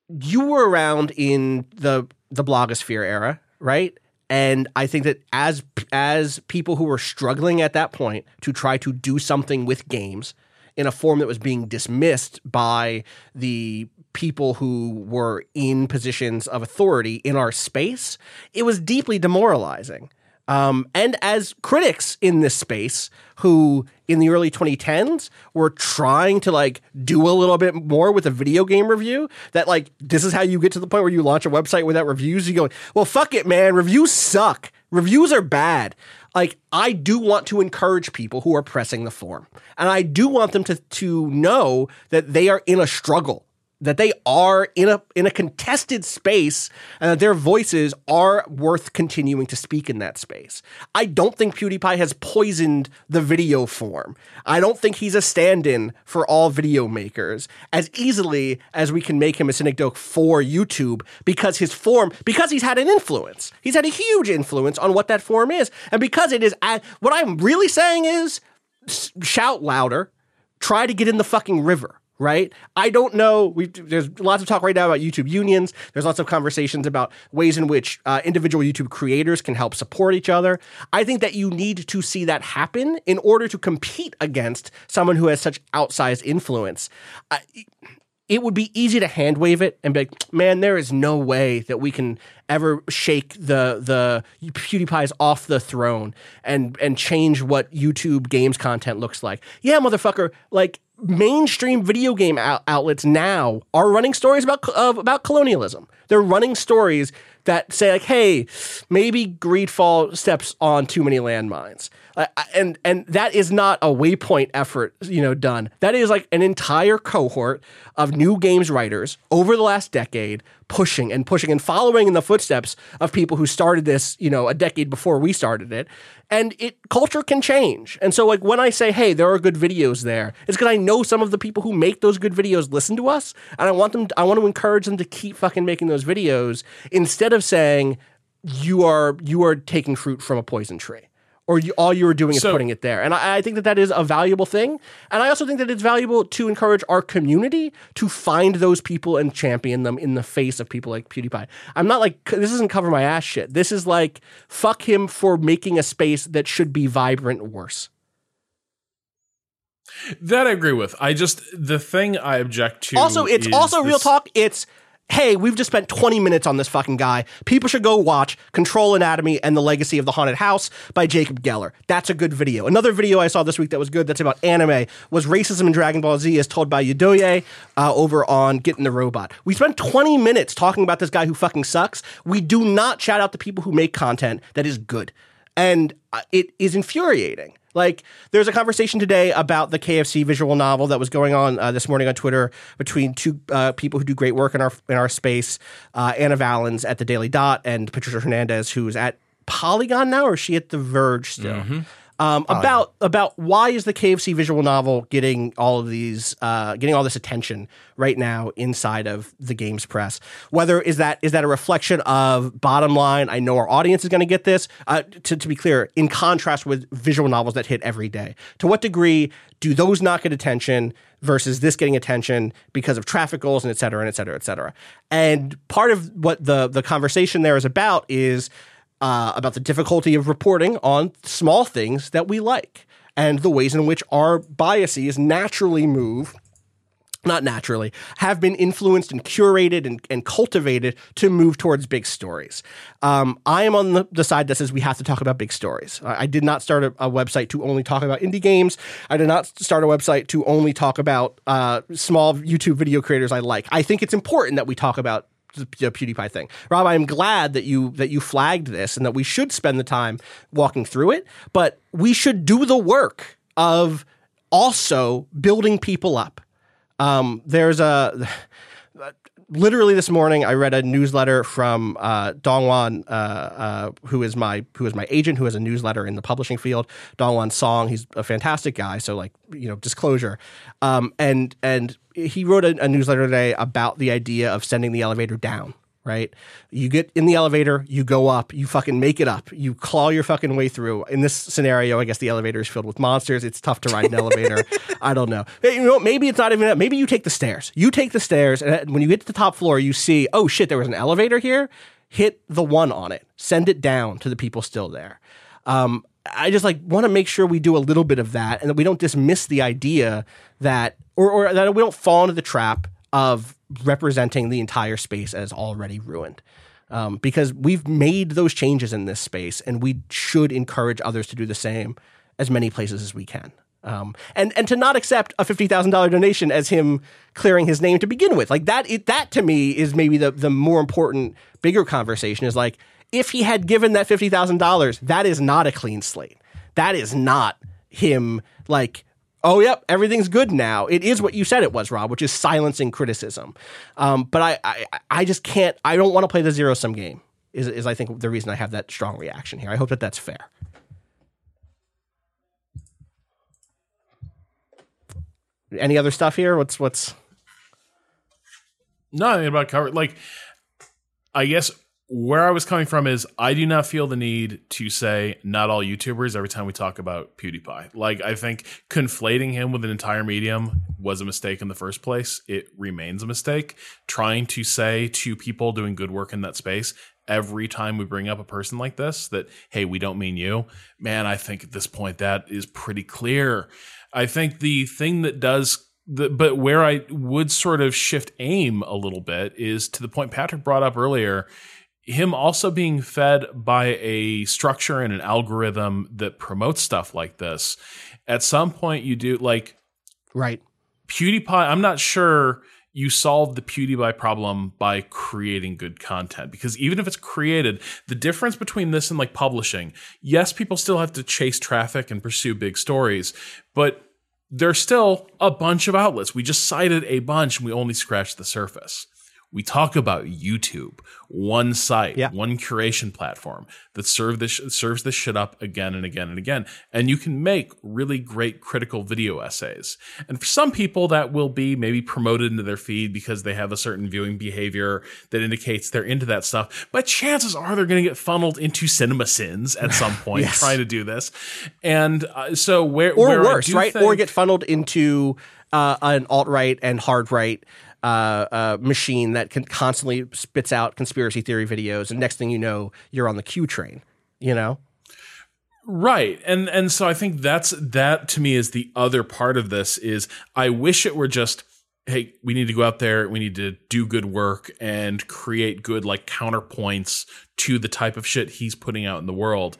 Speaker 1: you were around in the the blogosphere era, right? And I think that as as people who were struggling at that point to try to do something with games in a form that was being dismissed by the people who were in positions of authority in our space, it was deeply demoralizing. Um, and as critics in this space who in the early 2010s were trying to like do a little bit more with a video game review that like this is how you get to the point where you launch a website without reviews you go well fuck it man. Reviews suck. Reviews are bad like i do want to encourage people who are pressing the form. And i do want them to to know that they are in a struggle that they are in a in a contested space and that their voices are worth continuing to speak in that space. I don't think PewDiePie has poisoned the video form. I don't think he's a stand-in for all video makers as easily as we can make him a synecdoche for YouTube because his form because he's had an influence. He's had a huge influence on what that form is. And because it is at, what I'm really saying is shout louder, try to get in the fucking river. Right? I don't know. We there's lots of talk right now about YouTube unions. There's lots of conversations about ways in which uh, individual YouTube creators can help support each other. I think that you need to see that happen in order to compete against someone who has such outsized influence. It would be easy to hand wave it and be like, man, there is no way that we can ever shake the the PewDiePie's off the throne and and change what YouTube games content looks like. Yeah, motherfucker, like mainstream video game out- outlets now are running stories about of, about colonialism. They're running stories that say like, hey, maybe Greedfall steps on too many landmines. And and that is not a waypoint effort, you know, done. That is like an entire cohort of new games writers over the last decade pushing and pushing and following in the footsteps of people who started this, you know, a decade before we started it. And it culture can change. And so like when I say, hey, there are good videos there, it's because I know some of the people who make those good videos listen to us. And I want them I want to encourage them to keep fucking making those videos instead of saying you are you are taking fruit from a poison tree or you, all you are doing is
Speaker 4: So-
Speaker 1: putting it there. And I, I think that that is a valuable thing. And I also think that it's valuable to encourage our community to find those people and champion them in the face of people like PewDiePie. I'm not like, this isn't cover my ass shit. This is like, fuck him for making a space that should be vibrant worse.
Speaker 4: That I agree with. I just the thing I object to.
Speaker 1: Also, it's also real talk. It's hey, we've just spent 20 minutes on this fucking guy. People should go watch Control Anatomy and the Legacy of the Haunted House by Jacob Geller. That's a good video. Another video I saw this week that was good that's about anime was Racism in Dragon Ball Z as told by Yedoye uh, over on Getting the Robot. We spent 20 minutes talking about this guy who fucking sucks. We do not shout out the people who make content that is good. And uh, it is infuriating. Like, there's a conversation today about the KFC visual novel that was going on uh, this morning on Twitter between two uh, people who do great work in our in our space, uh, Ana Valens at the Daily Dot and Patricia Hernandez, who's at Polygon now, or is she at The Verge still? Um, about about why is the KFC visual novel getting all of these uh, getting all this attention right now inside of the games press? Whether is that is that a reflection of bottom line? I know our audience is going to get this. Uh, to, to be clear, in contrast with visual novels that hit every day, to what degree do those not get attention versus this getting attention because of traffic goals and et cetera and et cetera et cetera? And part of what the the conversation there is about is uh, about the difficulty of reporting on small things that we like and the ways in which our biases naturally move not naturally, have been influenced and curated and, and cultivated to move towards big stories. Um, I am on the, the side that says we have to talk about big stories. I, I did not start a, a website to only talk about indie games. I did not start a website to only talk about uh, small YouTube video creators I like. I think it's important that we talk about PewDiePie thing. Rob, I am glad that you that you flagged this and that we should spend the time walking through it, but we should do the work of also building people up. Um, there's a literally this morning I read a newsletter from uh, Dongwon, uh, uh, who is my who is my agent, who has a newsletter in the publishing field. Dongwon Song, he's a fantastic guy. So like you know, disclosure. Um, and and he wrote a, a newsletter today about the idea of sending the elevator down. Right, you get in the elevator, you go up, you fucking make it up, you claw your fucking way through. In this scenario, I guess the elevator is filled with monsters. It's tough to ride an elevator. I don't know. You know, maybe it's not even. that. Maybe you take the stairs. You take the stairs, and when you get to the top floor, you see, oh shit, there was an elevator here. Hit the one on it. Send it down to the people still there. Um, I just like want to make sure we do a little bit of that, and that we don't dismiss the idea that, or, or that we don't fall into the trap of representing the entire space as already ruined. Um, because we've made those changes in this space, and we should encourage others to do the same as many places as we can. Um, and and to not accept a fifty thousand dollar donation as him clearing his name to begin with, like that, it, that to me is maybe the the more important, bigger conversation. Is like if he had given that fifty thousand dollars, that is not a clean slate. That is not him like oh, yep, everything's good now. It is what you said it was, Rob, which is silencing criticism. Um, but I, I, I just can't. I don't want to play the zero sum game. Is, is I think the reason I have that strong reaction here. I hope that that's fair. Any other stuff here? What's what's
Speaker 4: No, about cover. Like, I guess where I was coming from is I do not feel the need to say not all YouTubers every time we talk about PewDiePie. Like, I think conflating him with an entire medium was a mistake in the first place. It remains a mistake. Trying to say to people doing good work in that space every time we bring up a person like this that, hey, we don't mean you, man, I think at this point that is pretty clear. I think the thing that does the, but where I would sort of shift aim a little bit is to the point Patrick brought up earlier, him also being fed by a structure and an algorithm that promotes stuff like this. At some point, you do like
Speaker 1: right?
Speaker 4: PewDiePie. I'm not sure you solve the PewDiePie problem by creating good content because even if it's created, the difference between this and like publishing, yes, people still have to chase traffic and pursue big stories, but there's still a bunch of outlets. We just cited a bunch and we only scratched the surface. We talk about YouTube, one site,
Speaker 1: Yeah.
Speaker 4: one curation platform that serve this serves this shit up again and again and again. And you can make really great critical video essays. And for some people, that will be maybe promoted into their feed because they have a certain viewing behavior that indicates they're into that stuff. But chances are they're going to get funneled into cinema sins at some point
Speaker 1: Yes.
Speaker 4: trying to do this. And uh, so where
Speaker 1: or
Speaker 4: where
Speaker 1: worse, right?
Speaker 4: think-
Speaker 1: or get funneled into uh, an alt right and hard right uh, uh, machine that can constantly spits out conspiracy theory videos, and next thing you know, you're on the Q train. You know,
Speaker 4: Right. And and so I think that's that to me is the other part of this is I wish it were just hey, we need to go out there, we need to do good work and create good like counterpoints to the type of shit he's putting out in the world.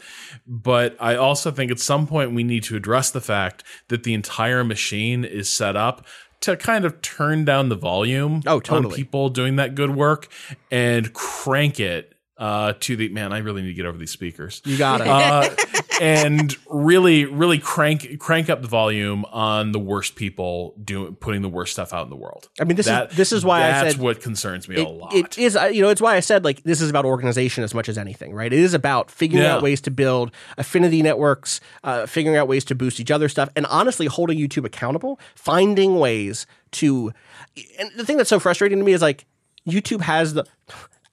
Speaker 4: But I also think at some point we need to address the fact that the entire machine is set up to kind of turn down the volume
Speaker 1: Oh,
Speaker 4: on people doing that good work and crank it uh, to the man. I really need to get over these speakers
Speaker 1: you got it.
Speaker 4: uh, and really, really crank crank up the volume on the worst people doing putting the worst stuff out in the world.
Speaker 1: I mean, this is- this is why I
Speaker 4: that's
Speaker 1: said
Speaker 4: what concerns me
Speaker 1: it,
Speaker 4: a lot.
Speaker 1: it is, uh, you know, it's why I said like this is about organization as much as anything, right? It is about figuring
Speaker 4: Yeah.
Speaker 1: out ways to build affinity networks, uh, figuring out ways to boost each other's stuff, and honestly holding YouTube accountable, finding ways to. And the thing that's so frustrating to me is like YouTube has the.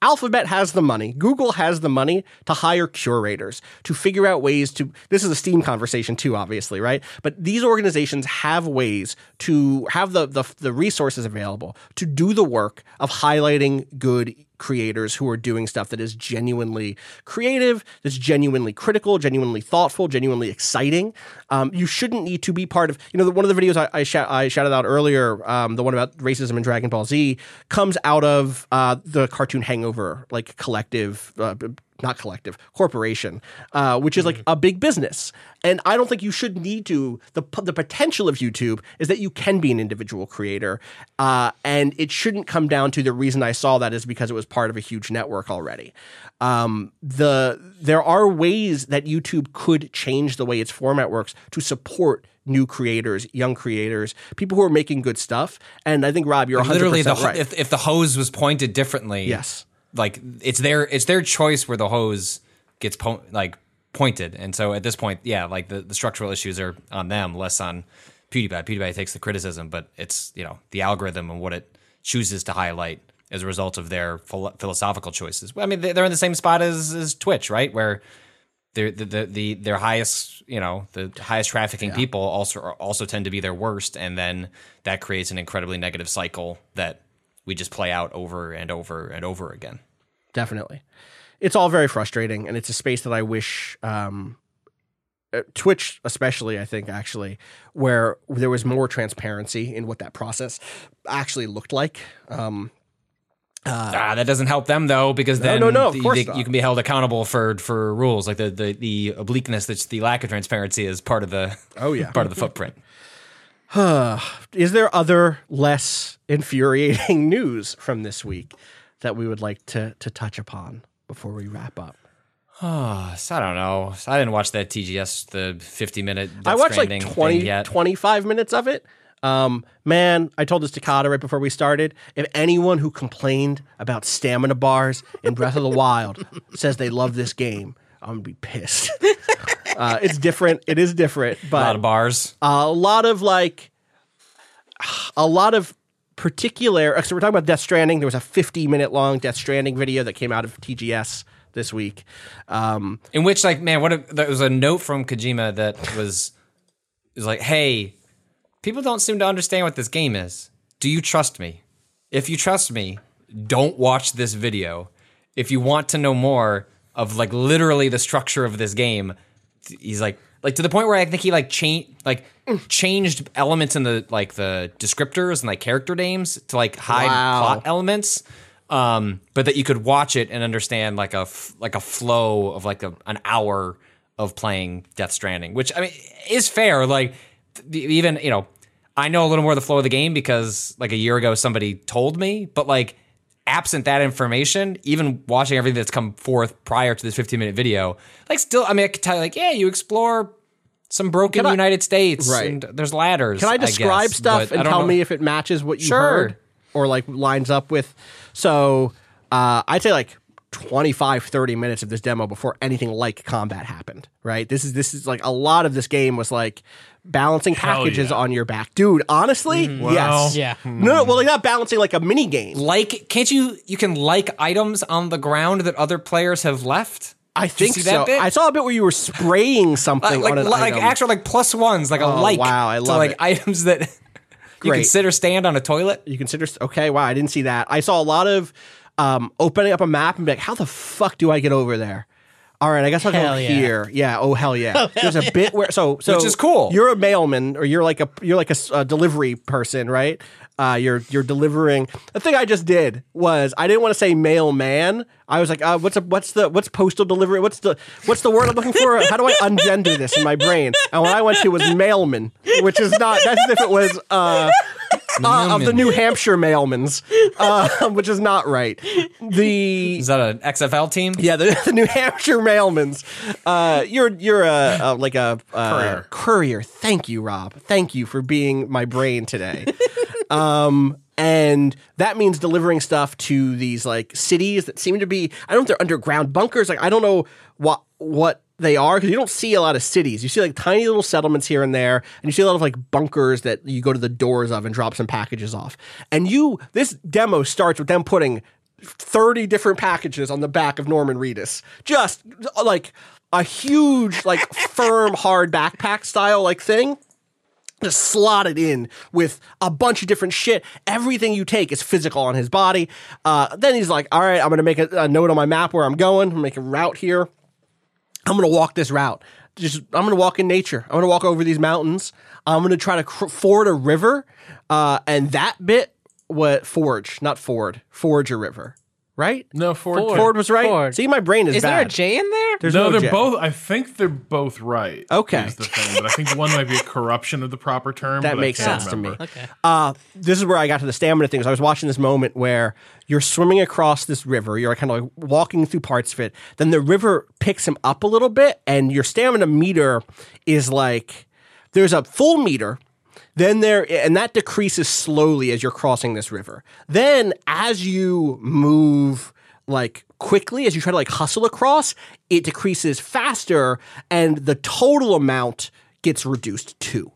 Speaker 1: Alphabet has the money. Google has the money to hire curators to figure out ways to. This is a Steam conversation too, obviously, right? But these organizations have ways to have the the, the resources available to do the work of highlighting good creators who are doing stuff that is genuinely creative, that's genuinely critical, genuinely thoughtful, genuinely exciting. Um, you shouldn't need to be part of, you know, the, one of the videos I, I, shout, I shouted out earlier, um, the one about racism in Dragon Ball Z, comes out of uh, the cartoon Hangover, like collective. Uh, not collective corporation, uh, which is like a big business, and I don't think you should need to. the The potential of YouTube is that you can be an individual creator, uh, and it shouldn't come down to the reason I saw that is because it was part of a huge network already. Um, the there are ways that YouTube could change the way its format works to support new creators, young creators, people who are making good stuff. And I think Rob, you're 100
Speaker 3: Literally, the
Speaker 1: right.
Speaker 3: if if the hose was pointed differently,
Speaker 1: Yes.
Speaker 3: Like it's their it's their choice where the hose gets po- like pointed, and so at this point, yeah, like the, the structural issues are on them, less on PewDiePie. PewDiePie takes the criticism, but it's you know the algorithm and what it chooses to highlight as a result of their philo- philosophical choices. Well, I mean, they- they're in the same spot as, as Twitch, right? Where the, the the their highest you know the highest trafficking people also also tend to be their worst, and then that creates an incredibly negative cycle that we just play out over and over and over again.
Speaker 1: definitely. It's all very frustrating, and it's a space that I wish um, uh, Twitch, especially, I think actually, where there was more transparency in what that process actually looked like. Um,
Speaker 3: ah, that doesn't help them though, because
Speaker 1: No,
Speaker 3: then
Speaker 1: no, no, of
Speaker 3: the- they- you can be held accountable for for rules like the the the obliqueness that's the lack of transparency is part of the
Speaker 1: Oh, yeah.
Speaker 3: part of the footprint.
Speaker 1: is there other less infuriating news from this week that we would like to to touch upon before we wrap up?
Speaker 3: I don't know. I didn't watch that TGS the 50 minute.
Speaker 1: I watched like
Speaker 3: Stranding
Speaker 1: 20,
Speaker 3: thing yet.
Speaker 1: 25 minutes of it. Um, man, I told this to Cado right before we started. If anyone who complained about stamina bars in Breath of the Wild says they love this game, I'm gonna be pissed. uh, it's different. It is different, but A
Speaker 3: lot of bars.
Speaker 1: a lot of like a lot of particular so we're talking about death stranding there was a 50 minute long death stranding video that came out of tgs this week um
Speaker 3: In which, like, man, what a, there was a note from Kojima that was was like, "Hey, people don't seem to understand what this game is. Do you trust me? If you trust me, don't watch this video. If you want to know more of like literally the structure of this game, he's like, like to the point where I think he like changed like changed elements in the like the descriptors and like character names to like hide
Speaker 1: Wow.
Speaker 3: plot elements um but that you could watch it and understand like a f- like a flow of like a, an hour of playing death stranding which i mean is fair like th- even you know i know a little more of the flow of the game because like a year ago somebody told me but like absent that information even watching everything that's come forth prior to this 15 minute video like still i mean i could tell you like yeah you explore some broken
Speaker 1: I-
Speaker 3: united states
Speaker 1: Right.
Speaker 3: and there's ladders
Speaker 1: can i describe
Speaker 3: guess,
Speaker 1: stuff and tell
Speaker 3: know-
Speaker 1: me if it matches what you
Speaker 3: Sure.
Speaker 1: heard or like lines up with so uh i'd say like 25 30 minutes of this demo before anything like combat happened right this is this is like a lot of this game was like balancing
Speaker 4: Hell
Speaker 1: packages
Speaker 4: yeah.
Speaker 1: on your back dude honestly
Speaker 3: Mm-hmm.
Speaker 1: yes
Speaker 2: Yeah.
Speaker 1: no, no well like not balancing like a mini game
Speaker 3: like can't you you can like items on the ground that other players have left
Speaker 1: I
Speaker 3: Did you
Speaker 1: think
Speaker 3: see
Speaker 1: so.
Speaker 3: that bit?
Speaker 1: I saw a bit where you were spraying something
Speaker 3: like
Speaker 1: on an
Speaker 3: like
Speaker 1: item.
Speaker 3: actual like plus ones like a
Speaker 1: Oh,
Speaker 3: like
Speaker 1: wow, I
Speaker 3: to
Speaker 1: love
Speaker 3: like
Speaker 1: it.
Speaker 3: items that you
Speaker 1: Great.
Speaker 3: consider stand on a toilet
Speaker 1: you consider okay. Wow, I didn't see that. I saw a lot of um, opening up a map and be like, "How the fuck do I get over there?" All right, I guess I'll go
Speaker 2: yeah.
Speaker 1: here. Yeah. Oh hell yeah. There's a bit where so so
Speaker 3: Which is cool.
Speaker 1: You're a mailman or you're like a you're like a, a delivery person, right? Uh, you're you're delivering. The thing I just did was I didn't want to say mailman. I was like, uh, what's a what's the what's postal delivery? What's the what's the word I'm looking for? How do I ungender this in my brain? And what I went to was mailman, which is not. That's as if it was. Uh, uh, of the New Hampshire mailmans, uh, which is not right. The
Speaker 3: is that an xfl team
Speaker 1: yeah, the, the New Hampshire mailmans. Uh, you're you're a, a like a uh,
Speaker 4: Courier.
Speaker 1: courier. Thank you, Rob. Thank you for being my brain today. Um, and that means delivering stuff to these like cities that seem to be. I don't know if they're underground bunkers. Like I don't know what what they are because you don't see a lot of cities. You see like tiny little settlements here and there, and you see a lot of like bunkers that you go to the doors of and drop some packages off. And you, this demo starts with them putting 30 different packages on the back of Norman Reedus. Just like a huge, like firm, hard backpack style like thing. Just slotted in with a bunch of different shit. Everything you take is physical on his body. Uh, then he's like, all right, I'm going to make a, a note on my map where I'm going. I'm make a route here. I'm going to walk this route. Just I'm going to walk in nature. I'm going to walk over these mountains. I'm going to try to cr- ford a river. Uh, and that bit, what forge, not ford, forge a river, right?
Speaker 4: No, Ford.
Speaker 2: Ford.
Speaker 1: Ford was right.
Speaker 2: Ford.
Speaker 1: See, my brain is,
Speaker 2: Is
Speaker 1: bad.
Speaker 2: there a J in there?
Speaker 1: There's
Speaker 4: no,
Speaker 1: no,
Speaker 4: they're
Speaker 1: J.
Speaker 4: both. I think they're both right.
Speaker 1: Okay.
Speaker 4: is the thing, but I think one might be a corruption of the proper term.
Speaker 1: That
Speaker 4: but I
Speaker 1: makes
Speaker 4: can't
Speaker 1: sense to me.
Speaker 2: Okay.
Speaker 1: Uh, this is where I got to the stamina things. I was watching this moment where you're swimming across this river. You're kind of like walking through parts of it. Then the river picks him up a little bit, and your stamina meter is like there's a full meter. Then there, and that decreases slowly as you're crossing this river. Then, as you move like quickly, as you try to like hustle across, it decreases faster, and the total amount gets reduced too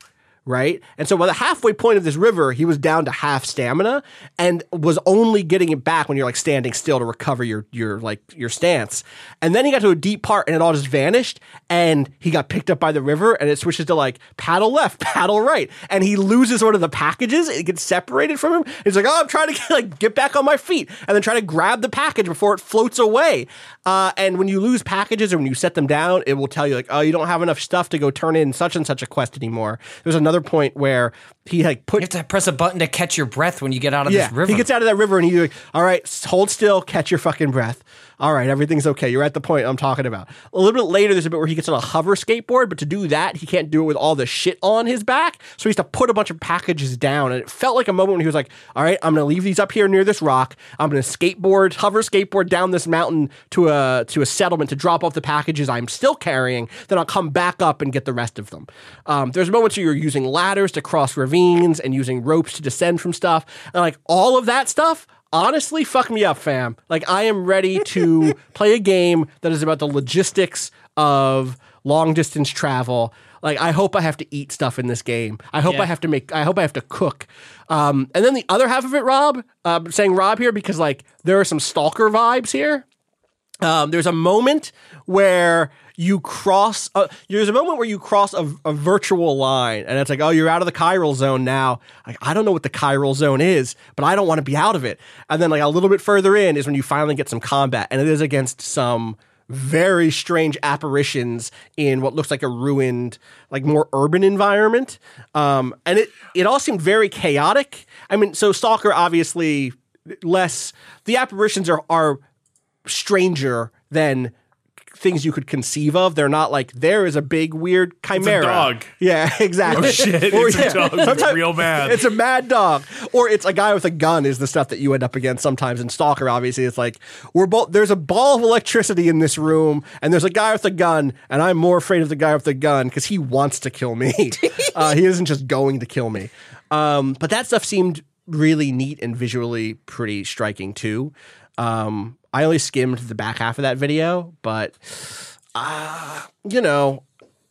Speaker 1: right? And so by the halfway point of this river, he was down to half stamina and was only getting it back when you're like standing still to recover your your like your stance. And then he got to a deep part and it all just vanished and he got picked up by the river and it switches to like paddle left, paddle right. And he loses one of the packages, it gets separated from him. He's like, "Oh, I'm trying to get, like get back on my feet." And then try to grab the package before it floats away. Uh, and when you lose packages or when you set them down, it will tell you like, "Oh, you don't have enough stuff to go turn in such and such a quest anymore." There's another point where he like put
Speaker 3: You have to press a button to catch your breath when you get out of
Speaker 1: yeah,
Speaker 3: this river.
Speaker 1: he gets out of that river and he's like, all right, hold still, catch your fucking breath. All right, everything's okay. You're at the point I'm talking about. A little bit later, there's a bit where he gets on a hover skateboard, but to do that, he can't do it with all the shit on his back. So he has to put a bunch of packages down. And it felt like a moment when he was like, all right, I'm going to leave these up here near this rock. I'm going to skateboard, hover skateboard down this mountain to a, to a settlement to drop off the packages I'm still carrying. Then I'll come back up and get the rest of them. Um, there's moments where you're using ladders to cross ravines and using ropes to descend from stuff. And like all of that stuff, honestly, fuck me up, fam. Like I am ready to play a game that is about the logistics of long distance travel. Like I hope I have to eat stuff in this game. I hope
Speaker 2: Yeah.
Speaker 1: I have to make. I hope I have to cook. Um, and then the other half of it, Rob, uh, saying Rob here because like there are some stalker vibes here. Um, there's a moment where you cross. Uh, there's a moment where you cross a, a virtual line, and it's like, oh, you're out of the chiral zone now. Like, I don't know what the chiral zone is, but I don't want to be out of it. And then, like a little bit further in, is when you finally get some combat, and it is against some very strange apparitions in what looks like a ruined, like more urban environment. Um, and it it all seemed very chaotic. I mean, so Stalker obviously less. The apparitions are are stranger than things you could conceive of. They're not like there is a big weird chimera.
Speaker 4: dog.
Speaker 1: Yeah, exactly.
Speaker 4: Oh, shit,
Speaker 1: Or,
Speaker 4: it's a dog
Speaker 1: sometimes
Speaker 4: real bad.
Speaker 1: It's a mad dog, or it's a guy with a gun. Is the stuff that you end up against sometimes in Stalker. Obviously, it's like we're both. There's a ball of electricity in this room, and there's a guy with a gun, and I'm more afraid of the guy with the gun because he wants to kill me. uh, he isn't just going to kill me. Um, but that stuff seemed really neat and visually pretty striking too. Um, I only skimmed the back half of that video, but uh, you know,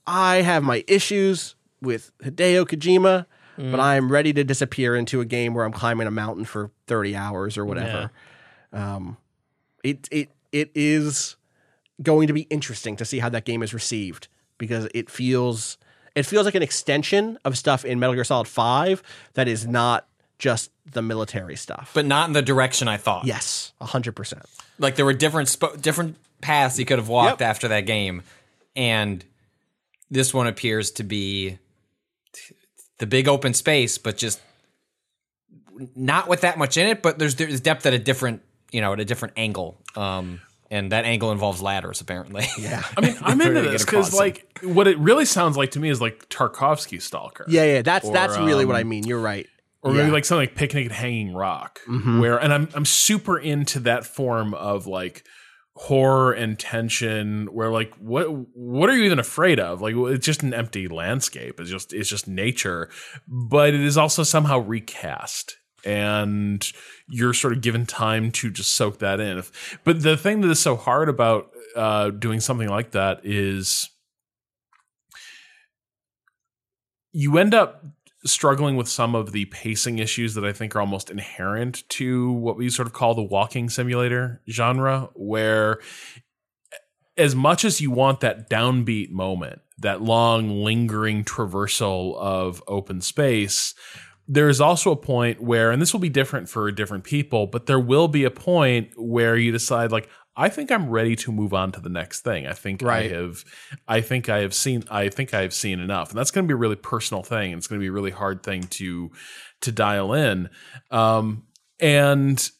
Speaker 1: I have my issues with Hideo Kojima, but I am ready to disappear into a game where I'm climbing a mountain for 30 hours or whatever. Um, it it it is going to be interesting to see how that game is received because it feels it feels like an extension of stuff in Metal Gear Solid 5 that is not just the military stuff.
Speaker 3: but not in the direction I thought.
Speaker 1: yes, 100%.
Speaker 3: Like there were different sp- different paths he could have walked
Speaker 1: Yep.
Speaker 3: after that game, and this one appears to be the big open space, but just not with that much in it. But there's there's depth at a different you know at a different angle, um, and that angle involves ladders apparently.
Speaker 1: Yeah.
Speaker 4: I mean, I'm
Speaker 3: Where
Speaker 4: into
Speaker 3: they
Speaker 4: this because, like, what it really sounds like to me is like Tarkovsky Stalker.
Speaker 1: Yeah, yeah, that's
Speaker 4: Or,
Speaker 1: that's really what
Speaker 4: um,
Speaker 1: I mean. You're right.
Speaker 4: Or
Speaker 1: Yeah.
Speaker 4: maybe like something like Picnic at Hanging Rock, where and I'm I'm super into that form of like horror and tension where like what what are you even afraid of? Like it's just an empty landscape. It's just it's just nature but it is also somehow recast and you're sort of given time to just soak that in. If- but the thing that is so hard about uh doing something like that is you end up struggling with some of the pacing issues that I think are almost inherent to what we sort of call the walking simulator genre, where as much as you want that downbeat moment, that long, lingering traversal of open space, there is also a point where, and this will be different for different people, but there will be a point where you decide, like, I think I'm ready to move on to the next thing. I think
Speaker 1: Right.
Speaker 4: I have, I think I have seen, I think I have seen enough, and that's going to be a really personal thing. It's going to be a really hard thing to to dial in, um, and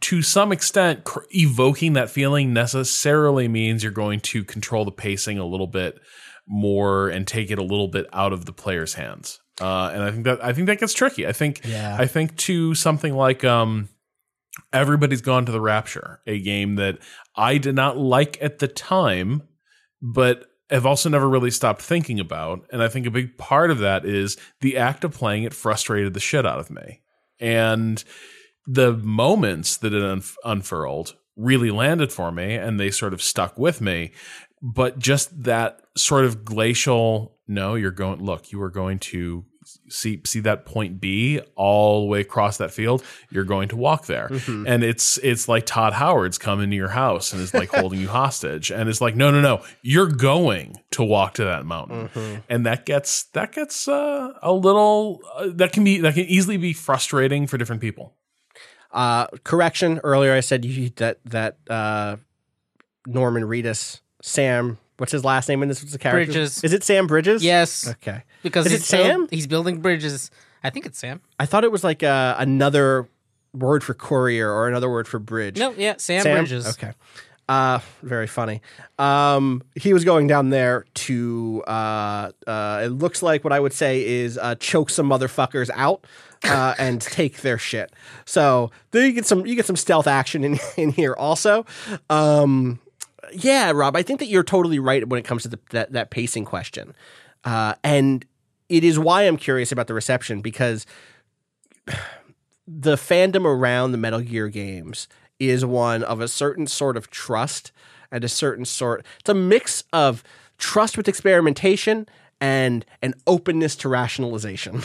Speaker 4: to some extent, cr- evoking that feeling necessarily means you're going to control the pacing a little bit more and take it a little bit out of the player's hands. Uh, and I think that I think that gets tricky. I think
Speaker 1: Yeah.
Speaker 4: I think to something like um, everybody's gone to the Rapture, a game that I did not like at the time, but have also never really stopped thinking about. And I think a big part of that is the act of playing it frustrated the shit out of me. And the moments that it unf- unfurled really landed for me and they sort of stuck with me. But just that sort of glacial, no, you're going, look, you are going to see see that point B all the way across that field, you're going to walk there. And it's it's like Todd Howard's coming to your house and is like holding you hostage. And it's like, no, no, no, you're going to walk to that mountain. And that gets that gets uh, a little uh, that can be that can easily be frustrating for different people.
Speaker 1: Uh, correction. Earlier, I said you, that that uh, Norman Reedus, Sam What's his last name in this? What's the character?
Speaker 2: Bridges.
Speaker 1: Is it Sam Bridges?
Speaker 2: Yes,
Speaker 1: Okay.
Speaker 2: because
Speaker 1: Is it
Speaker 2: build-
Speaker 1: Sam?
Speaker 2: he's building bridges. I think it's Sam.
Speaker 1: I thought it was like uh, another word for courier or another word for bridge.
Speaker 2: No, yeah, Sam,
Speaker 1: Sam?
Speaker 2: Bridges.
Speaker 1: Okay. Uh, very funny. Um, he was going down there to, uh, uh, it looks like what I would say is uh, choke some motherfuckers out uh, and take their shit. So there you get some, you get some stealth action in, in here also. Um, yeah, Rob, I think that you're totally right when it comes to the, that, that pacing question. Uh, and it is why I'm curious about the reception because the fandom around the Metal Gear games is one of a certain sort of trust and a certain sort. It's a mix of trust with experimentation and an openness to rationalization.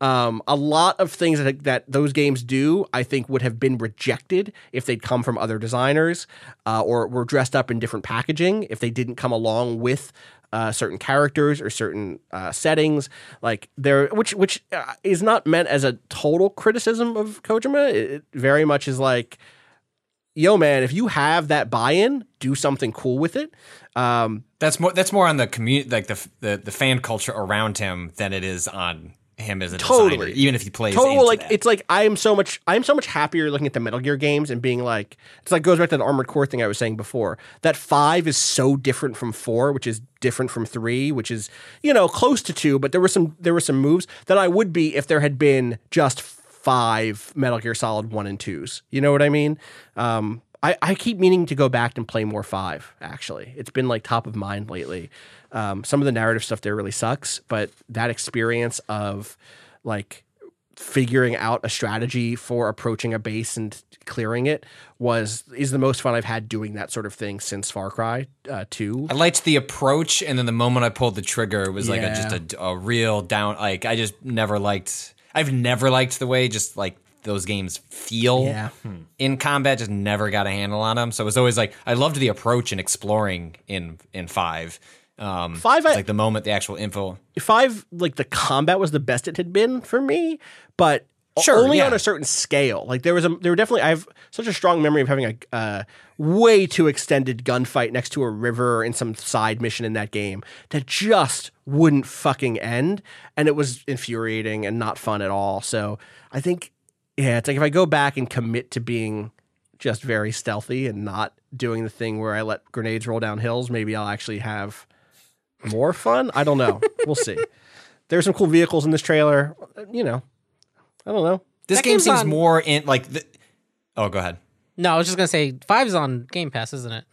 Speaker 1: Um, a lot of things that that those games do, I think, would have been rejected if they'd come from other designers uh, or were dressed up in different packaging. If they didn't come along with uh, certain characters or certain uh, settings, like there, which which uh, is not meant as a total criticism of Kojima. It, it very much is like, yo, man, if you have that buy-in, do something cool with it. Um,
Speaker 3: That's more. That's more on the community, like the, the the fan culture around him, than it is on him as a
Speaker 1: Totally.
Speaker 3: designer. Even if he plays
Speaker 1: total like
Speaker 3: that.
Speaker 1: it's like I am so much I'm so much happier looking at the Metal Gear games and being like it's like goes back to the Armored Core thing I was saying before. That five is so different from four, which is different from three, which is you know close to two, but there were some there were some moves that I would be if there had been just five Metal Gear Solid one and twos. You know what I mean? Um, I, I keep meaning to go back and play more five. Actually, it's been like top of mind lately. Um, some of the narrative stuff there really sucks, but that experience of like figuring out a strategy for approaching a base and clearing it was is the most fun I've had doing that sort of thing since Far Cry uh, Two.
Speaker 3: I liked the approach, and then the moment I pulled the trigger, it was like a, just a, a real down. Like I just never liked. I've never liked the way just like those games feel
Speaker 1: Yeah.
Speaker 3: in combat. Just never got a handle on them. So it was always like I loved the approach and exploring in in five. Um,
Speaker 1: Five, I-
Speaker 3: like the moment the actual info.
Speaker 1: Five, like the combat was the best it had been for me, but o-
Speaker 3: Sure,
Speaker 1: only
Speaker 3: yeah.
Speaker 1: on a certain scale. Like there was a, there were definitely. I have such a strong memory of having a uh, way too extended gunfight next to a river in some side mission in that game that just wouldn't fucking end, and it was infuriating and not fun at all. So I think, yeah, it's like if I go back and commit to being just very stealthy and not doing the thing where I let grenades roll down hills, maybe I'll actually have more fun. I don't know. We'll see. There's some cool vehicles in this trailer. You know, I don't know.
Speaker 3: This
Speaker 2: That
Speaker 3: game seems
Speaker 2: on-
Speaker 3: more in like. The, oh, go ahead.
Speaker 2: No, I was just gonna say five's on Game Pass, isn't it?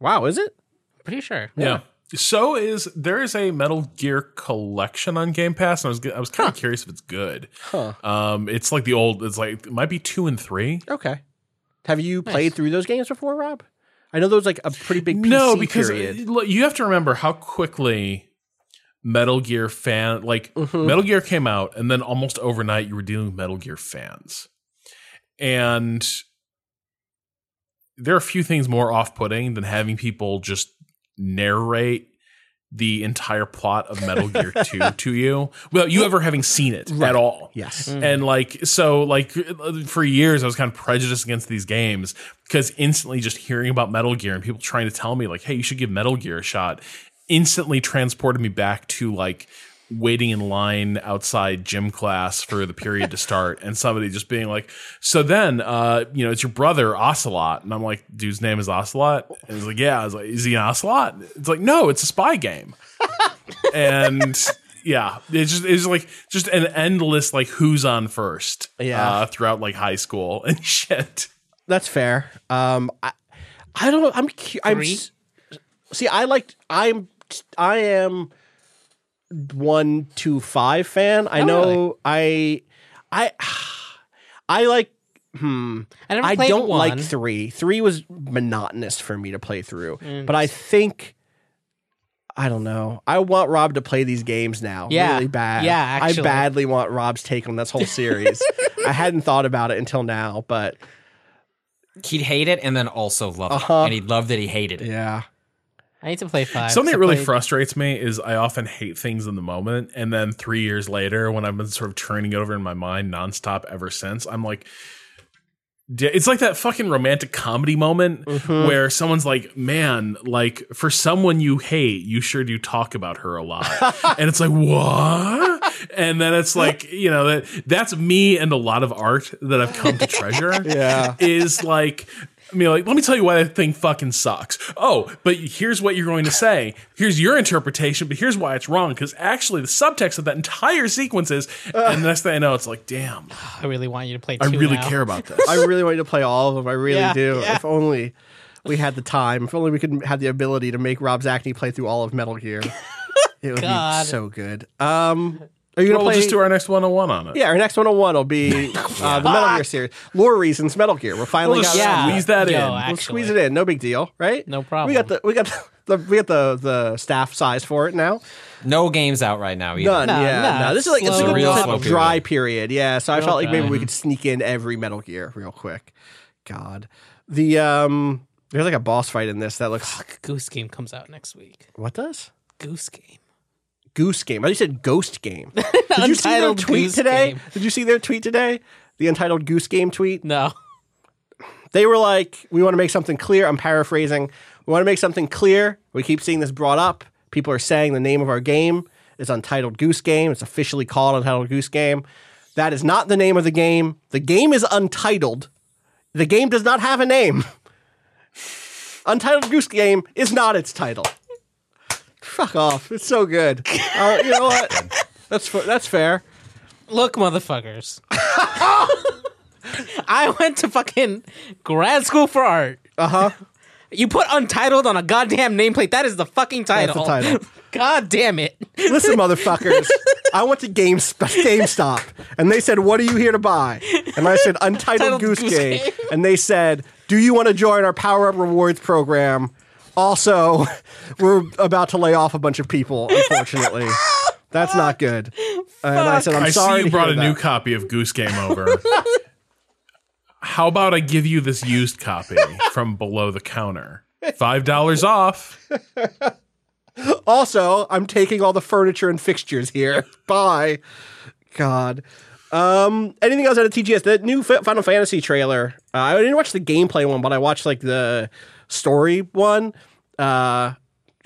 Speaker 1: Wow, is it?
Speaker 2: Pretty sure.
Speaker 4: Yeah. So is there is a Metal Gear collection on Game Pass, and I was I was kind of curious if it's good. Um, it's like the old. It's like it might be two and three.
Speaker 1: Okay. Have you played through those games before, Rob? I know there was like a pretty big PC
Speaker 4: no, because
Speaker 1: period.
Speaker 4: look, you have to remember how quickly Metal Gear fan like
Speaker 1: Mm-hmm.
Speaker 4: Metal Gear came out, and then almost overnight you were dealing with Metal Gear fans, and there are a few things more off-putting than having people just narrate the entire plot of Metal Gear 2 to you without you ever having seen it at all.
Speaker 1: yes.
Speaker 4: And like so like for years I was kind of prejudiced against these games because instantly just hearing about Metal Gear and people trying to tell me like hey you should give Metal Gear a shot instantly transported me back to like waiting in line outside gym class for the period to start and somebody just being like so then uh you know it's your brother Ocelot and I'm like dude's name is Ocelot and he's like yeah I was like is he an Ocelot it's like no it's a spy game and yeah, it's just it's like just an endless like who's on first,
Speaker 1: Yeah.
Speaker 4: uh, throughout like high school and shit.
Speaker 1: That's fair. Um, I, I don't know. I'm. cu- I'm. S- See, I like. I'm. I am one two five fan. I
Speaker 2: Oh,
Speaker 1: know.
Speaker 2: really?
Speaker 1: I. I. I like. Hmm.
Speaker 2: I never
Speaker 1: I don't like three. Three was monotonous for me to play through.
Speaker 2: Mm.
Speaker 1: But I think I don't know. I want Rob to play these games now.
Speaker 2: Yeah.
Speaker 1: Really bad.
Speaker 2: Yeah,
Speaker 1: I badly want Rob's take on this whole series. I hadn't thought about it until now, but
Speaker 3: He'd hate it and then also love
Speaker 1: Uh-huh.
Speaker 3: it, and he'd love that he hated it.
Speaker 1: yeah.
Speaker 2: I need to play five.
Speaker 4: Something that really
Speaker 2: played-
Speaker 4: frustrates me is I often hate things in the moment, and then three years later, when I've been sort of turning it over in my mind nonstop ever since, I'm like, it's like that fucking romantic comedy moment
Speaker 1: Mm-hmm.
Speaker 4: where someone's like, "Man, like for someone you hate, you sure do talk about her a lot," and it's like, "What?" And then it's like, you know, that that's me and a lot of art that I've come to treasure.
Speaker 1: Yeah.
Speaker 4: is like. I mean, like, let me tell you why that thing fucking sucks. Oh, but here's what you're going to say. Here's your interpretation, but here's why it's wrong. Because actually, the subtext of that entire sequence is, and the next thing I know, it's like, damn,
Speaker 2: I really want you to play.
Speaker 4: I really
Speaker 2: now.
Speaker 4: care about this.
Speaker 1: I really want you to play all of them. I really
Speaker 2: Yeah,
Speaker 1: do.
Speaker 2: yeah.
Speaker 1: If only we had the time. If only we could have the ability to make Rob Zacny play through all of Metal Gear. It would
Speaker 2: God.
Speaker 1: be so good. Um, are you gonna
Speaker 4: Well, we'll
Speaker 1: play?
Speaker 4: just do our next 101 on it.
Speaker 1: yeah, our next 101 will be uh, the Metal Gear series. Lore reasons Metal Gear. We're finally
Speaker 4: We'll just
Speaker 1: got
Speaker 2: Yeah,
Speaker 4: squeeze that
Speaker 2: yo,
Speaker 4: in.
Speaker 2: actually.
Speaker 1: We'll squeeze it in. No big deal, right?
Speaker 2: No problem.
Speaker 1: We got the we got the, the we got the the staff size for it now.
Speaker 3: No games out right now either.
Speaker 1: None.
Speaker 2: No,
Speaker 1: yeah.
Speaker 2: no,
Speaker 1: No, this is like it's
Speaker 2: slow
Speaker 1: a good
Speaker 3: Real slow
Speaker 1: of
Speaker 3: period.
Speaker 1: dry period. Yeah. So I felt like maybe we could sneak in every Metal Gear real quick. God. The um there's like a boss fight in this that looks
Speaker 2: Goose Game comes out next week.
Speaker 1: what does?
Speaker 2: Goose Game.
Speaker 1: Goose game. I just said ghost game. Did you see their
Speaker 2: Untitled
Speaker 1: tweet
Speaker 2: Goose
Speaker 1: today?
Speaker 2: Game.
Speaker 1: Did you see their tweet today? The untitled goose game tweet.
Speaker 2: No.
Speaker 1: They were like, "We want to make something clear." I'm paraphrasing. We want to make something clear. We keep seeing this brought up. People are saying the name of our game is Untitled Goose Game. It's officially called Untitled Goose Game. That is not the name of the game. The game is untitled. The game does not have a name. Untitled Goose Game is not its title. Fuck off. It's so good. Uh, you know what? That's fa- that's fair.
Speaker 2: Look, motherfuckers. I went to fucking grad school for art.
Speaker 1: Uh huh.
Speaker 2: You put untitled on a goddamn nameplate. That is the fucking
Speaker 1: That's
Speaker 2: title.
Speaker 1: the title.
Speaker 2: God damn it.
Speaker 1: Listen, motherfuckers. I went to GameSp- GameStop and they said, What are you here to buy? And I said, Untitled
Speaker 2: Untitled
Speaker 1: Goose,
Speaker 2: Goose
Speaker 1: Game.
Speaker 2: Game.
Speaker 1: And they said, Do you want to join our Power Up Rewards program? Also, we're about to lay off a bunch of people, unfortunately. That's not good. And I said, I'm
Speaker 4: I
Speaker 1: sorry.
Speaker 4: see you brought
Speaker 1: hear
Speaker 4: a new copy of Goose Game over. How about I give you this used copy from below the counter? Five dollars off.
Speaker 1: Also, I'm taking all the furniture and fixtures here. Bye. God. Um, anything else out of TGS? The new Fi- Final Fantasy trailer. Uh, I didn't watch the gameplay one, but I watched like the story one. Uh,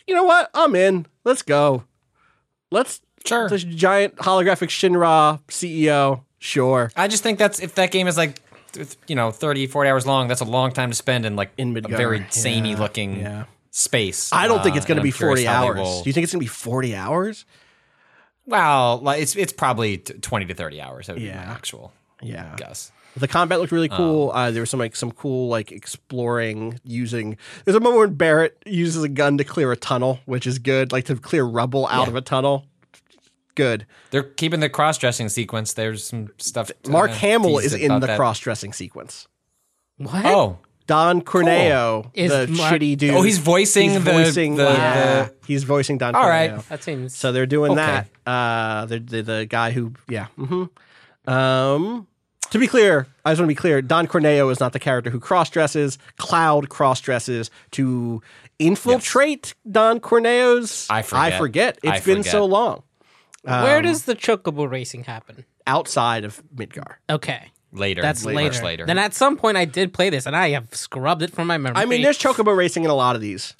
Speaker 1: you know what? I'm in. Let's go. Let's
Speaker 3: Sure.
Speaker 1: this giant holographic Shinra CEO. Sure.
Speaker 3: I just think that's if that game is like you know 30 40 hours long that's a long time to spend in like
Speaker 1: In
Speaker 3: a very samey
Speaker 1: Yeah,
Speaker 3: looking
Speaker 1: yeah.
Speaker 3: space
Speaker 1: I don't think
Speaker 3: Uh,
Speaker 1: it's going to be 40 hours.
Speaker 3: will-
Speaker 1: Do you think it's going to be 40 hours?
Speaker 3: well like it's it's probably 20 to 30 hours that would be
Speaker 1: Yeah.
Speaker 3: my actual
Speaker 1: Yeah.
Speaker 3: guess
Speaker 1: The combat looked really cool. uh, there was some like some cool like exploring using. There's a moment when Barret uses a gun to clear a tunnel, which is good, like to clear rubble out of a tunnel. Good.
Speaker 3: they're keeping the cross-dressing sequence there's some stuff
Speaker 1: Mark
Speaker 3: uh,
Speaker 1: Hamill is in the cross-dressing sequence.
Speaker 2: What?
Speaker 3: oh
Speaker 1: Don Corneo,
Speaker 2: Is
Speaker 1: the
Speaker 2: Mark-
Speaker 1: shitty dude.
Speaker 3: Oh, he's voicing
Speaker 1: he's
Speaker 3: the-
Speaker 1: voicing
Speaker 3: the-
Speaker 1: yeah,
Speaker 3: the-
Speaker 1: he's voicing Don.
Speaker 3: All
Speaker 1: Corneo.
Speaker 3: right.
Speaker 2: That seems.
Speaker 1: So they're doing
Speaker 3: Okay.
Speaker 1: that. Uh, the, the the guy who, yeah. hmm Um, to be clear, I just want to be clear. Don Corneo is not the character who cross dresses. Cloud cross dresses to infiltrate Don Corneo's.
Speaker 3: I forget.
Speaker 1: I forget. It's
Speaker 3: I
Speaker 1: been
Speaker 3: forget.
Speaker 1: so long.
Speaker 2: Where um, does the chocobo racing happen?
Speaker 1: Outside of Midgar.
Speaker 2: Okay.
Speaker 3: later
Speaker 2: That's
Speaker 3: much
Speaker 2: later.
Speaker 3: later
Speaker 2: Then at some point I did play this and I have scrubbed it from my memory.
Speaker 1: I mean, there's chocobo racing in a lot of these.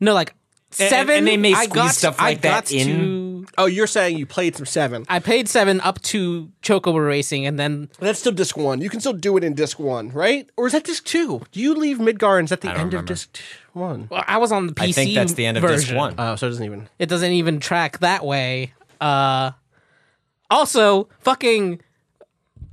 Speaker 2: no like
Speaker 3: And-
Speaker 2: seven.
Speaker 3: and they may
Speaker 2: I
Speaker 3: squeeze
Speaker 2: got,
Speaker 3: stuff
Speaker 2: I
Speaker 3: like that
Speaker 2: got
Speaker 3: in.
Speaker 2: To,
Speaker 1: Oh, you're saying you played some seven.
Speaker 2: I played seven up to chocobo racing and then
Speaker 1: That's still disc one. You can still do it in disc one, right? Or is that disc two? Do you leave Midgar and is that the
Speaker 3: I don't
Speaker 1: end
Speaker 3: remember.
Speaker 1: of disc t- one?
Speaker 2: well, I was on the PC.
Speaker 3: i think that's the end of
Speaker 2: version.
Speaker 3: disc one
Speaker 1: Oh, so it doesn't even.
Speaker 2: It doesn't even track that way. Uh, also, fucking,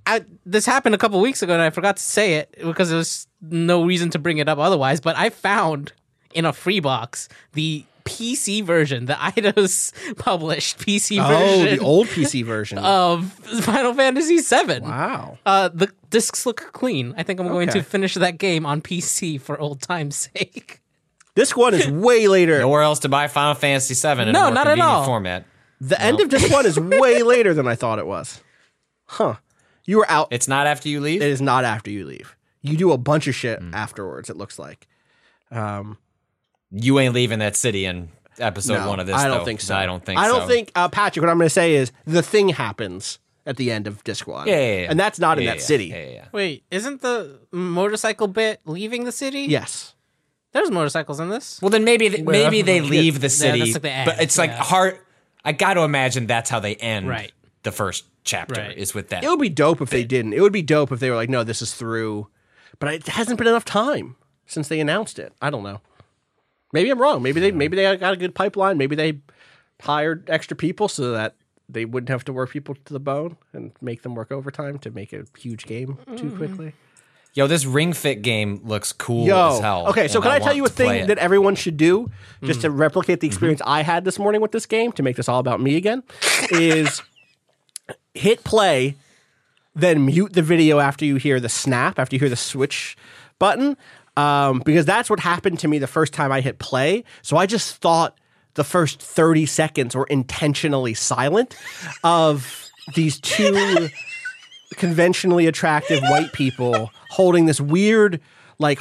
Speaker 2: I, this happened a couple weeks ago and I forgot to say it because there's no reason to bring it up otherwise. But I found in a free box the PC version, the Eidos published PC version.
Speaker 1: Oh,
Speaker 2: version
Speaker 1: the old PC version.
Speaker 2: of Final Fantasy VII.
Speaker 1: wow.
Speaker 2: Uh, the discs look clean. I think I'm going
Speaker 1: Okay.
Speaker 2: to finish that game on PC for old time's sake.
Speaker 1: Disc one is way later.
Speaker 3: nowhere else to buy final fantasy 7 in
Speaker 2: No,
Speaker 3: a more
Speaker 2: not at
Speaker 3: convenient
Speaker 2: all.
Speaker 3: format
Speaker 1: The end of disc one is way later than I thought it was. Huh. You were out.
Speaker 3: it's not after you leave
Speaker 1: it is not after you leave. You do a bunch of shit
Speaker 3: Hmm.
Speaker 1: afterwards, it looks like. Um,
Speaker 3: you ain't leaving that city in episode
Speaker 1: no,
Speaker 3: one of this
Speaker 1: I don't
Speaker 3: though.
Speaker 1: think so.
Speaker 3: i don't think so.
Speaker 1: I don't
Speaker 3: so.
Speaker 1: think, uh, Patrick, what I'm going to say is the thing happens at the end of Disc One.
Speaker 3: Yeah, yeah, yeah.
Speaker 1: and that's not in that
Speaker 3: yeah,
Speaker 1: city.
Speaker 3: Yeah, yeah, yeah.
Speaker 2: Wait, isn't the motorcycle bit leaving the city?
Speaker 1: Yes.
Speaker 2: There's motorcycles in this.
Speaker 3: Well, then maybe th- maybe they leave the city,
Speaker 2: that's like the end,
Speaker 3: but it's like
Speaker 2: yeah.
Speaker 3: hard. I got to imagine that's how they end
Speaker 2: Right.
Speaker 3: the first chapter
Speaker 2: Right.
Speaker 3: is with that.
Speaker 1: It would be dope if they didn't. It would be dope if they were like, no, this is through. But it hasn't been enough time since they announced it. I don't know. Maybe I'm wrong. Maybe they maybe they got a good pipeline. Maybe they hired extra people so that they wouldn't have to work people to the bone and make them work overtime to make a huge game too mm. quickly.
Speaker 3: Yo, this Ring Fit game looks cool
Speaker 1: Yo,
Speaker 3: as hell.
Speaker 1: okay. So
Speaker 3: and
Speaker 1: can I, tell
Speaker 3: want
Speaker 1: you a
Speaker 3: to play
Speaker 1: thing
Speaker 3: it.
Speaker 1: that everyone should do just to mm. replicate the mm-hmm. experience I had this morning with this game to make this all about me again? is hit play, then mute the video after you hear the snap, after you hear the switch button, um, because that's what happened to me the first time I hit play. So I just thought the first thirty seconds were intentionally silent of these two conventionally attractive white people holding this weird, like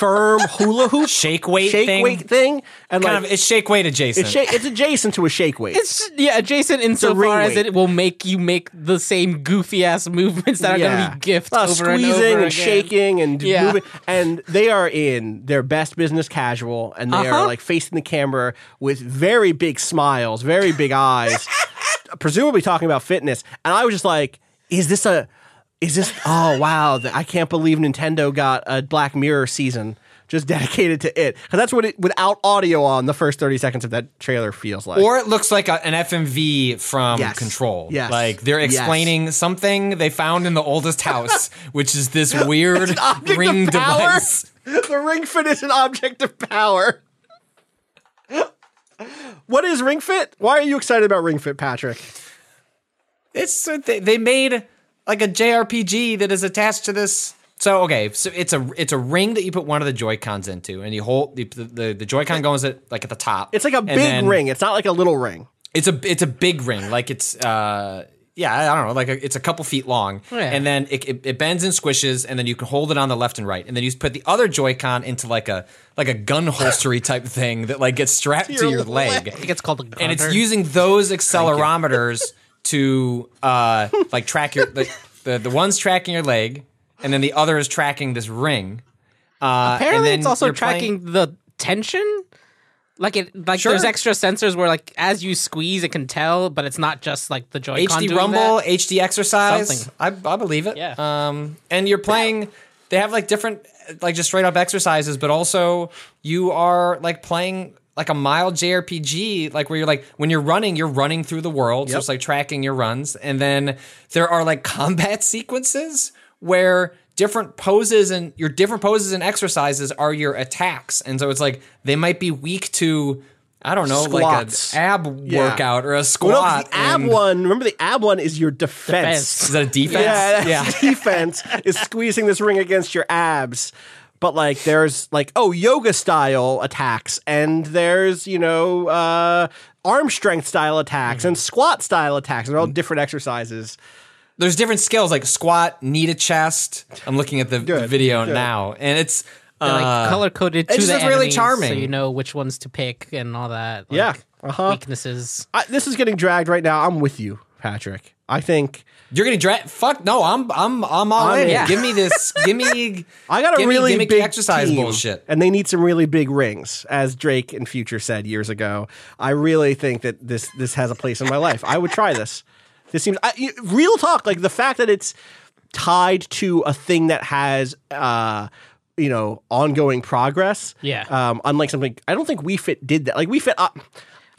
Speaker 1: firm hula hoop
Speaker 3: Shake weight
Speaker 1: shake
Speaker 3: thing?
Speaker 1: weight thing, and
Speaker 3: kind
Speaker 1: like
Speaker 3: of it's shake weight adjacent.
Speaker 1: it's, sha- it's adjacent to a shake weight.
Speaker 2: It's yeah, adjacent
Speaker 1: ring
Speaker 2: insofar as
Speaker 1: weight.
Speaker 2: it will make you make the same goofy ass movements that are going to be gift
Speaker 1: Uh,
Speaker 2: over
Speaker 1: squeezing
Speaker 2: and over again.
Speaker 1: shaking and
Speaker 2: Yeah.
Speaker 1: moving, and they are in their best business casual, and they are
Speaker 2: Uh-huh.
Speaker 1: like facing the camera with very big smiles, very big eyes, presumably talking about fitness. And I was just like, "Is this a? Is this? Oh wow! th- I can't believe Nintendo got a Black Mirror season." Just dedicated to it, because that's what it without audio on the first thirty seconds of that trailer feels like.
Speaker 3: or it looks like a, an FMV from
Speaker 1: Yes.
Speaker 3: Control.
Speaker 1: Yes.
Speaker 3: Like they're
Speaker 1: Yes.
Speaker 3: explaining something they found in the oldest house, which is this weird ring device.
Speaker 1: the Ring Fit is an object of power. what is Ring Fit? Why are you excited about Ring Fit, Patrick?
Speaker 3: It's uh, they, they made like a JRPG that is attached to this. So okay, so it's a it's a ring that you put one of the Joy Cons into, and you hold the the, the Joy Con goes at like at the top.
Speaker 1: It's like a big
Speaker 3: then
Speaker 1: ring. It's not like a little ring.
Speaker 3: It's a it's a big ring, like it's uh yeah I don't know, like a, it's a couple feet long,
Speaker 2: Yeah.
Speaker 3: and then it, it it bends and squishes, and then you can hold it on the left and right, and then you put the other Joy-Con into like a like a gun holstery type thing that like gets strapped to
Speaker 1: your
Speaker 3: your leg,
Speaker 2: I think it's called a
Speaker 3: and it's using those accelerometers to uh like track your the, the the one's tracking your leg, and then the other is tracking this ring. Uh, and
Speaker 2: Apparently, it's also
Speaker 3: you're playing-
Speaker 2: tracking the tension. Like it, like
Speaker 3: Sure.
Speaker 2: there's extra sensors where like as you squeeze, it can tell, but it's not just like the Joy-Con
Speaker 3: HD Rumble,
Speaker 2: that.
Speaker 3: HD Exercise.
Speaker 2: Something.
Speaker 3: I, I believe it.
Speaker 2: Yeah.
Speaker 3: Um, and you're playing. They have like different, like just straight up exercises, but also you are like playing like a mild JRPG, like where you're like when you're running, you're running through the world, so
Speaker 1: Yep.
Speaker 3: it's like tracking your runs, and then there are like combat sequences where different poses and your different poses and exercises are your attacks, and so it's like they might be weak to. I don't know,
Speaker 1: Squats.
Speaker 3: like an ab
Speaker 1: Yeah.
Speaker 3: workout or a
Speaker 1: Well, no, the ab one. Remember, the ab one is your defense.
Speaker 3: is that a defense?
Speaker 1: Yeah, that's defense is squeezing this ring against your abs. But like, there's like, oh, yoga style attacks, and there's you know, uh, arm strength style attacks, and squat style attacks. They're all different exercises.
Speaker 3: There's different skills like squat, knee to chest. I'm looking at the
Speaker 1: Good,
Speaker 3: video
Speaker 1: good.
Speaker 3: now, and it's
Speaker 2: They're like
Speaker 3: uh,
Speaker 2: color coded to
Speaker 3: it's
Speaker 2: the
Speaker 3: just really charming.
Speaker 2: so you know which ones to pick and all that. like,
Speaker 1: Yeah, uh-huh.
Speaker 2: weaknesses.
Speaker 1: I, this is getting dragged right now. I'm with you, Patrick. I think
Speaker 3: You're gonna dra- fuck no. I'm I'm I'm all
Speaker 1: I'm
Speaker 3: in.
Speaker 1: in.
Speaker 3: Give me this. Give me.
Speaker 1: I got a
Speaker 3: give me
Speaker 1: really big
Speaker 3: exercise
Speaker 1: team,
Speaker 3: bullshit.
Speaker 1: and they need some really big rings, as Drake and Future said years ago. I really think that this this has a place in my life. I would try this. This seems I, real talk. Like the fact that it's tied to a thing that has, uh, you know, ongoing progress.
Speaker 2: Yeah.
Speaker 1: Um, unlike something, I don't think Wii Fit did that. Like Wii Fit. Uh,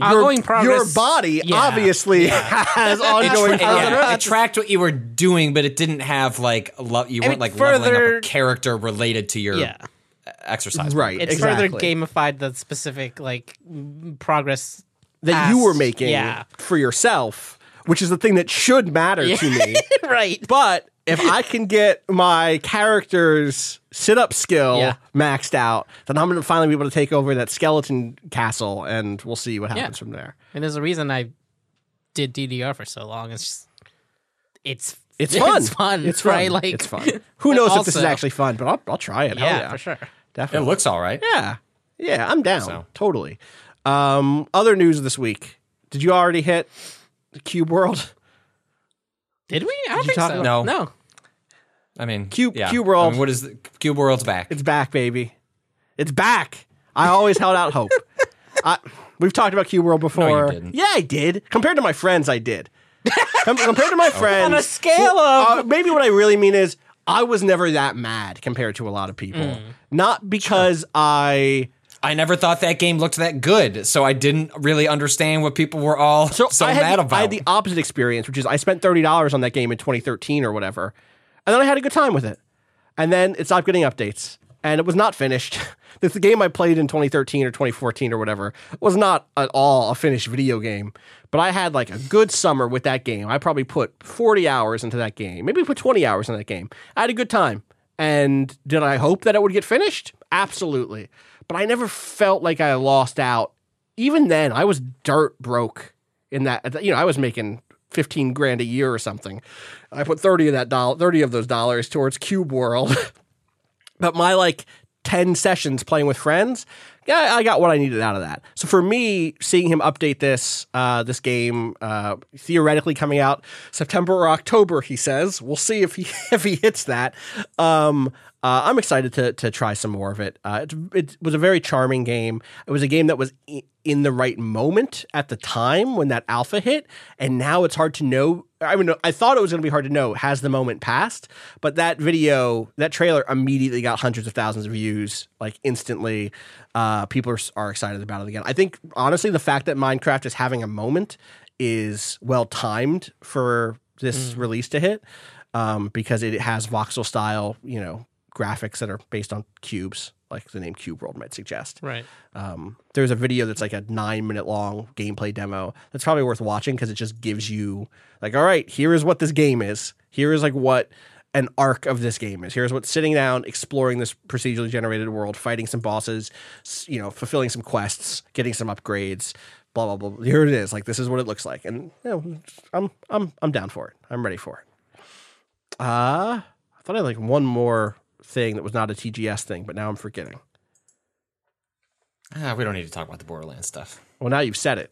Speaker 1: Uh,
Speaker 2: ongoing
Speaker 1: your,
Speaker 2: progress-
Speaker 1: Your body
Speaker 2: Yeah.
Speaker 1: obviously has ongoing
Speaker 3: It,
Speaker 1: progress.
Speaker 3: yeah, it tracked what you were doing, but it didn't have like lo- you weren't
Speaker 2: mean,
Speaker 3: like leveling up
Speaker 2: further-
Speaker 3: a character related to your
Speaker 2: Yeah, uh,
Speaker 3: exercise.
Speaker 1: Right.
Speaker 2: it's
Speaker 1: exactly.
Speaker 2: further gamified the specific like progress
Speaker 1: that you were making
Speaker 2: Yeah,
Speaker 1: for yourself, which is the thing that should matter to me.
Speaker 2: right.
Speaker 1: But if I can get my character's sit up skill
Speaker 2: Yeah.
Speaker 1: maxed out, then I'm going to finally be able to take over that skeleton castle and we'll see what happens from there.
Speaker 2: And there's a reason I did DDR for so long. It's just it's
Speaker 1: It's fun.
Speaker 2: It's fun.
Speaker 1: It's fun.
Speaker 2: right? Like
Speaker 1: it's fun. Who knows if this is actually fun, but I'll, I'll try it. Hell
Speaker 2: Yeah,
Speaker 1: yeah,
Speaker 2: for sure.
Speaker 1: Definitely.
Speaker 3: It looks all right.
Speaker 1: yeah. Yeah, I'm down.
Speaker 3: So.
Speaker 1: Totally. Um, other news this week. Did you already hit the Cube World?
Speaker 2: Did we? I don't
Speaker 1: you
Speaker 2: think
Speaker 1: talk
Speaker 2: so.
Speaker 3: about-
Speaker 2: no.
Speaker 3: I mean,
Speaker 1: Cube-
Speaker 3: yeah.
Speaker 1: Cube World.
Speaker 3: I mean, what is the, Cube World's back?
Speaker 1: It's back, baby. It's back. I always held out hope. I, we've talked about Cube World before.
Speaker 3: didn't.
Speaker 1: Yeah, I did. Compared to my friends, I did. Com- compared to my friends,
Speaker 2: On a scale of
Speaker 1: uh, maybe what I really mean is I was never that mad compared to a lot of people.
Speaker 2: Mm.
Speaker 1: Not because I
Speaker 3: I never thought that game looked that good, so I didn't really understand what people were all so,
Speaker 1: I had,
Speaker 3: mad
Speaker 1: the-
Speaker 3: about.
Speaker 1: I had the opposite experience, which is I spent thirty dollars on that game in 2013 or whatever, and then I had a good time with it. And then it stopped getting updates, and it was not finished. This the game I played in 2013 or 2014 or whatever was not at all a finished video game. But I had like a good summer with that game. I probably put 40 hours into that game, maybe put 20 hours in that game. I had a good time. And did I hope that it would get finished? Absolutely. But I never felt like I lost out. Even then, I was dirt broke in that. You know, I was making 15 grand a year or something. I put 30 of that dollar, 30 of those dollars towards Cube World. but my like 10 sessions playing with friends yeah i got what i needed out of that so for me seeing him update this uh, this game uh, theoretically coming out september or october he says we'll see if he if he hits that um, uh, i'm excited to to try some more of it uh, it, it was a very charming game it was a game that was in the right moment at the time when that alpha hit and now it's hard to know I mean, I thought it was going to be hard to know. Has the moment passed? But that video, that trailer, immediately got hundreds of thousands of views, like instantly. Uh, people are, are excited about it again. I think honestly, the fact that Minecraft is having a moment is well timed for this release to hit, um, because it has voxel style, you know, graphics that are based on cubes, like the name Cube World might suggest.
Speaker 2: Right.
Speaker 1: Um, there's a video that's like a nine minute long gameplay demo that's probably worth watching because it just gives you like, all right, here is what this game is. Here is like what an arc of this game is. Here's what sitting down, exploring this procedurally generated world, fighting some bosses, you know, fulfilling some quests, getting some upgrades, blah blah blah. Here it is. Like this is what it looks like, and you know, I'm I'm I'm down for it. I'm ready for it. Uh I thought I had like one more thing that was not a TGS thing, but now I'm forgetting.
Speaker 3: Ah, we don't need to talk about the Borderlands stuff.
Speaker 1: Well, now you've said it.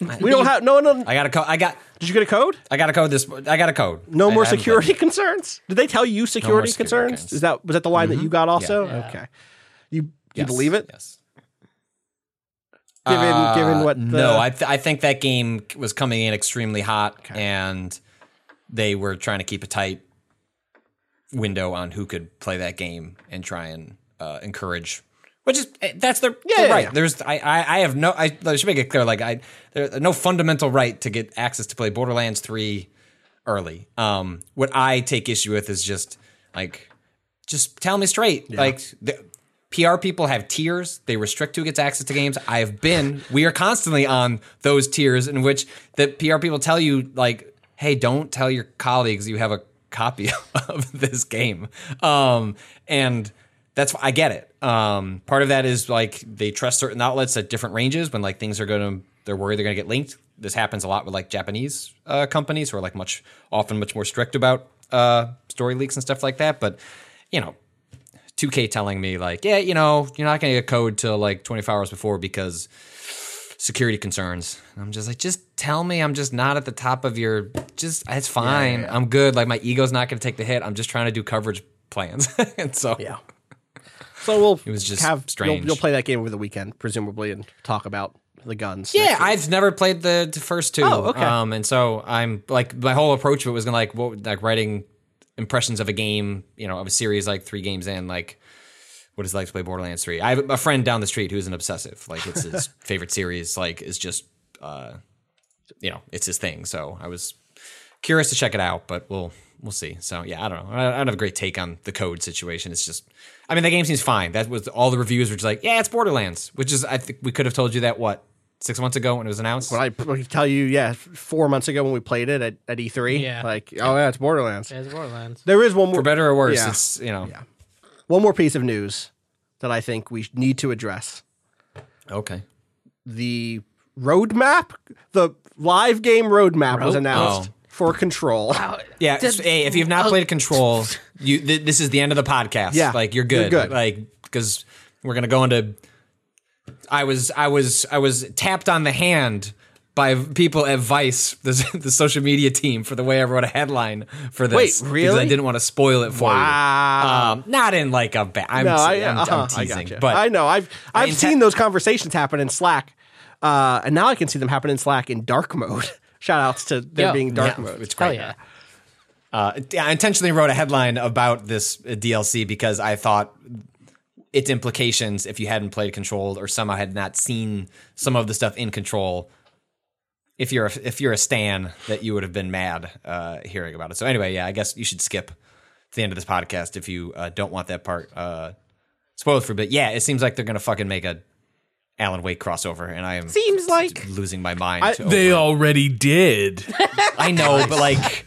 Speaker 1: we don't have no no.
Speaker 3: I got a code. I got.
Speaker 1: Did you get a code?
Speaker 3: I got a code. This. I got a code.
Speaker 1: No
Speaker 3: I-
Speaker 1: more
Speaker 3: I
Speaker 1: security
Speaker 3: played
Speaker 1: concerns. Did they tell you security,
Speaker 3: security
Speaker 1: concerns? Is that was that the line that you got also?
Speaker 2: Yeah.
Speaker 1: Okay. You you believe it?
Speaker 3: Yes.
Speaker 1: Given given what the,
Speaker 3: no, I th- I think that game was coming in extremely hot, and they were trying to keep it tight window on who could play that game and try and uh, encourage. Which is eh, that's their,
Speaker 1: Yeah, yeah,
Speaker 3: right.
Speaker 1: yeah.
Speaker 3: There's I, I I have no I, I should make it clear like I there's no fundamental right to get access to play Borderlands three early. Um, what I take issue with is just like just tell me straight. Like the PR people have tiers. They restrict who gets access to games. I have been. We are constantly on those tiers in which the PR people tell you like, "Hey, don't tell your colleagues you have a copy of this game." Um, and that's I get it. Um, part of that is like they trust certain outlets at different ranges when like things are going to they're worried they're going to get linked. This happens a lot with like Japanese uh, companies who are like much often much more strict about uh, story leaks and stuff like that. But you know, 2K telling me like, yeah, you know, you're not going to get code till like 24 hours before because security concerns. And I'm just like, just tell me I'm just not at the top of your. Just it's fine. I'm good. Like my ego's not going to take the hit. I'm just trying to do coverage plans. and so
Speaker 1: yeah. So we'll
Speaker 3: It was just
Speaker 1: have
Speaker 3: strange.
Speaker 1: You'll, you'll play that game over the weekend, presumably, and talk about the guns.
Speaker 3: Yeah. I've never played the, the first two.
Speaker 1: Oh, okay.
Speaker 3: Um, and so I'm like my whole approach of it was gonna like what like writing impressions of a game, you know, of a series like three games in, like what it's like to play Borderlands three. I have a friend down the street who's an obsessive. Like it's his favorite series. Like is just uh, you know, it's his thing. So I was curious to check it out, but we'll we'll see. So yeah, I don't know. I, I don't have a great take on the code situation. It's just, I mean, the game seems fine. That was all the reviews were just like, yeah, it's Borderlands, which is I think we could have told you that what six months ago when it was announced.
Speaker 1: When I p- tell you, yeah, four months ago when we played it at, at E3,
Speaker 2: Yeah.
Speaker 1: like, oh yeah, it's Borderlands.
Speaker 2: Yeah, It's Borderlands.
Speaker 1: There is one more,
Speaker 3: For better or worse,
Speaker 1: Yeah.
Speaker 3: it's you know
Speaker 1: one more piece of news that I think we need to address.
Speaker 3: okay.
Speaker 1: The roadmap, the live game roadmap was announced
Speaker 3: Oh.
Speaker 1: for Control.
Speaker 3: Yeah,
Speaker 2: Did-
Speaker 3: hey, if you've not
Speaker 2: oh.
Speaker 3: played Control, you th- this is the end of the podcast.
Speaker 1: Yeah,
Speaker 3: like you're good.
Speaker 1: you're
Speaker 3: good.
Speaker 1: good.
Speaker 3: Like because we're gonna go into. I was I was I was tapped on the hand by people at Vice, the, the social media team, for the way I wrote a headline for this.
Speaker 1: Wait,
Speaker 3: Because
Speaker 1: really?
Speaker 3: I didn't want to spoil it for
Speaker 1: Wow.
Speaker 3: you. Um, not in like a bad. I'm,
Speaker 1: no, I,
Speaker 3: I'm, I'm
Speaker 1: uh-huh, I
Speaker 3: teasing,
Speaker 1: gotcha.
Speaker 3: but
Speaker 1: I know I've I've
Speaker 3: mean,
Speaker 1: seen
Speaker 3: te-
Speaker 1: those conversations happen in Slack, uh, and now I can see them happen in Slack in dark mode. Shout outs to there
Speaker 2: Yo.
Speaker 1: being dark
Speaker 3: Yeah,
Speaker 1: mode.
Speaker 3: it's
Speaker 2: Hell
Speaker 3: great.
Speaker 2: yeah.
Speaker 3: Uh, I intentionally wrote a headline about this uh, DLC because I thought its implications, if you hadn't played Control or somehow had not seen some of the stuff in Control, if you're a, if you're a stan, that you would have been mad uh, hearing about it. So anyway, yeah, I guess you should skip to the end of this podcast if you uh, don't want that part uh, spoiled for. But yeah, it seems like they're gonna fucking make a Alan Wake crossover, and I am
Speaker 2: Seems like
Speaker 3: losing my mind.
Speaker 1: I-
Speaker 3: over
Speaker 4: They
Speaker 3: it.
Speaker 4: already did.
Speaker 3: I know, but like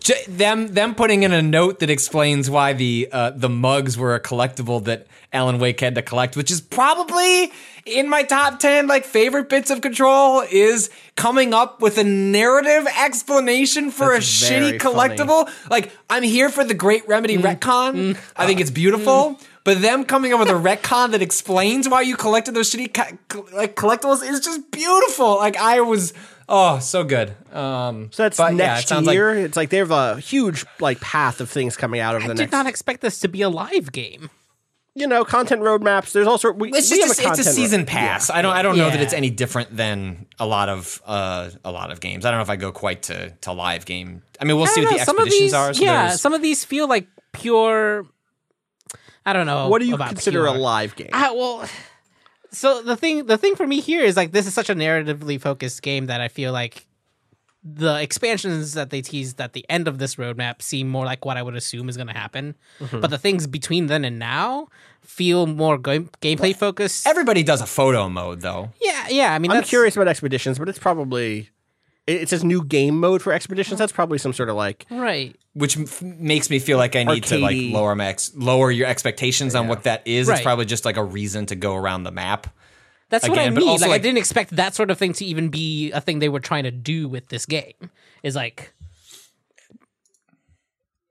Speaker 3: j- them them putting in a note that explains why the uh, the mugs were a collectible that Alan Wake had to collect, which is probably in my top ten like favorite bits of Control, is coming up with a narrative explanation for
Speaker 1: That's
Speaker 3: a shitty collectible. Like I'm here for the Great Remedy retcon. I think it's beautiful. But them coming up with a retcon that explains why you collected those shitty co- co- like collectibles is just beautiful. Like I was, oh, so good. Um,
Speaker 1: So that's
Speaker 3: but yeah, it
Speaker 1: next
Speaker 3: like-
Speaker 1: year. it's like they have a huge like path of things coming out over
Speaker 2: I
Speaker 1: the next.
Speaker 2: I did not expect this to be a live game.
Speaker 1: You know, content roadmaps. There's also we,
Speaker 3: It's
Speaker 1: we have
Speaker 3: just
Speaker 1: a
Speaker 3: a, it's a season
Speaker 1: road-
Speaker 3: pass. I don't I don't know that it's any different than a lot of uh a lot of games. I don't know if I go quite to to live game. I mean, we'll
Speaker 2: I
Speaker 3: see
Speaker 2: don't
Speaker 3: what
Speaker 2: know,
Speaker 3: the
Speaker 2: some
Speaker 3: expeditions
Speaker 2: these,
Speaker 3: are. So
Speaker 2: yeah, some of these feel like pure. I don't know.
Speaker 1: What do you
Speaker 2: about
Speaker 1: consider a live game?
Speaker 2: I, well, so the thing, the thing for me here is like this is such a narratively focused game that I feel like the expansions that they teased at the end of this roadmap seem more like what I would assume is going to happen.
Speaker 3: Mm-hmm.
Speaker 2: But the things between then and now feel more game, gameplay focused.
Speaker 3: everybody does a photo mode though.
Speaker 2: yeah, yeah. I mean,
Speaker 1: I'm curious about expeditions, but it's probably it says new game mode for expeditions. That's probably some sort of like
Speaker 2: right?
Speaker 3: Which m- makes me feel like I need to like lower my ex- lower your expectations on what that is. It's probably just like a reason to go around the map.
Speaker 2: That's what I mean.
Speaker 3: also,
Speaker 2: Like, I didn't expect that sort of thing to even be a thing they were trying to do with this game. Is like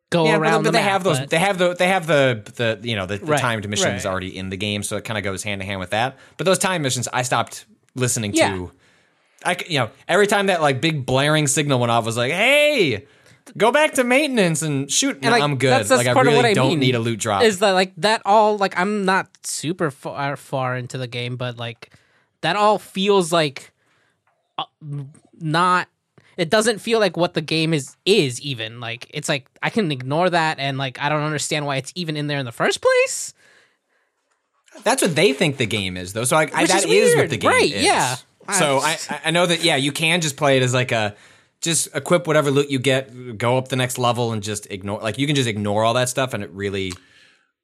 Speaker 2: go
Speaker 3: Yeah,
Speaker 2: around
Speaker 3: but, but
Speaker 2: the
Speaker 3: they
Speaker 2: map,
Speaker 3: have those.
Speaker 2: but-
Speaker 3: They have the. They have the. The you know the, the
Speaker 2: Right,
Speaker 3: timed missions
Speaker 2: right.
Speaker 3: already in the game, so it kind of goes hand in hand with that. But those time missions, I stopped listening
Speaker 2: Yeah.
Speaker 3: to. I you know every time that like big blaring signal went off, I was like, hey. Go back to maintenance and shoot. No,
Speaker 2: like,
Speaker 3: I'm good.
Speaker 2: That's, that's
Speaker 3: like I really
Speaker 2: of what I
Speaker 3: don't
Speaker 2: mean,
Speaker 3: need a loot drop.
Speaker 2: Is that like that all like I'm not super far far into the game, but like that all feels like uh, not. It doesn't feel like what the game is is even like. It's like I can ignore that and like I don't understand why it's even in there in the first place.
Speaker 3: That's what they think the game is, though. So like, I, that
Speaker 2: is
Speaker 3: is what the game
Speaker 2: Right,
Speaker 3: is.
Speaker 2: yeah.
Speaker 3: So
Speaker 2: I-
Speaker 3: I I know that yeah, you can just play it as like a just equip whatever loot you get, go up the next level, and just ignore. Like you can just ignore all that stuff, and it really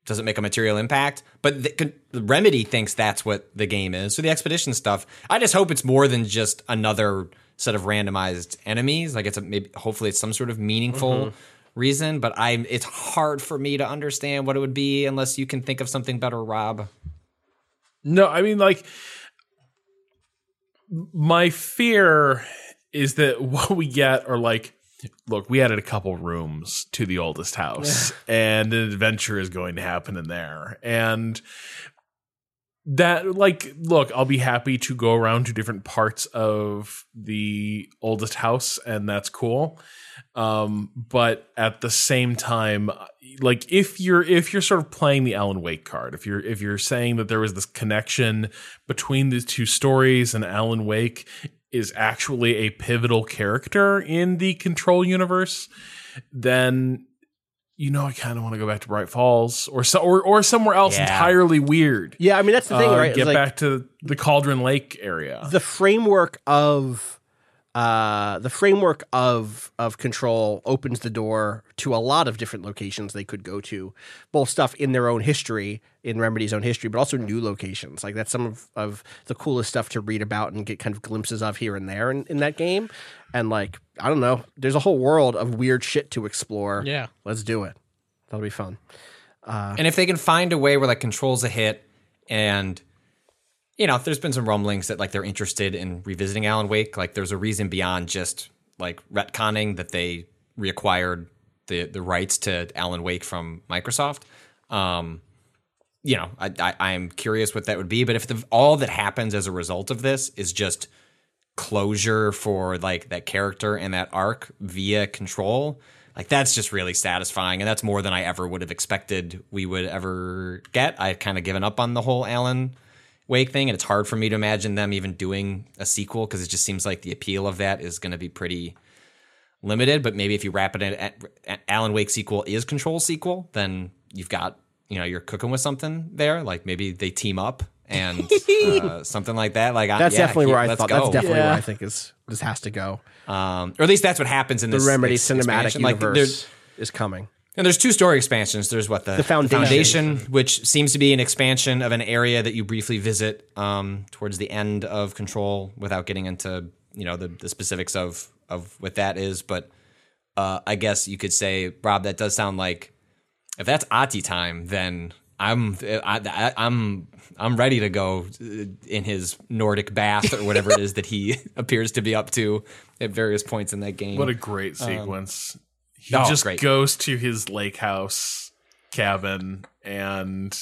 Speaker 3: doesn't make a material impact. But the, the Remedy thinks that's what the game is. So the expedition stuff, I just hope it's more than just another set of randomized enemies. Like it's a maybe hopefully it's some sort of meaningful
Speaker 2: Mm-hmm.
Speaker 3: reason. But I it's hard for me to understand what it would be unless you can think of something better, Rob.
Speaker 4: No, I mean like my fear is that what we get are like look, we added a couple rooms to the oldest house and an adventure is going to happen in there. And that like look, I'll be happy to go around to different parts of the oldest house and that's cool. Um but at the same time like if you're if you're sort of playing the Alan Wake card, if you're if you're saying that there was this connection between these two stories and Alan Wake is actually a pivotal character in the Control universe, then you know I kind of want to go back to Bright Falls or so or or somewhere else
Speaker 3: Yeah.
Speaker 4: entirely weird.
Speaker 1: yeah. I mean that's the thing,
Speaker 4: Uh,
Speaker 1: right?
Speaker 4: Get
Speaker 1: like,
Speaker 4: back to the Cauldron Lake area.
Speaker 1: the framework of uh, the framework of of control opens the door to a lot of different locations they could go to, both stuff in their own history, in Remedy's own history, but also new locations. Like that's some of, of the coolest stuff to read about and get kind of glimpses of here and there in, in that game. And like I don't know, there's a whole world of weird shit to explore.
Speaker 2: Yeah.
Speaker 1: let's do it. That'll be fun.
Speaker 3: Uh, And if they can find a way where like controls a hit and you know, there's been some rumblings that like they're interested in revisiting Alan Wake. Like there's a reason beyond just like retconning that they reacquired the the rights to Alan Wake from Microsoft. Um, you know, I, I I'm curious what that would be. But if the, all that happens as a result of this is just closure for like that character and that arc via control like that's just really satisfying and that's more than i ever would have expected we would ever get i've kind of given up on the whole alan wake thing and it's hard for me to imagine them even doing a sequel because it just seems like the appeal of that is going to be pretty limited but maybe if you wrap it in at, at alan wake sequel is control sequel then you've got you know you're cooking with something there like maybe they team up and uh, something like that like I-
Speaker 1: That's
Speaker 3: yeah,
Speaker 1: definitely
Speaker 3: here,
Speaker 1: where I
Speaker 3: let's
Speaker 1: thought.
Speaker 3: go.
Speaker 1: That's definitely where I think is this has to go.
Speaker 3: um, or at least that's what happens in
Speaker 1: The
Speaker 3: this
Speaker 1: Remedy
Speaker 3: ex-
Speaker 1: cinematic
Speaker 3: expansion. Like,
Speaker 1: universe
Speaker 3: there's-
Speaker 1: is coming.
Speaker 3: And there's two story expansions. There's what the,
Speaker 1: The Foundation.
Speaker 3: which seems to be an expansion of an area that you briefly visit um, towards the end of Control, without getting into you know the, the specifics of of what that is. But uh, I guess you could say, Rob, that does sound like if that's Ahti time, then I'm I, I, I'm I'm ready to go uh, in his Nordic bath or whatever it is that he appears to be up to at various points in that game.
Speaker 4: What a great sequence. He
Speaker 3: oh,
Speaker 4: just
Speaker 3: great.
Speaker 4: goes to his lake house cabin and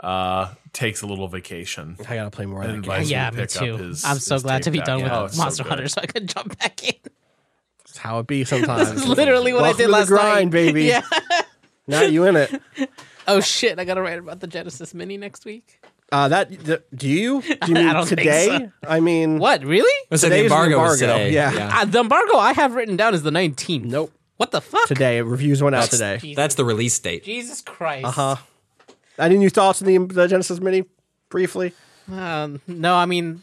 Speaker 4: uh, takes a little vacation.
Speaker 1: I gotta play more of
Speaker 4: And
Speaker 1: that
Speaker 2: yeah,
Speaker 4: him
Speaker 2: me too.
Speaker 4: his-
Speaker 2: I'm so glad to be done with
Speaker 4: Oh, it's so
Speaker 2: Monster. Hunter so I can jump back in.
Speaker 1: That's how it be sometimes.
Speaker 2: This is literally what
Speaker 1: Welcome
Speaker 2: I did
Speaker 1: to the
Speaker 2: last
Speaker 1: grind,
Speaker 2: night.
Speaker 1: baby.
Speaker 2: Yeah.
Speaker 1: Now you in it.
Speaker 2: Oh shit! I gotta write about the Genesis Mini next week.
Speaker 1: Uh, that th- do you? Do you mean
Speaker 2: I don't think
Speaker 1: today?
Speaker 2: so.
Speaker 1: I mean,
Speaker 2: What really?
Speaker 3: So the
Speaker 1: is the
Speaker 3: embargo, was
Speaker 1: embargo,
Speaker 3: today.
Speaker 1: yeah.
Speaker 2: Uh, the embargo I have written down is the 19th.
Speaker 1: Nope.
Speaker 2: What the fuck?
Speaker 1: Today reviews went out
Speaker 3: That's,
Speaker 1: today.
Speaker 3: that's the release date.
Speaker 2: Jesus Christ.
Speaker 1: Uh huh. Any new thoughts on the, the Genesis Mini? Briefly,
Speaker 2: Um, no, I mean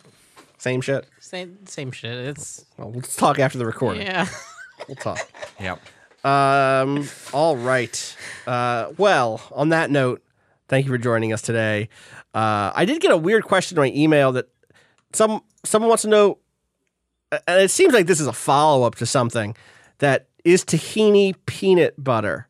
Speaker 1: same shit.
Speaker 2: same same shit. It's
Speaker 1: Well, let's talk after the recording.
Speaker 2: yeah.
Speaker 1: We'll talk.
Speaker 3: Yep.
Speaker 1: Um. All right. Uh. Well, on that note, thank you for joining us today. Uh, I did get a weird question in my email that some someone wants to know, and it seems like this is a follow up to something that is tahini peanut butter.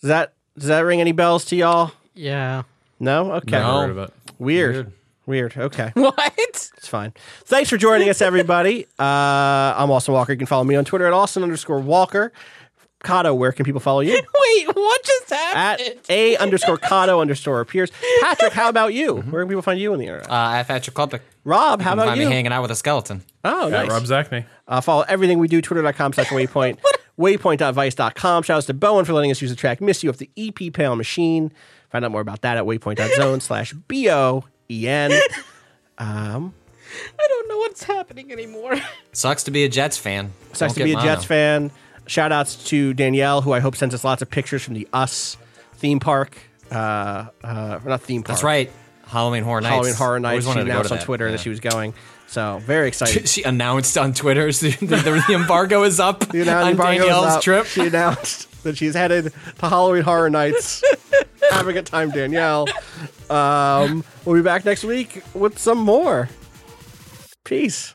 Speaker 1: Does that does that ring any bells to y'all?
Speaker 2: Yeah.
Speaker 1: No. Okay.
Speaker 3: No.
Speaker 4: Heard of it.
Speaker 1: Weird. Weird. Okay.
Speaker 2: What?
Speaker 1: It's fine. Thanks for joining us, everybody. Uh, I'm Austin Walker. You can follow me on Twitter at Austin underscore Walker. Cado, where can people follow you?
Speaker 2: Wait, what just happened?
Speaker 1: at a underscore Cado underscore appears. Patrick, how about you? Where can people find you in the internet?
Speaker 3: Uh, at Patrick Klepek.
Speaker 1: Rob, how about
Speaker 3: Find
Speaker 1: you?
Speaker 3: me hanging out with a skeleton.
Speaker 1: Oh,
Speaker 4: At
Speaker 1: nice.
Speaker 4: Rob Zacny.
Speaker 1: Uh, follow everything we do, twitter.com slash waypoint, waypoint.vice.com. Shout outs to Bowen for letting us use the track Miss You of the EP Pale Machine. Find out more about that at waypoint.zone slash B O E N. Um,
Speaker 2: I don't know what's happening anymore.
Speaker 3: Sucks to be a Jets fan.
Speaker 1: Sucks
Speaker 3: Don't
Speaker 1: to be a
Speaker 3: mono.
Speaker 1: Jets fan. Shout outs to Danielle, who I hope sends us lots of pictures from the Us theme park. Uh, uh, not theme park.
Speaker 3: That's right. Halloween Horror Nights.
Speaker 1: Halloween Horror Nights. She
Speaker 3: wanted to go
Speaker 1: announced on
Speaker 3: that.
Speaker 1: Twitter
Speaker 3: Yeah.
Speaker 1: that she was going. So very excited.
Speaker 3: She announced on Twitter the, the, the embargo is up
Speaker 1: the
Speaker 3: on
Speaker 1: embargo
Speaker 3: Danielle's
Speaker 1: up.
Speaker 3: trip.
Speaker 1: She announced that she's headed to Halloween Horror Nights. Have a good time, Danielle. Um, we'll be back next week with some more. Peace.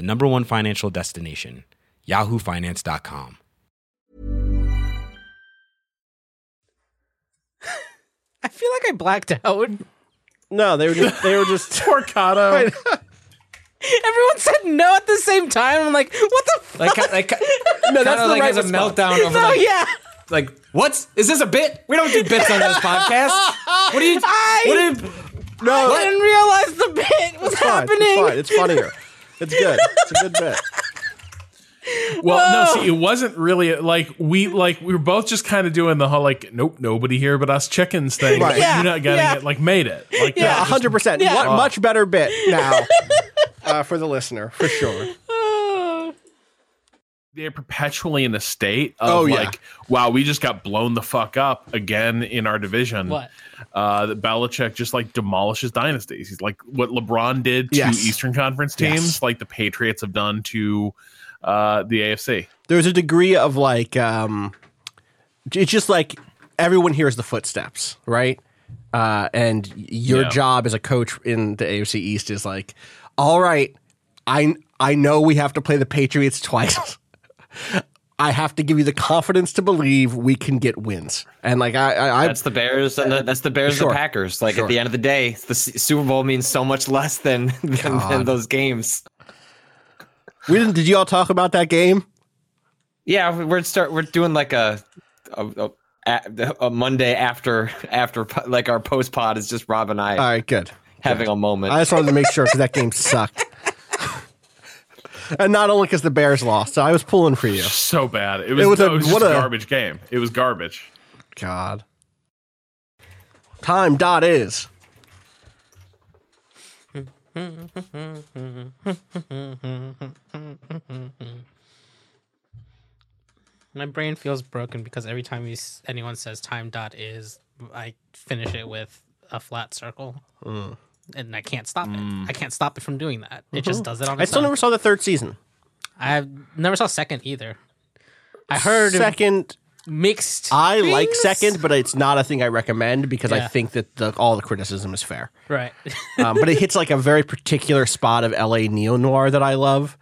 Speaker 5: the number one financial destination, yahoofinance.com.
Speaker 2: I feel like I blacked out.
Speaker 1: No, they were just they were just
Speaker 4: Torcado.
Speaker 2: Everyone said no at the same time. I'm like, what the fuck?
Speaker 3: Like, like,
Speaker 1: no. That's the
Speaker 3: like
Speaker 1: right
Speaker 3: has a
Speaker 1: response.
Speaker 3: meltdown over
Speaker 2: oh
Speaker 3: like,
Speaker 2: yeah.
Speaker 3: like what is this a bit? We don't do bits on this podcast. What are you?
Speaker 2: I-
Speaker 3: What are you?
Speaker 1: No,
Speaker 2: I didn't realize the bit was
Speaker 1: it's fine.
Speaker 2: happening.
Speaker 1: It's fine. It's funnier. It's good. It's a good bit.
Speaker 4: Well, no, see, it wasn't really like we like we were both just kind of doing the whole like nope, nobody here but us chickens thing.
Speaker 1: Right.
Speaker 4: But
Speaker 2: Yeah,
Speaker 4: you not getting
Speaker 2: yeah.
Speaker 4: it like made it. Like
Speaker 2: Yeah,
Speaker 4: that
Speaker 1: hundred percent.
Speaker 2: Yeah.
Speaker 1: What much better bit now uh, for the listener for sure.
Speaker 4: They're perpetually in a state of
Speaker 1: Oh, yeah.
Speaker 4: like, wow, we just got blown the fuck up again in our division.
Speaker 2: What?
Speaker 4: Uh, that Belichick just like demolishes dynasties. He's like what LeBron did to
Speaker 1: Yes.
Speaker 4: Eastern Conference teams,
Speaker 1: Yes.
Speaker 4: like the Patriots have done to uh, the AFC.
Speaker 1: there's a degree of like um it's just like everyone hears the footsteps right uh and your
Speaker 4: Yeah.
Speaker 1: job as a coach in the AFC East is like all right i i know we have to play the patriots twice I have to give you the confidence to believe we can get wins, and like I, I, I
Speaker 3: That's the Bears, and the, uh, that's the Bears
Speaker 1: Sure.
Speaker 3: and the Packers. Like
Speaker 1: Sure.
Speaker 3: at the end of the day, the Super Bowl means so much less than than, than those games.
Speaker 1: we didn't. Did you all talk about that game?
Speaker 3: Yeah, we're start. We're doing like a a, a, a Monday after after like our post pod is just Rob and I
Speaker 1: All right, good.
Speaker 3: having a moment.
Speaker 1: I just wanted to make sure because that game sucked. and not only because the Bears lost, so I was pulling for you.
Speaker 4: So bad. It was,
Speaker 1: It was
Speaker 4: no,
Speaker 1: a-
Speaker 4: it was
Speaker 1: what
Speaker 4: a
Speaker 1: a-
Speaker 4: garbage game. It was garbage.
Speaker 1: God. Time dot is.
Speaker 2: My brain feels broken because every time you, anyone says time dot is, I finish it with a flat circle. Mm. And I can't stop it. I can't stop it from doing that. It just does it on its own.
Speaker 1: I still
Speaker 2: own.
Speaker 1: never saw the third season.
Speaker 2: I never saw second either. I heard
Speaker 1: Second,
Speaker 2: mixed.
Speaker 1: I like second, but it's not a thing I recommend because I think that the, all the criticism is fair.
Speaker 2: Right.
Speaker 1: Um, but it hits like a very particular spot of LA neo noir that I love.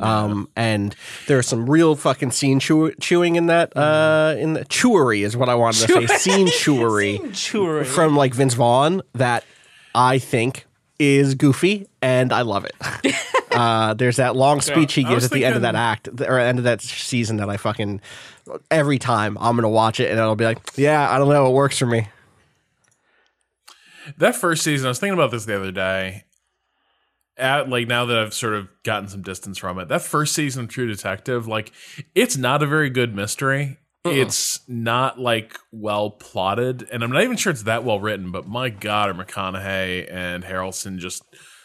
Speaker 1: Um, and there's some real fucking scene chew- chewing in that. Uh, in the chewery is what I wanted to say. Scene chewery.
Speaker 2: Chewery.
Speaker 1: from like Vince Vaughn that I think is goofy and I love it. uh, there's that long speech he gives at the end of that act or end of that season that I fucking every time I'm gonna watch it and I'll be like, yeah, I don't know, it works for me.
Speaker 4: That first season, I was thinking about this the other day. At like now that I've sort of gotten some distance from it, that first season of True Detective, like it's not a very good mystery. Uh-uh. It's not like well plotted, and I'm not even sure it's that well written. But my God, are McConaughey and Harrelson just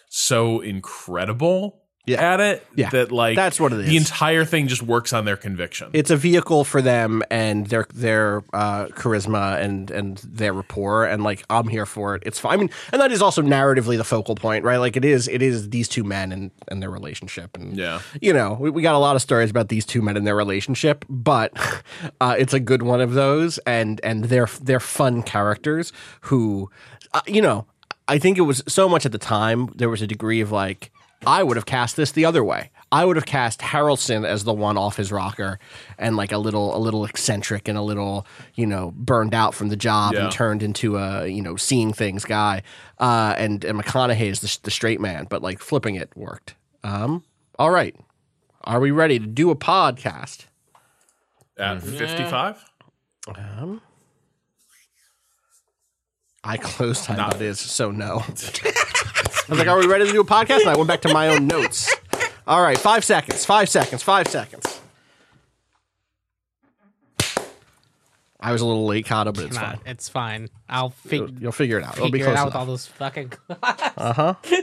Speaker 4: so incredible
Speaker 1: Yeah.
Speaker 4: at it
Speaker 1: Yeah.
Speaker 4: that like
Speaker 1: That's what it is.
Speaker 4: The entire thing just works on their conviction.
Speaker 1: It's a vehicle for them and their their uh, charisma and and their rapport and like I'm here for it. It's fine. I mean, and that is also narratively the focal point, right? Like it is it is these two men and and their relationship and
Speaker 4: Yeah.
Speaker 1: you know we, we got a lot of stories about these two men and their relationship, but uh, it's a good one of those and and they're they're fun characters who uh, you know I think it was so much at the time there was a degree of like I would have cast this the other way. I would have cast Harrelson as the one off his rocker and like a little a little eccentric and a little, you know, burned out from the job
Speaker 4: Yeah.
Speaker 1: and turned into a, you know, seeing things guy. Uh, and, and McConaughey is the, the straight man, but like flipping it worked. Um, all right. Are we ready to do a podcast?
Speaker 4: At 55,
Speaker 1: I closed time that is, so no. I was like, are we ready to do a podcast? And I went back to my own notes. All right, five seconds, five seconds, five seconds. I was a little late, Cado, but it's fine.
Speaker 2: it's fine. I'll fig-
Speaker 1: You'll figure it out. It'll be
Speaker 2: figure it
Speaker 1: close
Speaker 2: out with all
Speaker 1: enough.
Speaker 2: those fucking.
Speaker 1: Uh huh.